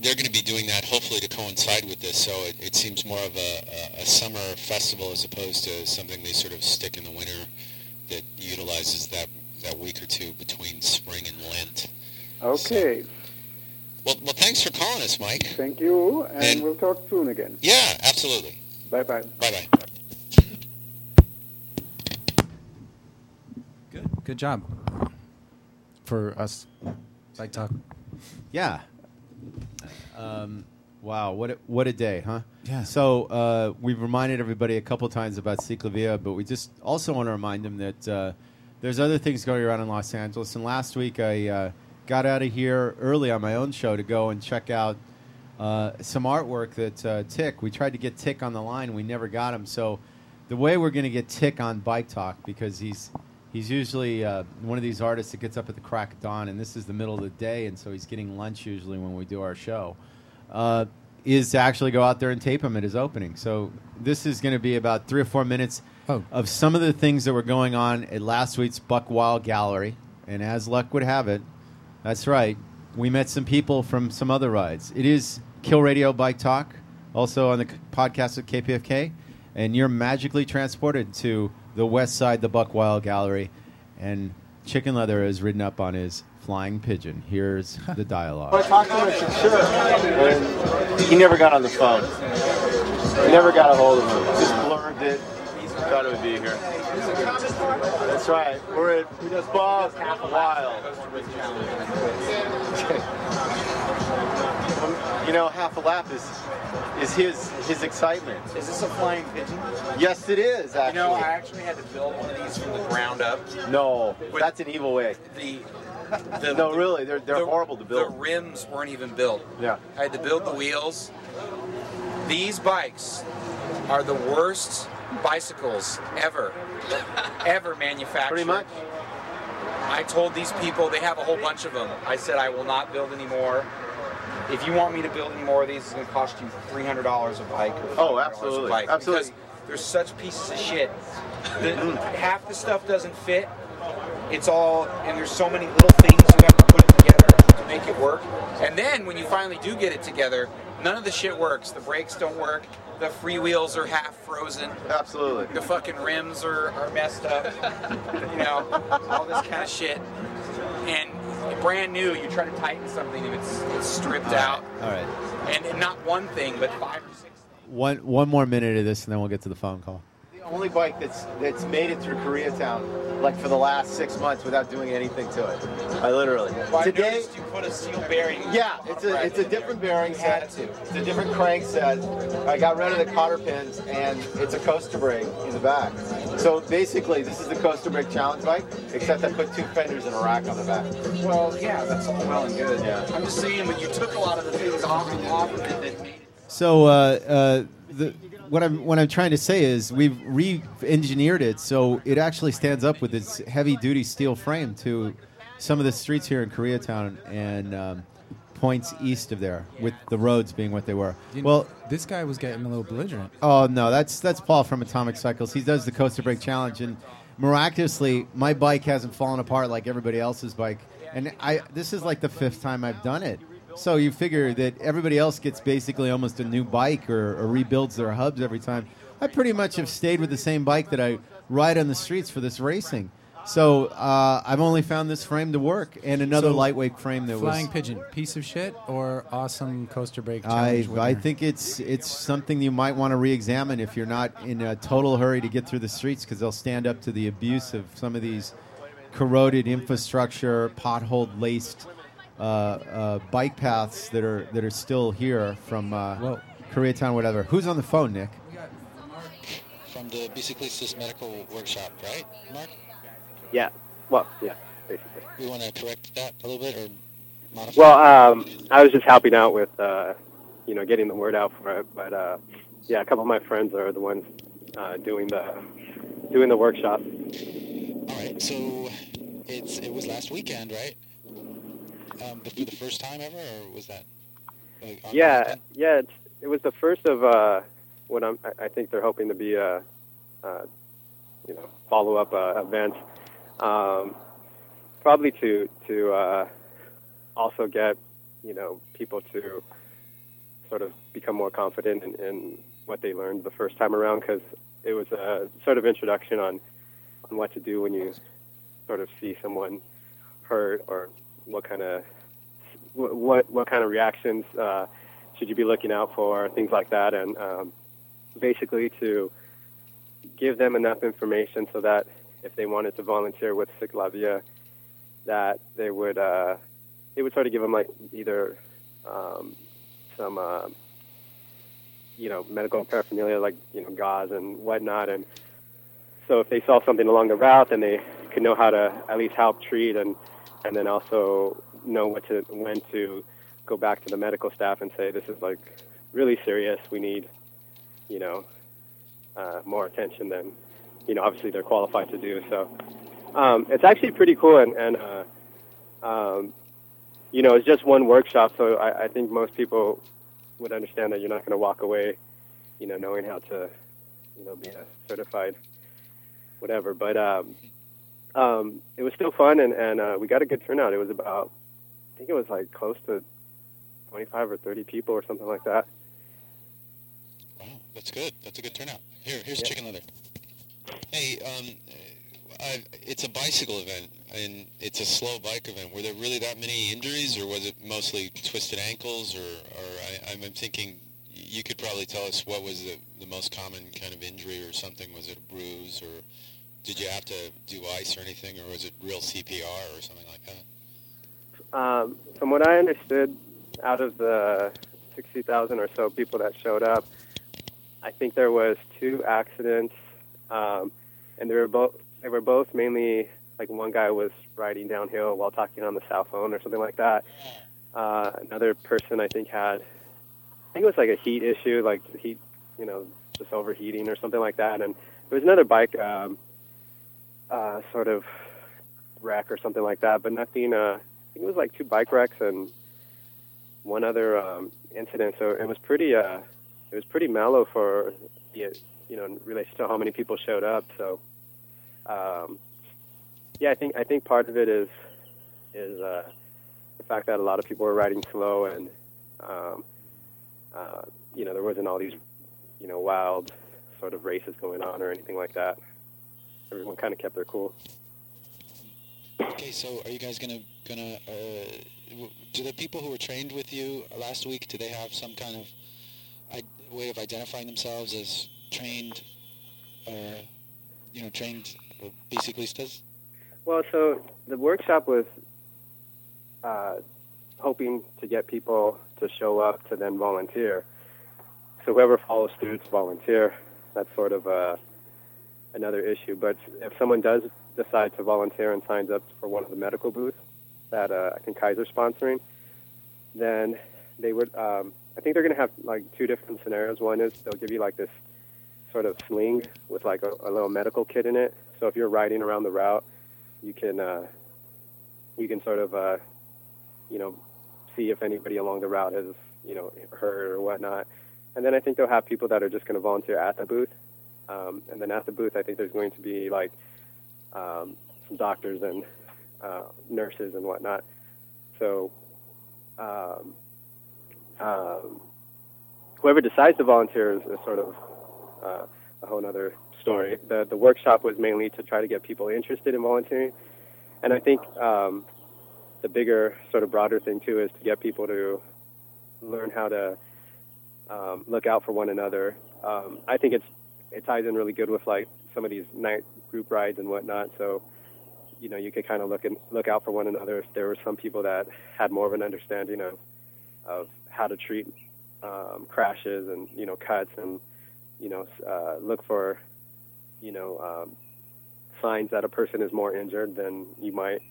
they're going to be doing that hopefully to coincide with this, so it, it seems more of a, a, a summer festival as opposed to something they sort of stick in the winter that utilizes that, that week or two between spring and Lent. Okay. Well, well, thanks for calling us, Mike. Thank you, and, And- we'll talk soon again. Yeah, absolutely. Bye bye. Bye bye. Good. Good job. For us, Bike Talk. Yeah. Um, wow, what a, what a day, huh? Yeah. So uh, we've reminded everybody a couple times about Ciclavia, but we just also want to remind them that uh, there's other things going around in Los Angeles. And last week I uh, got out of here early on my own show to go and check out uh, some artwork that uh, Tick. We tried to get Tick on the line, we never got him. So the way we're going to get Tick on Bike Talk because he's he's usually uh, one of these artists that gets up at the crack of dawn, and this is the middle of the day, and so he's getting lunch usually when we do our show. Uh, is to actually go out there and tape him at his opening. So this is going to be about three or four minutes of some of the things that were going on at last week's Buck Wild Gallery. And as luck would have it, that's right, we met some people from some other rides. It is Kill Radio Bike Talk, also on the podcast of KPFK, and you're magically transported to the west side, the Buck Wild Gallery, and Chicken Leather is ridden up on his flying pigeon. Here's the dialogue. I talked to him, I said, sure. And he never got on the phone. We never got a hold of him. Just blurred it. Thought it would be here. That's right. We're at Buck Wild. You know, half a lap is is his his excitement. Is this a flying pigeon? Yes, it is. Actually, You know, I actually had to build one of these from the ground up. no, that's an evil way. The, the no, really, they're they're horrible to build. The rims weren't even built. Yeah. I had to build the wheels. These bikes are the worst bicycles ever, ever manufactured. Pretty much. I told these people, they have a whole bunch of them. I said, I will not build any more. If you want me to build any more of these, it's going to cost you $300 a bike. Oh, absolutely. Bike Absolutely. Because there's such pieces of shit. The, mm-hmm. half the stuff doesn't fit. It's all, and there's so many little things you have to put together to make it work. And then when you finally do get it together, none of the shit works. The brakes don't work. The free wheels are half frozen. Absolutely. The fucking rims are, are messed up. you know, all this kind of shit. And brand new, you try to tighten something and it's, it's stripped out. All right. And, and not one thing, but five or six. One one more minute of this, and then we'll get to the phone call. The only bike that's that's made it through Koreatown, like for the last six months, without doing anything to it. I literally. Well, Today, noticed you put a steel bearing. Yeah, it's a it's a different bearing set. It's a different crank set. I got rid of the cotter pins, and it's a coaster brake in the back. So basically, this is the coaster brake challenge bike, except I put two fenders and a rack on the back. Well, yeah, that's all well and good. Yeah. I'm just saying, but you took a lot of the things off, off of it that made it. So uh, uh, the, what I'm what I'm trying to say is we've re-engineered it so it actually stands up with its heavy-duty steel frame to some of the streets here in Koreatown and um, points east of there, with the roads being what they were. You- Well, this guy was getting a little belligerent. Oh no, that's that's Paul from Atomic Cycles. He does the Coaster Brake Challenge, and miraculously, my bike hasn't fallen apart like everybody else's bike. And I this is like the fifth time I've done it. So you figure that everybody else gets basically almost a new bike or, or rebuilds their hubs every time. I pretty much have stayed with the same bike that I ride on the streets for this racing. So uh, I've only found this frame to work and another So, lightweight frame that was Flying was. pigeon, piece of shit or awesome coaster brake I, challenge? I think it's it's something you might want to re-examine if you're not in a total hurry to get through the streets because they'll stand up to the abuse of some of these corroded infrastructure, pothole laced bike paths that are that are still here from uh, Koreatown, whatever. Who's on the phone, Nick? From the Biciclistas Medical Workshop, right, Mark? Yeah. Well, yeah, basically. We want to correct that a little bit or modify Well, um, I was just helping out with, uh, you know, getting the word out for it. But uh, yeah, a couple of my friends are the ones uh, doing the doing the workshop. All right, so it's it was last weekend, right? Um, for the first time ever, or was that? Like, Yeah, yeah. It's, it was the first of uh, what I'm. I- think they're hoping to be a, uh, you know, follow up uh, events. Um, probably to to uh, also get you know people to sort of become more confident in, in what they learned the first time around because it was a sort of introduction on on what to do when you sort of see someone hurt or what kind of what what, kind of reactions uh, should you be looking out for things like that and um, basically to give them enough information so that if they wanted to volunteer with Ciclavia that they would uh, it would sort of give them like either um, some uh, you know medical paraphernalia like you know gauze and whatnot and so if they saw something along the route then they could know how to at least help treat and and then also know what to when to go back to the medical staff and say this is like really serious. We need you know uh, more attention than you know obviously they're qualified to do. So um, it's actually pretty cool and, and uh, um, you know it's just one workshop so I, I think most people would understand that you're not going to walk away you know knowing how to you know be a certified whatever. But um, um, it was still fun and, and uh, we got a good turnout it was about I think it was like close to 25 or 30 people or something like that Wow, that's good. That's a good turnout. Here, here's chicken leather. Hey, um, I, it's a bicycle event and it's a slow bike event. Were there really that many injuries, or was it mostly twisted ankles? Or, or I, I'm thinking you could probably tell us what was the, the most common kind of injury or something. Was it a bruise, or did you have to do ice or anything, or was it real CPR or something like that? Um, from what I understood, out of the 60,000 or so people that showed up. I think there was two accidents, um, and they were both they were both mainly like one guy was riding downhill while talking on the cell phone or something like that. Uh, another person I think had I think it was like a heat issue, like heat, you know, just overheating or something like that. And there was another bike um, uh, sort of wreck or something like that, but nothing. Uh, I think it was like two bike wrecks and one other um, incident. So it was pretty. Uh, it was pretty mellow for you know, in relation to how many people showed up. So, um, yeah, I think I think part of it is is uh, the fact that a lot of people were riding slow and um, uh, you know there wasn't all these you know wild sort of races going on or anything like that. Everyone kind of kept their cool. Okay, so are you guys gonna gonna uh, do the people who were trained with you last week? Do they have some kind of I- way of identifying themselves as trained, uh, you know, trained uh, biciclistas? Well, so the workshop was uh, hoping to get people to show up to then volunteer. So whoever follows through to volunteer, that's sort of uh, another issue. But if someone does decide to volunteer and signs up for one of the medical booths that uh, I think Kaiser's sponsoring, then they would. Um, I think they're going to have like two different scenarios. One is they'll give you like this sort of sling with like a, a little medical kit in it. So if you're riding around the route, you can uh, you can sort of uh, you know see if anybody along the route has you know hurt or whatnot. And then I think they'll have people that are just going to volunteer at the booth. Um, and then at the booth, I think there's going to be like um, some doctors and uh, nurses and whatnot. So um, um, whoever decides to volunteer is, is sort of uh, a whole other story. The the workshop was mainly to try to get people interested in volunteering, and I think um, the bigger sort of broader thing too is to get people to learn how to um, look out for one another. I think it's it ties in really good with like some of these night group rides and whatnot. So you know you could kind of look and look out for one another. If there were some people that had more of an understanding of of how to treat um, crashes and you know cuts and you know uh, look for you know um, signs that a person is more injured than you might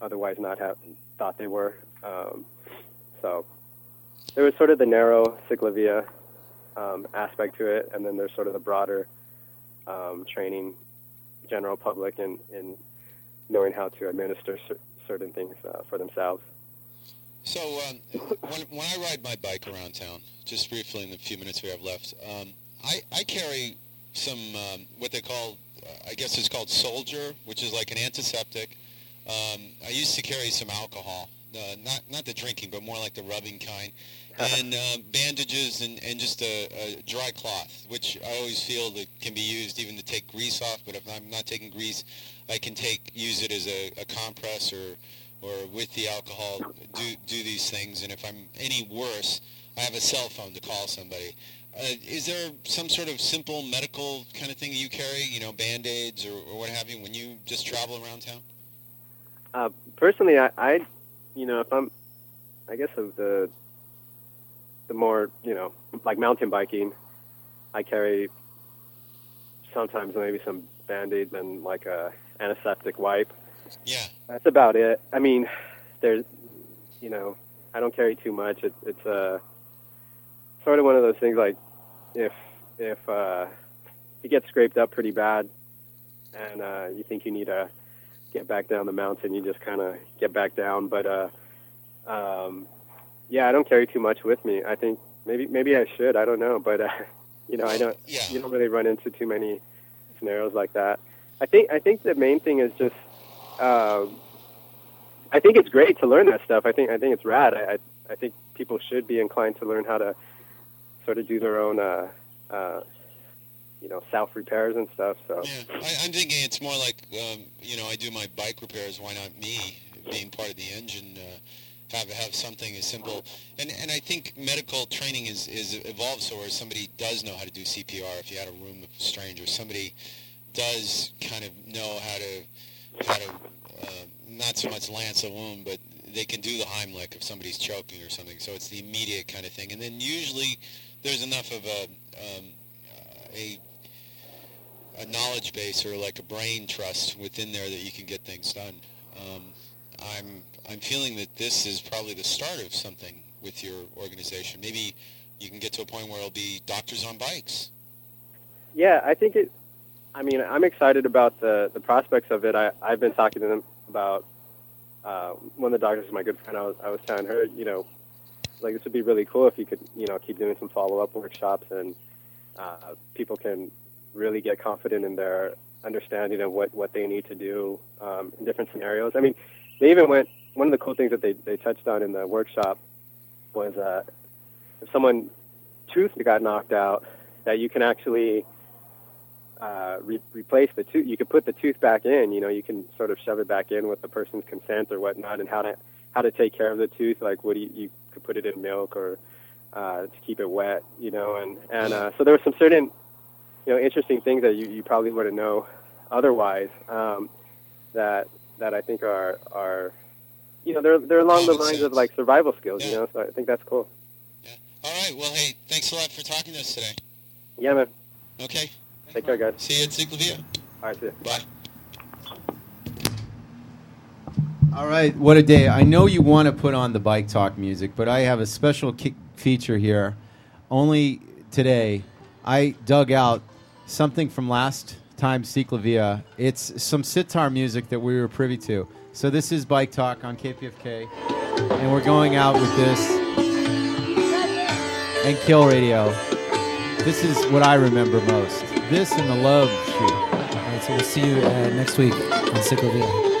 otherwise not have thought they were. Um, so there was sort of the narrow ciclovia um, aspect to it, and then there's sort of the broader um, training general public in, in knowing how to administer cer- certain things uh, for themselves. So um, when, when I ride my bike around town, just briefly in the few minutes we have left, um, I, I carry some um, what they call, uh, I guess it's called Soldier, which is like an antiseptic. Um, I used to carry some alcohol, uh, not not the drinking, but more like the rubbing kind, and uh, bandages and, and just a, a dry cloth, which I always feel that can be used even to take grease off. But if I'm not taking grease, I can take use it as a, a compress or or with the alcohol do do these things. And if I'm any worse, I have a cell phone to call somebody. Uh, is there some sort of simple medical kind of thing you carry? You know, band aids or, or what have you when you just travel around town? Uh, personally, I, I, you know, if I'm, I guess of the, the more, you know, like mountain biking, I carry sometimes maybe some band-aids and like a antiseptic wipe. Yeah. That's about it. I mean, there's, you know, I don't carry too much. It, it's uh, sort of one of those things like if if uh, you get scraped up pretty bad and uh, you think you need to get back down the mountain, you just kind of get back down. But uh, um, yeah, I don't carry too much with me. I think maybe maybe I should. I don't know, but uh, you know, I don't. You don't really run into too many scenarios like that. I think I think the main thing is just. Um, I think it's great to learn that stuff. I think I think it's rad. I I, I think people should be inclined to learn how to sort of do their own, uh, uh, you know, self repairs and stuff. So I, I'm thinking it's more like, um, you know, I do my bike repairs. Why not me being part of the engine? Uh, have have something as simple, and and I think medical training is is evolved so where somebody does know how to do CPR. If you had a room with strangers, somebody does kind of know how to how to uh, not so much lance a wound, but they can do the Heimlich if somebody's choking or something. So it's the immediate kind of thing. And then usually there's enough of a um, a a knowledge base or like a brain trust within there that you can get things done. Um, I'm I'm feeling that this is probably the start of something with your organization. Maybe you can get to a point where it'll be doctors on bikes. Yeah, I think it. I mean, I'm excited about the the prospects of it. I I've been talking to them about. Uh, one of the doctors my good friend. I was I was telling her, you know, like this would be really cool if you could, you know, keep doing some follow up workshops and uh, people can really get confident in their understanding of what what they need to do um, in different scenarios. I mean, they even went. One of the cool things that they they touched on in the workshop was uh, if someone tooth got knocked out, that you can actually uh, re- replace the tooth. You could put the tooth back in. You know, you can sort of shove it back in with the person's consent or whatnot, and how to how to take care of the tooth. Like, what do you, you could put it in milk or uh, to keep it wet. You know, and and uh, so there were some certain you know interesting things that you, you probably wouldn't know otherwise um, that that I think are are you know they're they're along the lines of like survival skills. You know, so I think that's cool. Yeah. All right. Well, hey, thanks a lot for talking to us today. Yeah, man. Okay. Take care, guys. See you at Ciclavia. All right, see you. Bye. All right, what a day. I know you want to put on the bike talk music, but I have a special ki- feature here. Only today, I dug out something from last time Ciclavia. It's some sitar music that we were privy to. So this is Bike Talk on KPFK, and we're going out with this and Kill Radio. This is what I remember most. This and the Love Shoot. All right, so we'll see you uh, next week on Ciclavia.